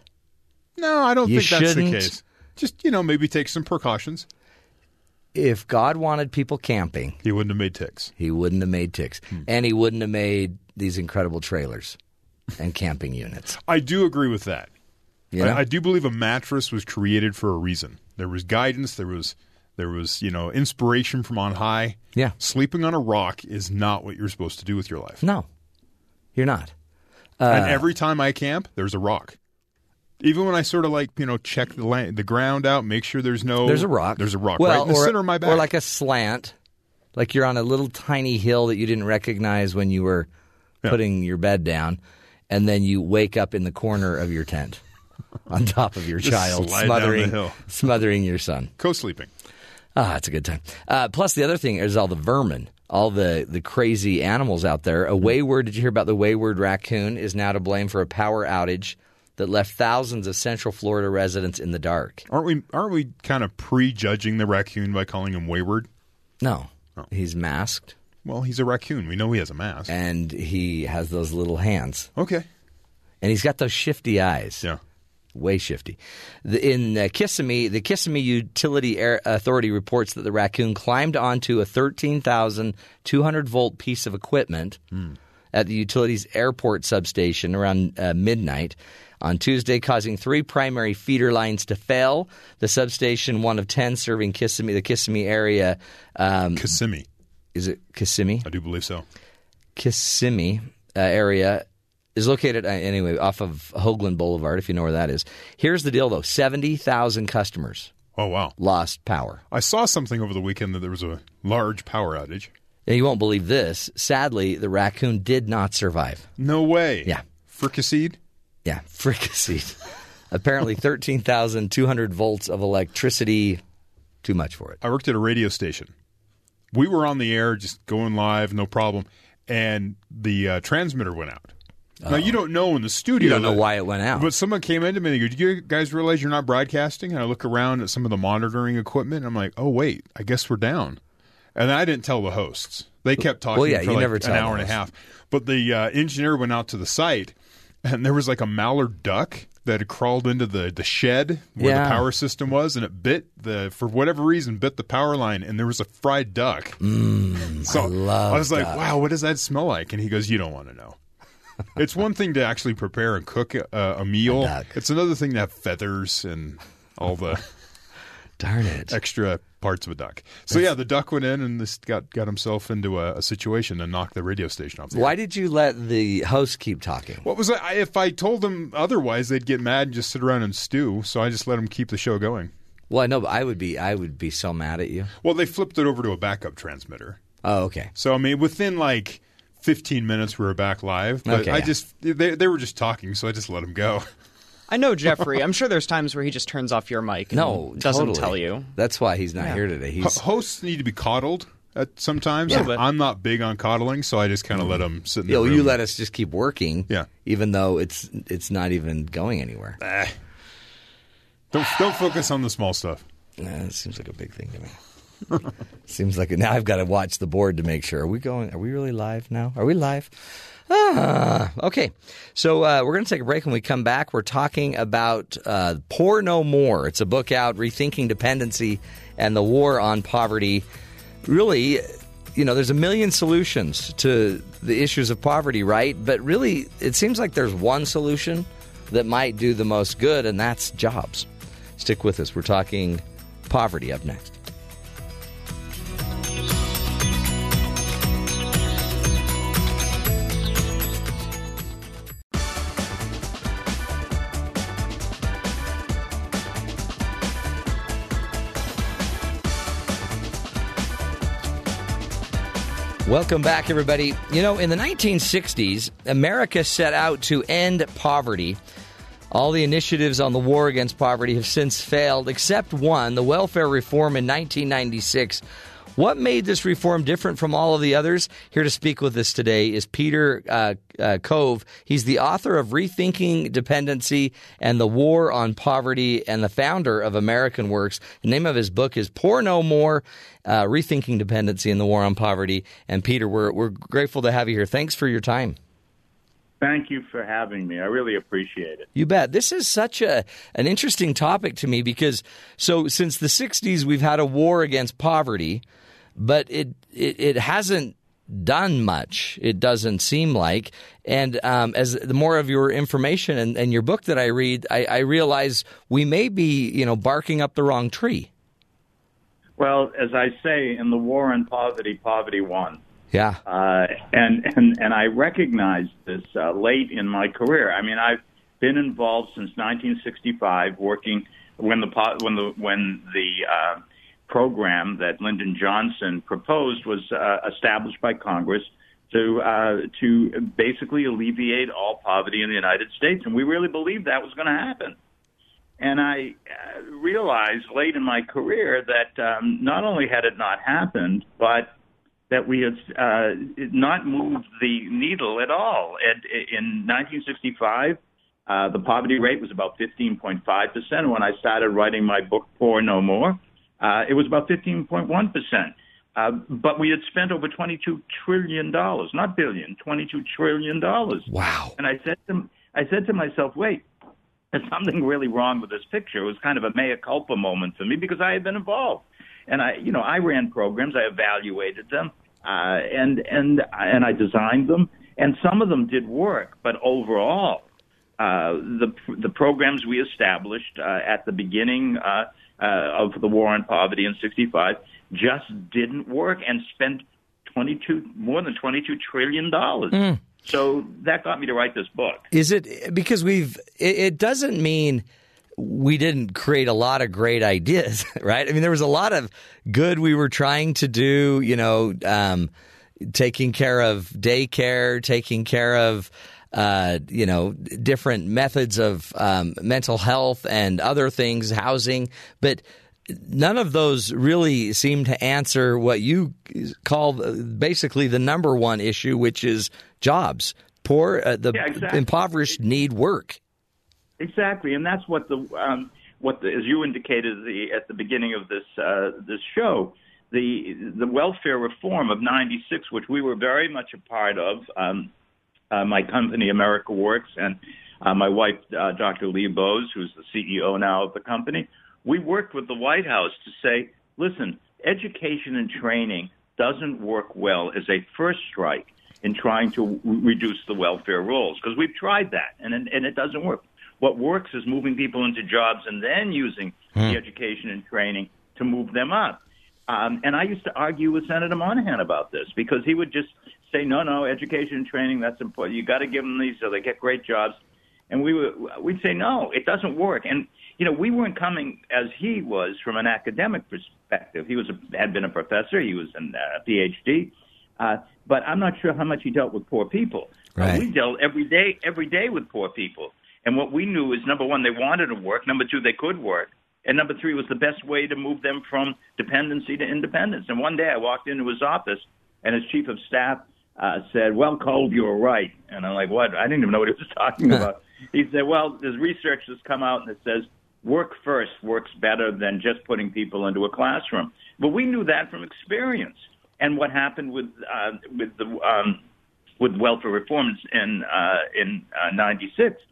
No, I don't You think that's the shouldn't. case. Just you know, maybe take some precautions. If God wanted people camping, He wouldn't have made ticks. He wouldn't have made ticks, Hmm. and he wouldn't have made these incredible trailers and camping units. I do agree with that. You know? I, I do believe a mattress was created for a reason. There was guidance. There was there was you know inspiration from on high. Yeah. Sleeping on a rock is not what you're supposed to do with your life. no, you're not. and every time I camp, there's a rock. Even when I sort of like you know check the land, the ground out, make sure there's no There's a rock. There's a rock well, right in the or, center of my back. Or like a slant, like you're on a little tiny hill that you didn't recognize when you were Yeah. putting your bed down, and then you wake up in the corner of your tent on top of your child, slide down the smothering, smothering your son. co-sleeping. Ah, it's a good time. Uh, plus, the other thing is all the vermin, all the, the crazy animals out there. A wayward, did you hear about the wayward raccoon is now to blame for a power outage that left thousands of Central Florida residents in the dark. Aren't we? Aren't we kind of prejudging the raccoon by calling him wayward? No, Oh. he's masked Well, he's a raccoon. We know he has a mask. and he has those little hands, Okay. and he's got those shifty eyes. Yeah. way shifty. The, in uh, Kissimmee, the Kissimmee Utility Air Authority reports that the raccoon climbed onto a 13,200 volt piece of equipment at the utility's airport substation around uh, midnight on Tuesday, causing three primary feeder lines to fail. The substation, one of 10 serving Kissimmee, the Kissimmee area. Um, Kissimmee. is it Kissimmee? I do believe so. Kissimmee uh, area is located uh, anyway off of Hoagland Boulevard, if you know where that is. Here's the deal, though: seventy thousand customers Oh wow. lost power. I saw something over the weekend that there was a large power outage. And you won't believe this. Sadly, the raccoon did not survive. No way. Yeah. Fricasseed? Yeah, fricasseed. Apparently, thirteen thousand two hundred volts of electricity. Too much for it. I worked at a radio station. We were on the air, just going live, no problem. And the uh, transmitter went out. Now, you don't know in the studio. You don't know that- why it went out. But someone came into me and they go, Do you guys realize you're not broadcasting? And I look around at some of the monitoring equipment and I'm like, Oh, wait, I guess we're down. And I didn't tell the hosts. They kept talking Well, yeah, for you like never an tell the hour and a half. But the uh, engineer went out to the site and there was like a mallard duck that had crawled into the, the shed where Yeah. the power system was and it bit the for whatever reason bit the power line and there was a fried duck. Mm, so I love was like, wow, what does that smell like? And he goes, you don't want to know. it's one thing to actually prepare and cook a, a meal. duck. It's another thing to have feathers and all the Darn it! extra parts of a duck. So yeah, the duck went in and this got got himself into a, a situation and knocked the radio station off. The Why air. did you let the host keep talking? What was I? If I told them otherwise, they'd get mad and just sit around and stew. So I just let them keep the show going. Well, I know, but I would be, I would be so mad at you. Well, they flipped it over to a backup transmitter. Oh, okay. So I mean, within like 15 minutes, we were back live. But Okay, I yeah. just they they were just talking, so I just let them go. I know Jeffrey. I'm sure there's times where he just turns off your mic. And No, doesn't totally. tell you. That's why he's not here today. He's Ho- hosts need to be coddled at sometimes. Yeah, but- I'm not big on coddling, so I just kind of let them sit in the Yo, room. you let us just keep working. Yeah. Even though it's it's not even going anywhere. Eh. Don't don't focus on the small stuff. Nah, it seems like a big thing to me. seems like now I've got to watch the board to make sure. Are we going? Are we really live now? Are we live? Ah, okay. So uh, we're going to take a break. When we come back, we're talking about uh, "Poor No More." It's a book out, rethinking dependency and the war on poverty. Really, you know, there's a million solutions to the issues of poverty, right? But really, it seems like there's one solution that might do the most good, and that's jobs. Stick with us. We're talking poverty up next. Welcome back, everybody. You know, in the 1960s, America set out to end poverty. All the initiatives on the war against poverty have since failed, except one the welfare reform in 1996. What made this reform different from all of the others? Here to speak with us today is Peter uh, uh, Cove. He's the author of Rethinking Dependency and the War on Poverty and the founder of America Works. The name of his book is Poor No More uh, Rethinking Dependency and the War on Poverty. And Peter, we're, we're grateful to have you here. Thanks for your time. Thank you for having me. I really appreciate it. You bet. This is such a an interesting topic to me because so since the '60s we've had a war against poverty, but it it, it hasn't done much. It doesn't seem like. And um, as the more of your information and, and your book that I read, I, I realize we may be, you know, barking up the wrong tree. Well, as I say in the war on poverty, poverty won. Yeah. Uh, and and and I recognized this uh, late in my career. I mean, I've been involved since 1965, working when the when the when the uh, program that Lyndon Johnson proposed was uh, established by Congress to uh, to basically alleviate all poverty in the United States, and we really believed that was going to happen. And I uh, realized late in my career that um, not only had it not happened, but that we had uh, not moved the needle at all. And in 1965, uh, the poverty rate was about 15.5 percent. When I started writing my book, Poor No More, uh, it was about 15.1 percent. Uh, but we had spent over 22 trillion dollars, not billion, 22 trillion dollars. Wow! And I said to I said to myself, wait, there's something really wrong with this picture. It was kind of a mea culpa moment for me because I had been involved, and I, you know, I ran programs, I evaluated them, uh, and and and I designed them, and some of them did work, but overall, uh, the the programs we established uh, at the beginning uh, uh, of the war on poverty in '65 just didn't work, and spent 22 more than 22 trillion dollars. Mm. So that got me to write this book. Is it because we've? It, it, doesn't mean we didn't create a lot of great ideas, right? I mean, there was a lot of good we were trying to do. You know, um, taking care of daycare, taking care of. Uh, you know, different methods of um, mental health and other things, housing, but none of those really seem to answer what you call basically the number one issue, which is jobs. Poor, uh, the yeah, exactly. impoverished need work. Exactly, and that's what the um, what the, as you indicated the, at the beginning of this uh, this show, the the welfare reform of '96, which we were very much a part of. Um, uh, my company, America Works, and uh, my wife, uh, Dr. Lee Bowes, who's the CEO now of the company we worked with the White House to say, listen, education and training doesn't work well as a first strike in trying to reduce the welfare rolls because we've tried that and and it doesn't work. What works is moving people into jobs and then using hmm. the education and training to move them up. Um, and I used to argue with Senator Moynihan about this because he would just say, no, no, education and training, that's important. You got to give them these so they get great jobs. And we would, we'd say, no, it doesn't work. And you know, we weren't coming as he was from an academic perspective. He was a, had been a professor. He was in a uh, PhD. Uh, but I'm not sure how much he dealt with poor people. Right. Uh, we dealt every day, every day with poor people. And what we knew is number one, they wanted to work. Number two, they could work. And number three was the best way to move them from dependency to independence. And one day I walked into his office, and his chief of staff uh, said, "Well, Cove, you were right." And I'm like, "What?" I didn't even know what he was talking about. he said, "Well, there's research that's come out and it says work first works better than just putting people into a classroom. But we knew that from experience. And what happened with uh, with the um, with welfare reforms in uh, in '96 uh,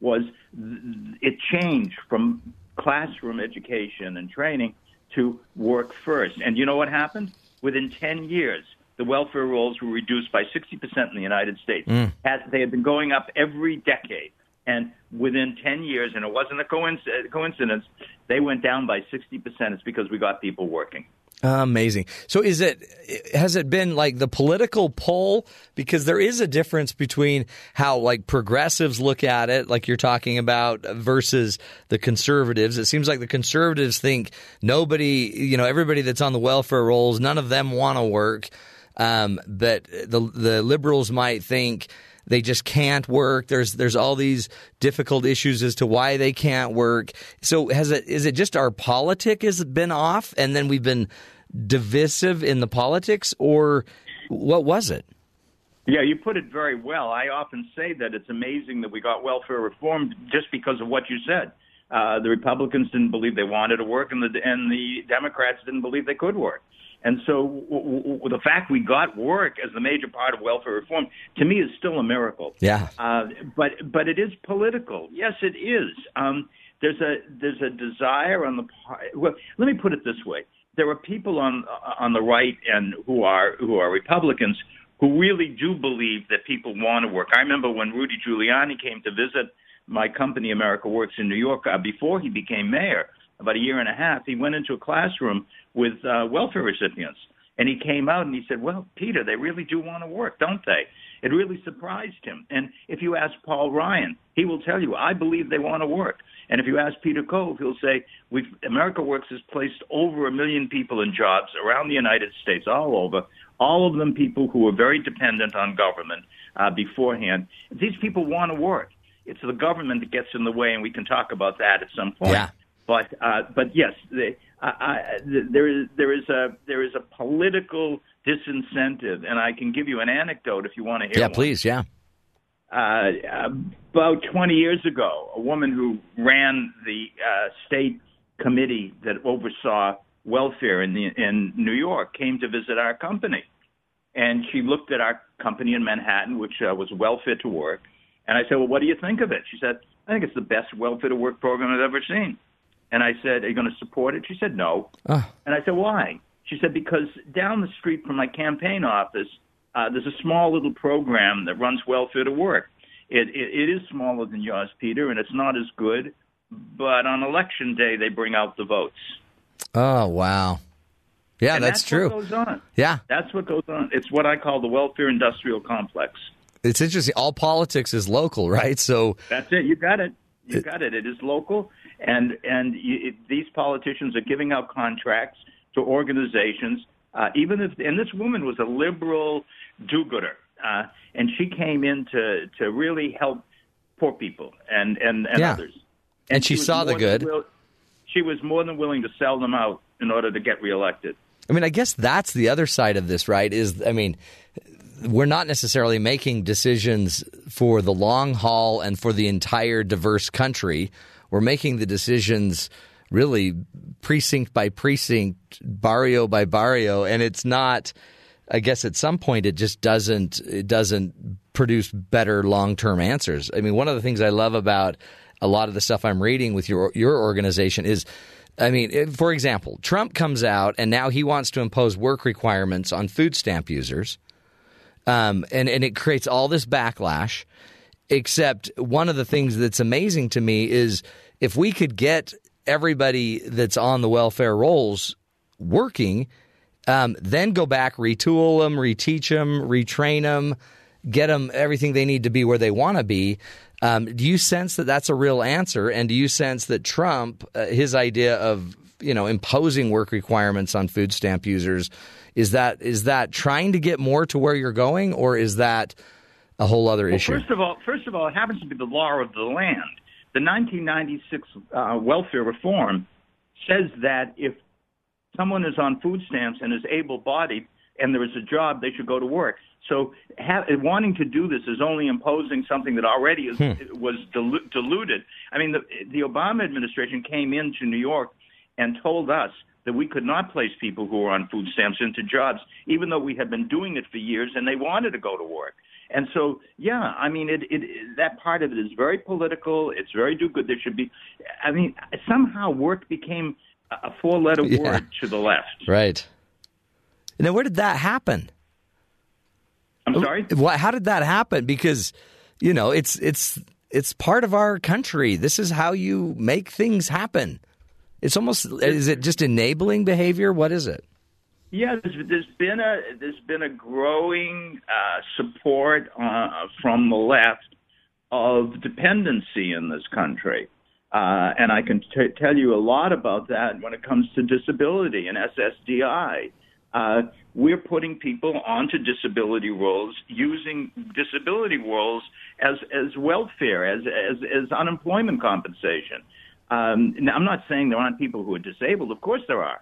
was th- it changed from classroom education and training to work first. And you know what happened? Within 10 years, the welfare rolls were reduced by 60% in the United States. Mm. they had been going up every decade. And within 10 years, and it wasn't a coincidence, they went down by 60%. It's because we got people working. Amazing. So is it has it been like the political pull because there is a difference between how like progressives look at it like you're talking about versus the conservatives. It seems like the conservatives think nobody, you know, everybody that's on the welfare rolls, none of them want to work. Um, but the the liberals might think they just can't work. There's there's all these difficult issues as to why they can't work. So has it is it just our politic has been off, and then we've been divisive in the politics, or what was it? Yeah, you put it very well. I often say that it's amazing that we got welfare reform just because of what you said. Uh, the Republicans didn't believe they wanted to work, and the and the Democrats didn't believe they could work. And so w- w- the fact we got work as the major part of welfare reform to me is still a miracle. Yeah. Uh, but but it is political. Yes, it is. Um, there's a there's a desire on the part. Well, let me put it this way: there are people on on the right and who are who are Republicans who really do believe that people want to work. I remember when Rudy Giuliani came to visit my company, America Works, in New York uh, before he became mayor. About a year and a half, he went into a classroom with uh, welfare recipients, and he came out and he said, "Well, Peter, they really do want to work, don't they?" It really surprised him. And if you ask Paul Ryan, he will tell you, "I believe they want to work." And if you ask Peter Cove, he'll say, We've, America Works has placed over a million people in jobs around the United States, all over, all of them people who were very dependent on government uh, beforehand. These people want to work. It's the government that gets in the way, and we can talk about that at some point. Yeah. But uh, but yes, the, I, I, there is there is a there is a political disincentive, and I can give you an anecdote if you want to hear. Yeah, one. please. Yeah. Uh, about 20 years ago, a woman who ran the uh, state committee that oversaw welfare in, the, in New York came to visit our company. And she looked at our company in Manhattan, which uh, was welfare to work. And I said, Well, what do you think of it? She said, I think it's the best welfare to work program I've ever seen. And I said, Are you going to support it? She said, No. Oh. And I said, Why? She said, Because down the street from my campaign office, uh, there's a small little program that runs welfare to work. It, it, it is smaller than yours, Peter, and it's not as good. But on election day, they bring out the votes. Oh wow. Yeah, and that's, that's true. What goes on. Yeah. That's what goes on. It's what I call the welfare industrial complex. It's interesting. All politics is local, right? So That's it. You got it. You got it. It is local, and and you, these politicians are giving out contracts to organizations. Uh, even if and this woman was a liberal do-gooder, uh, and she came in to to really help poor people and and, and Yeah. others. And she was saw the good. will- she was more than willing to sell them out in order to get reelected. I mean, I guess that's the other side of this, right? Is I mean, we're not necessarily making decisions for the long haul and for the entire diverse country. We're making the decisions really precinct by precinct, barrio by barrio, and it's not. I guess at some point it just doesn't it doesn't produce better long term answers. I mean, one of the things I love about a lot of the stuff I'm reading with your your organization is I mean, for example, Trump comes out and now he wants to impose work requirements on food stamp users, um, and and it creates all this backlash. Except one of the things that's amazing to me is if we could get everybody that's on the welfare rolls working, um, then go back, retool them, reteach them, retrain them, get them everything they need to be where they want to be. Um, do you sense that that's a real answer? And do you sense that Trump, uh, his idea of you know imposing work requirements on food stamp users, is that is that trying to get more to where you're going, or is that a whole other Well, issue? First of all, first of all, it happens to be the law of the land. The 1996 uh, welfare reform says that if someone is on food stamps and is able-bodied and there is a job, they should go to work. So ha- wanting to do this is only imposing something that already is, was dilu- diluted. I mean, the, the Obama administration came into New York and told us that we could not place people who were on food stamps into jobs, even though we had been doing it for years and they wanted to go to work. And so, yeah, I mean, it, it, that part of it is very political. It's very do good. There should be, I mean, somehow work became a four-letter Yeah. word to the left. Right. Now, where did that happen? I'm sorry. What, how did that happen? Because you know, it's it's it's part of our country. This is how you make things happen. It's almost is it just enabling behavior? What is it? Yeah, there's, there's been a there's been a growing uh, support uh, from the left of dependency in this country, uh, and I can t- tell you a lot about that when it comes to disability and SSDI. Uh, we're putting people onto disability rolls, using disability rolls as as welfare, as as, as unemployment compensation. Um, I'm not saying there aren't people who are disabled. Of course there are.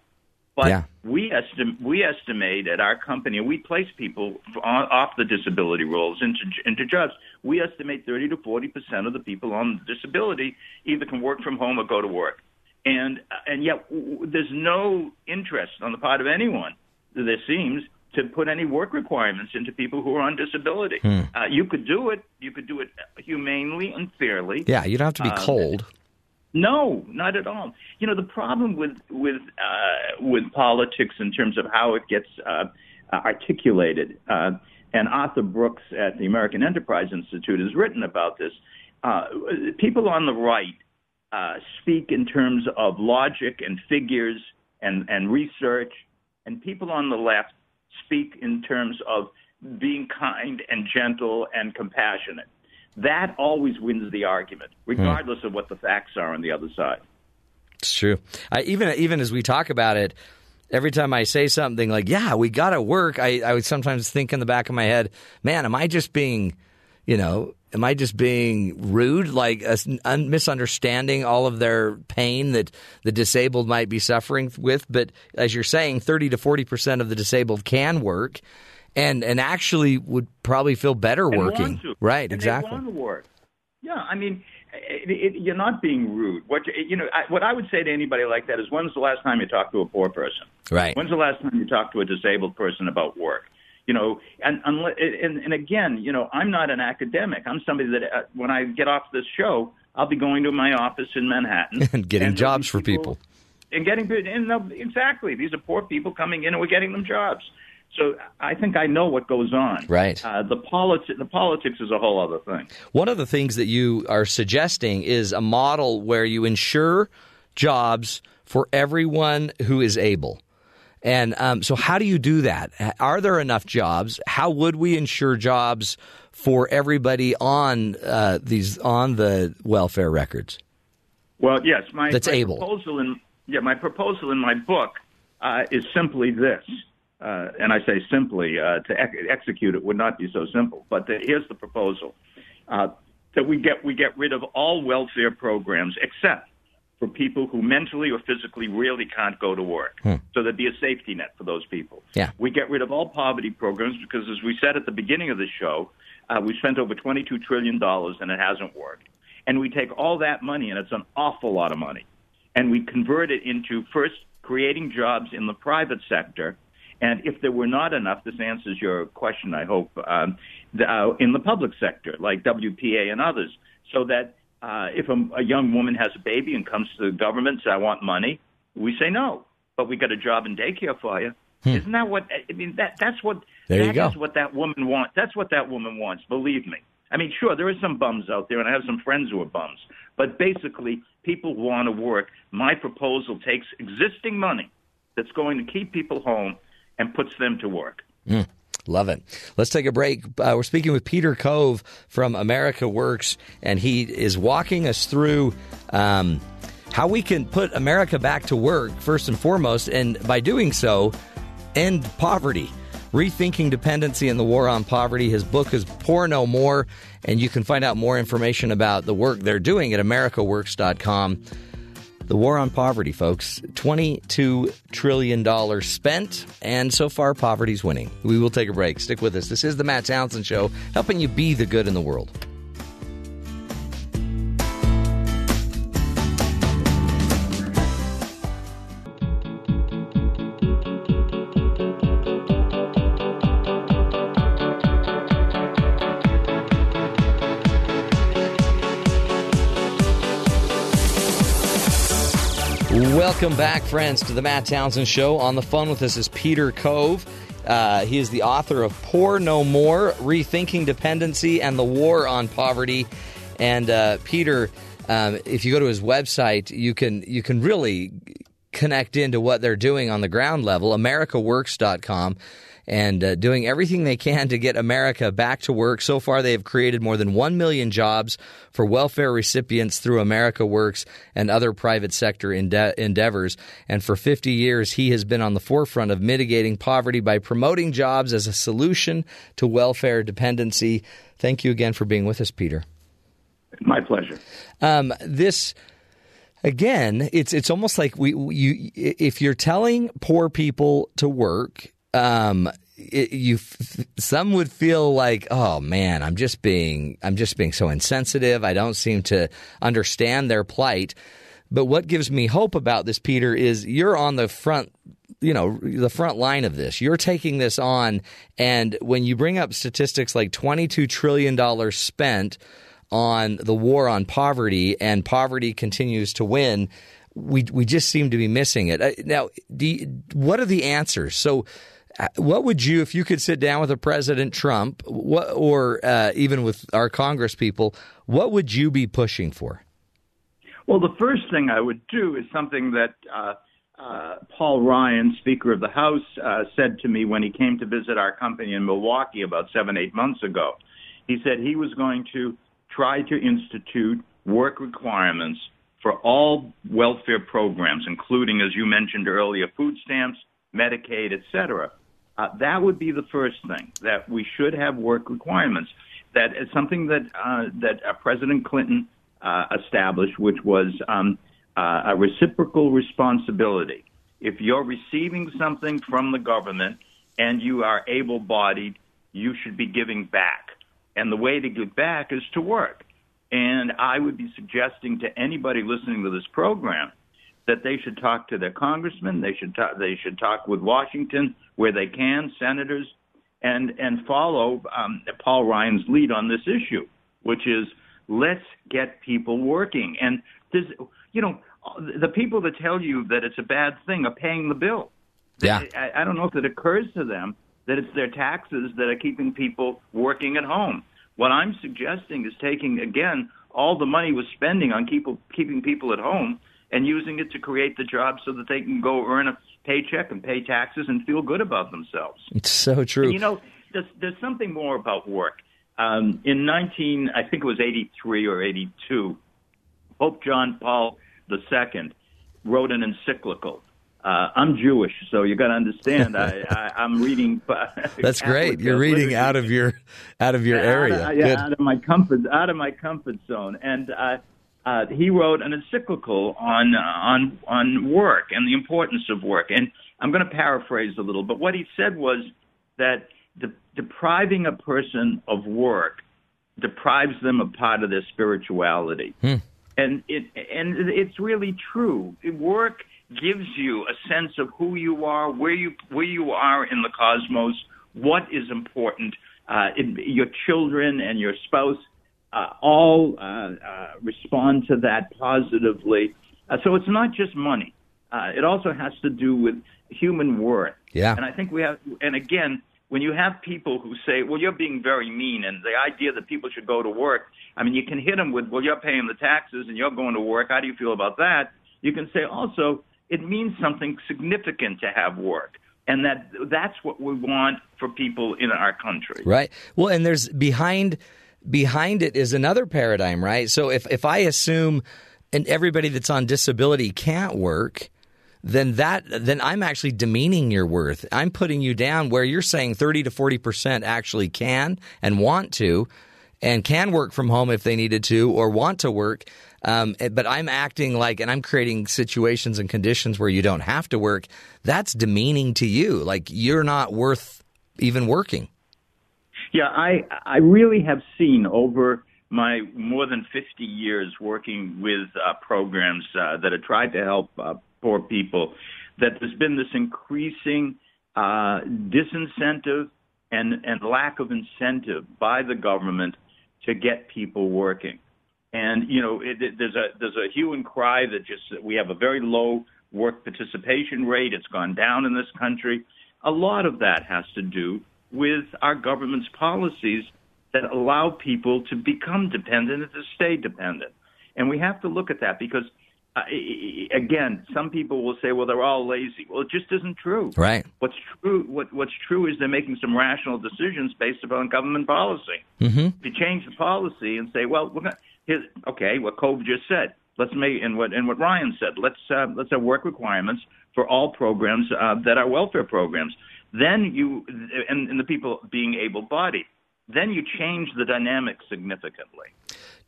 But Yeah. we estim- we estimate at our company, we place people on, off the disability rolls into into jobs. We estimate 30 to 40 percent of the people on disability either can work from home or go to work, and and yet there's no interest on the part of anyone. There seems to put any work requirements into people who are on disability. Hmm. Uh, you could do it. You could do it humanely and fairly. Yeah, you don't have to be Um, cold. No, not at all. You know, the problem with with uh, with politics in terms of how it gets uh, articulated, uh, and Arthur Brooks at the American Enterprise Institute has written about this. Uh, people on the right uh, speak in terms of logic and figures and, and research, and people on the left speak in terms of being kind and gentle and compassionate. That always wins the argument, regardless hmm. of what the facts are on the other side. It's true. I, even even as we talk about it, every time I say something like, "Yeah, we got to work," I, I would sometimes think in the back of my head, "Man, am I just being, you know, am I just being rude, like a, a misunderstanding all of their pain that the disabled might be suffering with?" But as you're saying, thirty to forty percent of the disabled can work, and and actually would probably feel better and working. Right, and exactly. They want to work. Yeah, I mean, it, it, you're not being rude. What you know, I, what I would say to anybody like that is, when's the last time you talked to a poor person? Right. When's the last time you talked to a disabled person about work? You know, and and, and again, you know, I'm not an academic. I'm somebody that uh, when I get off this show, I'll be going to my office in Manhattan and getting and jobs for people, people. And getting and exactly, these are poor people coming in, and we're getting them jobs. So I think I know what goes on. Right. Uh, the politics, the politics is a whole other thing. One of the things that you are suggesting is a model where you ensure jobs for everyone who is able. And um, so, how do you do that? Are there enough jobs? How would we ensure jobs for everybody on uh, these on the welfare records? Well, yes, my, that's my able. proposal in yeah, my proposal in my book uh, is simply this uh, and I say simply, uh, to ex- execute it would not be so simple. But the, here's the proposal: uh, that we get we get rid of all welfare programs except for people who mentally or physically really can't go to work. Hmm. So there'd be a safety net for those people. Yeah. We get rid of all poverty programs because, as we said at the beginning of the show, uh, we spent over $22 trillion and it hasn't worked. And we take all that money, and it's an awful lot of money, and we convert it into first creating jobs in the private sector and if there were not enough, this answers your question, I hope, um, the, uh, in the public sector, like WPA and others, so that uh, if a, a young woman has a baby and comes to the government and says, I want money, we say no, but we got a job in daycare for you. Hmm. Isn't that what I mean? That that's what there that you go. is what that woman wants. That's what that woman wants. Believe me. I mean, sure, there are some bums out there, and I have some friends who are bums. But basically, people want to work. My proposal takes existing money that's going to keep people home and puts them to work. Mm, love it. Let's take a break. Uh, we're speaking with Peter Cove from America Works, and he is walking us through. Um, how we can put America back to work, first and foremost, and by doing so, end poverty. Rethinking Dependency and the War on Poverty. His book is Poor No More, and you can find out more information about the work they're doing at AmericaWorks.com. The war on poverty, folks. $22 trillion spent, and so far, poverty's winning. We will take a break. Stick with us. This is the Matt Townsend Show, helping you be the good in the world. Welcome back, friends, to the Matt Townsend Show. On the phone with us is Peter Cove. Uh, he is the author of Poor No More Rethinking Dependency and the War on Poverty. And uh, Peter, um, if you go to his website, you can you can really connect into what they're doing on the ground level, AmericaWorks.com and uh, doing everything they can to get America back to work. So far, they have created more than 1 million jobs for welfare recipients through America Works and other private sector ende- endeavors. And for 50 years, he has been on the forefront of mitigating poverty by promoting jobs as a solution to welfare dependency. Thank you again for being with us, Peter. My pleasure. Um, this again, it's it's almost like we you if you're telling poor people to work, um, it, you some would feel like, oh man, I'm just being I'm just being so insensitive. I don't seem to understand their plight. But what gives me hope about this, Peter, is you're on the front you know the front line of this you're taking this on and when you bring up statistics like 22 trillion dollars spent on the war on poverty and poverty continues to win, we we just seem to be missing it. Uh, Now, do you, what are the answers? So, what would you, if you could sit down with a President Trump, what, or uh, even with our Congress people, what would you be pushing for? Well, the first thing I would do is something that uh, uh, Paul Ryan, Speaker of the House, uh, said to me when he came to visit our company in Milwaukee about seven, eight months ago. He said he was going to try to institute work requirements for all welfare programs, including, as you mentioned earlier, food stamps, Medicaid, et cetera. Uh, that would be the first thing that we should have work requirements. That is something that uh, that uh, President Clinton uh, established, which was um, uh, a reciprocal responsibility. If you're receiving something from the government and you are able-bodied, you should be giving back. And the way to give back is to work. And I would be suggesting to anybody listening to this program that they should talk to their congressmen. They should talk, they should talk with Washington where they can, senators, and and follow um, Paul Ryan's lead on this issue, which is let's get people working. And there's, you know, the people that tell you that it's a bad thing are paying the bill. Yeah. I, I don't know if it occurs to them that it's their taxes that are keeping people working at home. What I'm suggesting is taking again all the money we're spending on keep, keeping people at home and using it to create the jobs so that they can go earn a paycheck and pay taxes and feel good about themselves. It's so true. And, you know, there's, there's something more about work. Um, in 19, I think it was 83 or 82, Pope John Paul II wrote an encyclical. Uh, I'm Jewish, so you got to understand. I, I, I'm reading. That's great. You're uh, reading literature. out of your out of your area. Out of, yeah, Good. out of my comfort, out of my comfort zone. And uh, uh, he wrote an encyclical on uh, on on work and the importance of work. And I'm going to paraphrase a little, but what he said was that de- depriving a person of work deprives them of part of their spirituality. And it and it's really true. Work gives you a sense of who you are, where you where you are in the cosmos, what is important. Uh, it, your children and your spouse uh, all uh, uh, respond to that positively. Uh, so it's not just money. Uh, it also has to do with human worth. Yeah. And I think we have, and again, when you have people who say, well, you're being very mean, and the idea that people should go to work, I mean, you can hit them with, well, you're paying the taxes and you're going to work. How do you feel about that? You can say also, it means something significant to have work. And that that's what we want for people in our country. Right. Well, and there's behind behind it is another paradigm, right? So if if I assume and everybody that's on disability can't work, then that then I'm actually demeaning your worth. I'm putting you down where you're saying 30 to 40% actually can and want to and can work from home if they needed to or want to work. Um, but I'm acting like, and I'm creating situations and conditions where you don't have to work. That's demeaning to you. Like you're not worth even working. Yeah, I I really have seen over my more than 50 years working with uh, programs uh, that have tried to help uh, poor people that there's been this increasing uh, disincentive and and lack of incentive by the government to get people working. And you know, it, it, there's a there's a hue and cry that just we have a very low work participation rate. It's gone down in this country. A lot of that has to do with our government's policies that allow people to become dependent and to stay dependent. And we have to look at that because, uh, again, some people will say, well, they're all lazy. Well, it just isn't true. Right. What's true, what, what's true is they're making some rational decisions based upon government policy. Mm-hmm. If you change the policy and say, well, we're going okay, what Cove just said, let's make, and what, and what Ryan said, let's, uh, let's have work requirements for all programs uh, that are welfare programs. Then you, and, and the people being able bodied, then you change the dynamic significantly.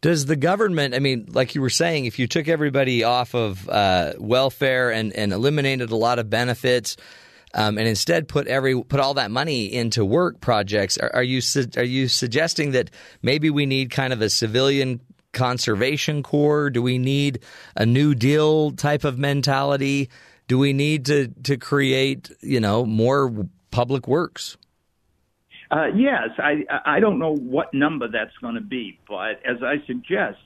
Does the government, I mean, like you were saying, if you took everybody off of uh, welfare and, and eliminated a lot of benefits, um, and instead put every put all that money into work projects, are, are you su- are you suggesting that maybe we need kind of a civilian conservation corps? Do we need a New Deal type of mentality? Do we need to to create you know more public works? Uh, yes, I I don't know what number that's going to be, but as I suggest,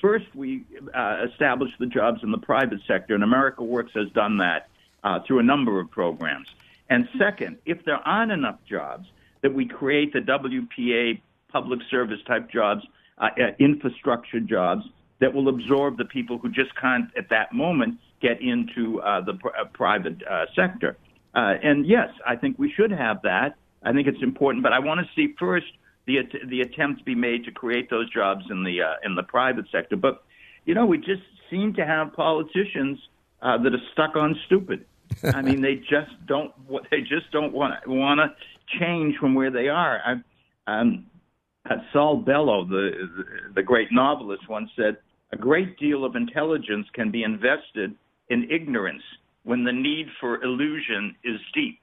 first we uh, establish the jobs in the private sector, and America Works has done that uh, through a number of programs. And second, if there aren't enough jobs, that we create the WPA public service type jobs, uh, uh, infrastructure jobs that will absorb the people who just can't at that moment get into uh, the pr- uh, private uh, sector. Uh, and yes, I think we should have that. I think it's important, but I want to see first the att- the attempts be made to create those jobs in the uh, in the private sector. But you know, we just seem to have politicians uh, that are stuck on stupid. I mean, they just don't they just don't want want to change from where they are. I, um, uh, Saul Bellow, the, the the great novelist, once said, "A great deal of intelligence can be invested in ignorance when the need for illusion is deep."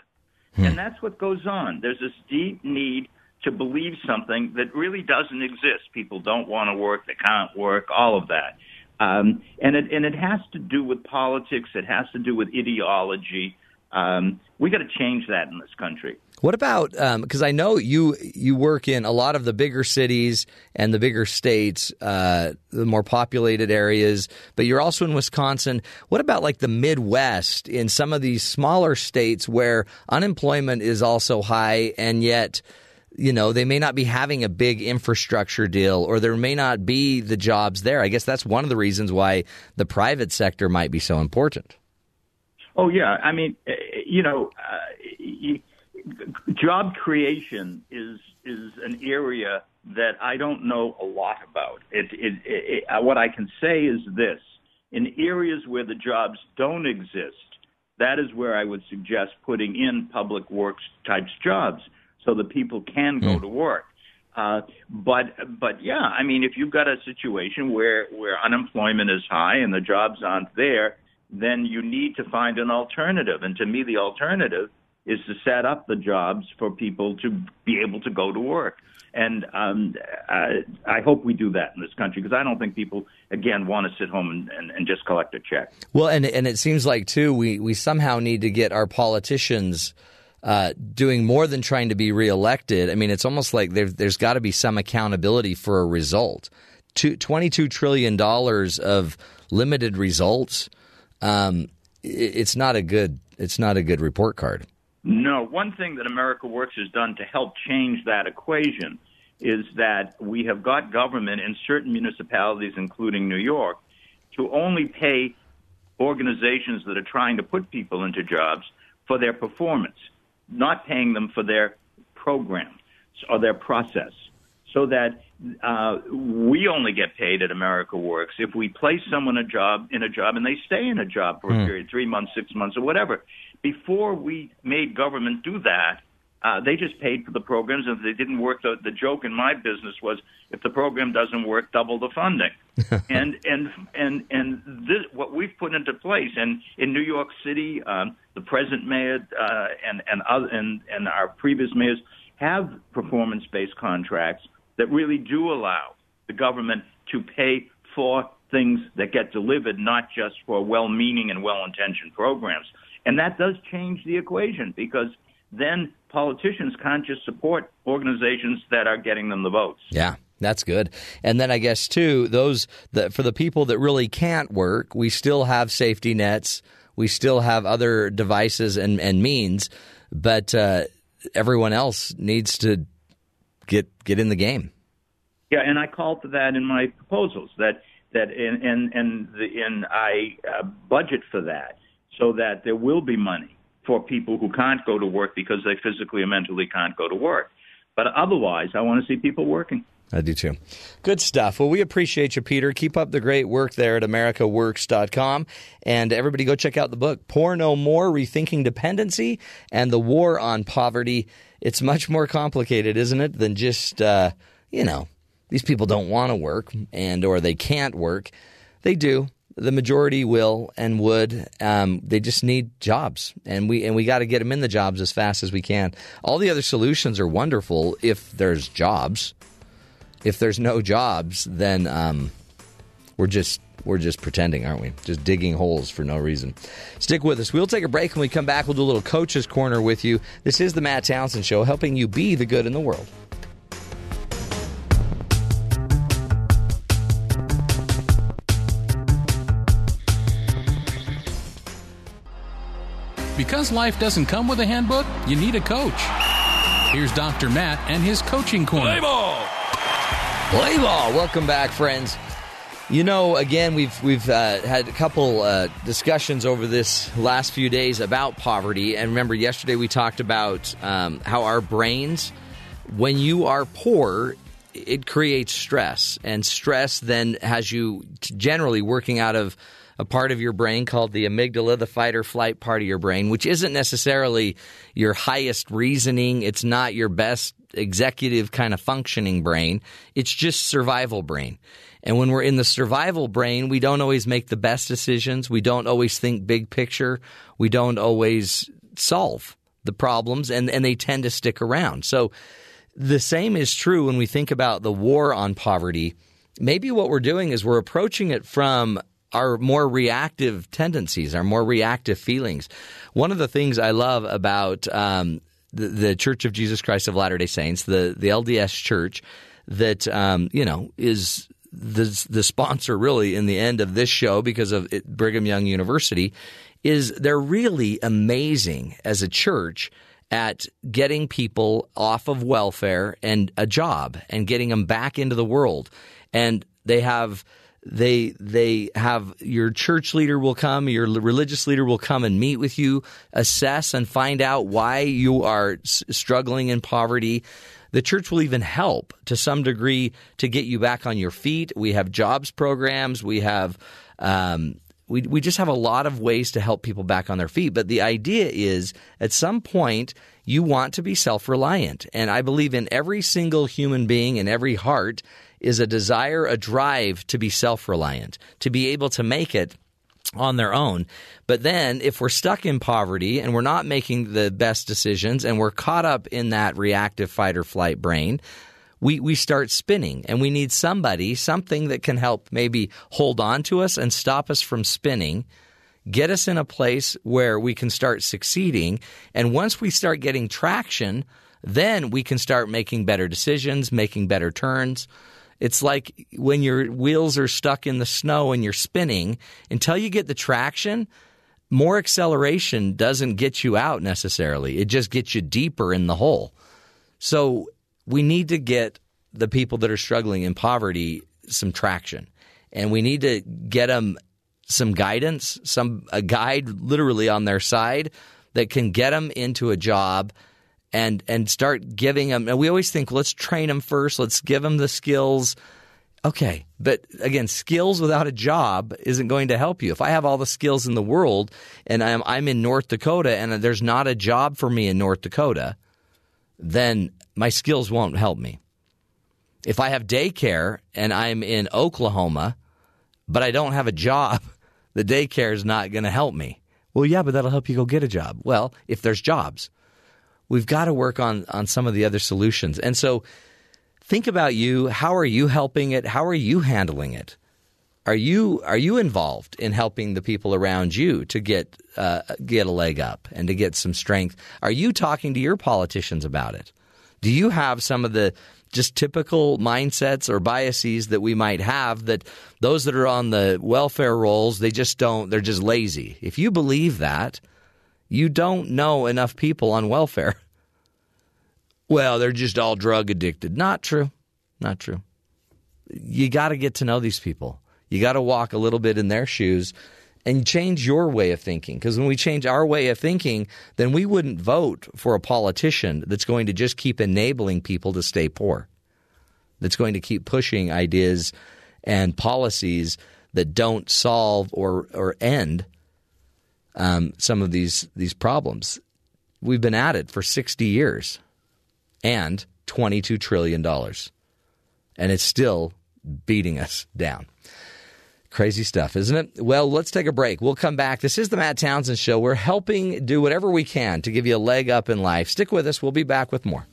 And that's what goes on. There's this deep need to believe something that really doesn't exist. People don't want to work, they can't work, all of that. Um, and it and it has to do with politics. It has to do with ideology. Um, we got to change that in this country. What about because I know you you work in a lot of the bigger cities and the bigger states, uh, the more populated areas, but you're also in Wisconsin. What about like the Midwest in some of these smaller states where unemployment is also high and yet you know they may not be having a big infrastructure deal or there may not be the jobs there. I guess that's one of the reasons why the private sector might be so important. Oh yeah, I mean, eh, you know, uh, job creation is is an area that I don't know a lot about. It, it, it, it, what I can say is this: in areas where the jobs don't exist, that is where I would suggest putting in public works types jobs so that people can go Hmm. to work. Uh, but but yeah, I mean, if you've got a situation where where unemployment is high and the jobs aren't there, then you need to find an alternative. And to me, the alternative is to set up the jobs for people to be able to go to work. And um, I, I hope we do that in this country because I don't think people, again, want to sit home and, and, and just collect a check. Well, and and it seems like too we we somehow need to get our politicians uh, doing more than trying to be reelected. I mean, it's almost like there, there's got to be some accountability for a result. Two, $22 trillion of limited results. Um, it, it's not a good. It's not a good report card. No, one thing that America Works has done to help change that equation is that we have got government in certain municipalities, including New York, to only pay organizations that are trying to put people into jobs for their performance, not paying them for their program or their process. So that uh, we only get paid at America Works if we place someone a job in a job and they stay in a job for a Hmm. period, three months, six months, or whatever. Before we made government do that, uh, they just paid for the programs, and if they didn't work, the, the joke in my business was if the program doesn't work, double the funding. and and and and this what we've put into place, and in New York City, um, the present mayor uh, and and other and and our previous mayors have performance-based contracts that really do allow the government to pay for things that get delivered, not just for well-meaning and well-intentioned programs. And that does change the equation because then politicians can't just support organizations that are getting them the votes. Yeah, that's good. And then I guess too, those that for the people that really can't work, we still have safety nets. We still have other devices and, and means, but uh, everyone else needs to get get in the game. Yeah, and I call for that in my proposals that that and and and, the, and I uh, budget for that so that there will be money for people who can't go to work because they physically or mentally can't go to work. But otherwise, I want to see people working. I do too. Good stuff. Well, we appreciate you, Peter. Keep up the great work there at AmericaWorks.com. And everybody go check out the book, Poor No More Rethinking Dependency and the War on Poverty. It's much more complicated, isn't it, than just, uh, you know, these people don't want to work and or they can't work. They do. The majority will and would. Um, they just need jobs, and we and we got to get them in the jobs as fast as we can. All the other solutions are wonderful if there's jobs if there's no jobs, then um, we're just we're just pretending, aren't we? Just digging holes for no reason. Stick with us. We'll take a break. When we come back, we'll do a little coach's corner with you. This is the Matt Townsend Show, helping you be the good in the world. Because life doesn't come with a handbook, you need a coach. Here's Dr. Matt and his coaching corner. Play ball! Play ball. Welcome back, friends. You know, again, we've we've uh, had a couple uh, discussions over this last few days about poverty, and remember, yesterday we talked about um, how our brains, when you are poor, it creates stress, and stress then has you generally working out of a part of your brain called the amygdala, the fight or flight part of your brain, which isn't necessarily your highest reasoning. It's not your best executive kind of functioning brain. It's just survival brain. And when we're in the survival brain, we don't always make the best decisions. We don't always think big picture. We don't always solve the problems, and, and they tend to stick around. So the same is true when we think about the war on poverty. Maybe what we're doing is we're approaching it from our more reactive tendencies, our more reactive feelings. One of the things I love about um, the, the, Church of Jesus Christ of Latter Day Saints, the the LDS Church, that um, you know is the the sponsor really in the end of this show because of it, Brigham Young University, is they're really amazing as a church at getting people off of welfare and a job and getting them back into the world, and they have they they have your church leader will come, your religious leader will come and meet with you, assess and find out why you are struggling in poverty. The church will even help to some degree to get you back on your feet. We have jobs programs. We have um, we we just have a lot of ways to help people back on their feet. But the idea is at some point you want to be self reliant, and I believe in every single human being in every heart is a desire, a drive to be self reliant, to be able to make it on their own. But then, if we're stuck in poverty and we're not making the best decisions and we're caught up in that reactive fight or flight brain, we, we start spinning and we need somebody, something that can help maybe hold on to us and stop us from spinning, get us in a place where we can start succeeding. And once we start getting traction, then we can start making better decisions, making better turns. It's like when your wheels are stuck in the snow and you're spinning, until you get the traction, more acceleration doesn't get you out necessarily. It just gets you deeper in the hole. So we need to get the people that are struggling in poverty some traction. And we need to get them some guidance, some a guide literally on their side that can get them into a job – and and start giving them. And we always think, let's train them first. Let's give them the skills. Okay, but again, skills without a job isn't going to help you. If I have all the skills in the world and I'm I'm in North Dakota and there's not a job for me in North Dakota, then my skills won't help me. If I have daycare and I'm in Oklahoma, but I don't have a job, the daycare is not going to help me. Well, yeah, but that'll help you go get a job. Well, if there's jobs we've got to work on on some of the other solutions. And so think about you, how are you helping it? How are you handling it? Are you are you involved in helping the people around you to get uh, get a leg up and to get some strength? Are you talking to your politicians about it? Do you have some of the just typical mindsets or biases that we might have that those that are on the welfare rolls they just don't they're just lazy. If you believe that, you don't know enough people on welfare. Well, they're just all drug addicted. Not true. Not true. You got to get to know these people. You got to walk a little bit in their shoes and change your way of thinking. Because when we change our way of thinking, then we wouldn't vote for a politician that's going to just keep enabling people to stay poor, that's going to keep pushing ideas and policies that don't solve or, or end um, some of these these problems. We've been at it for 60 years and 22 trillion dollars, and it's still beating us down. Crazy stuff, isn't it? Well, let's take a break. We'll come back. This is the Matt Townsend Show. We're helping do whatever we can to give you a leg up in life. Stick with us. We'll be back with more.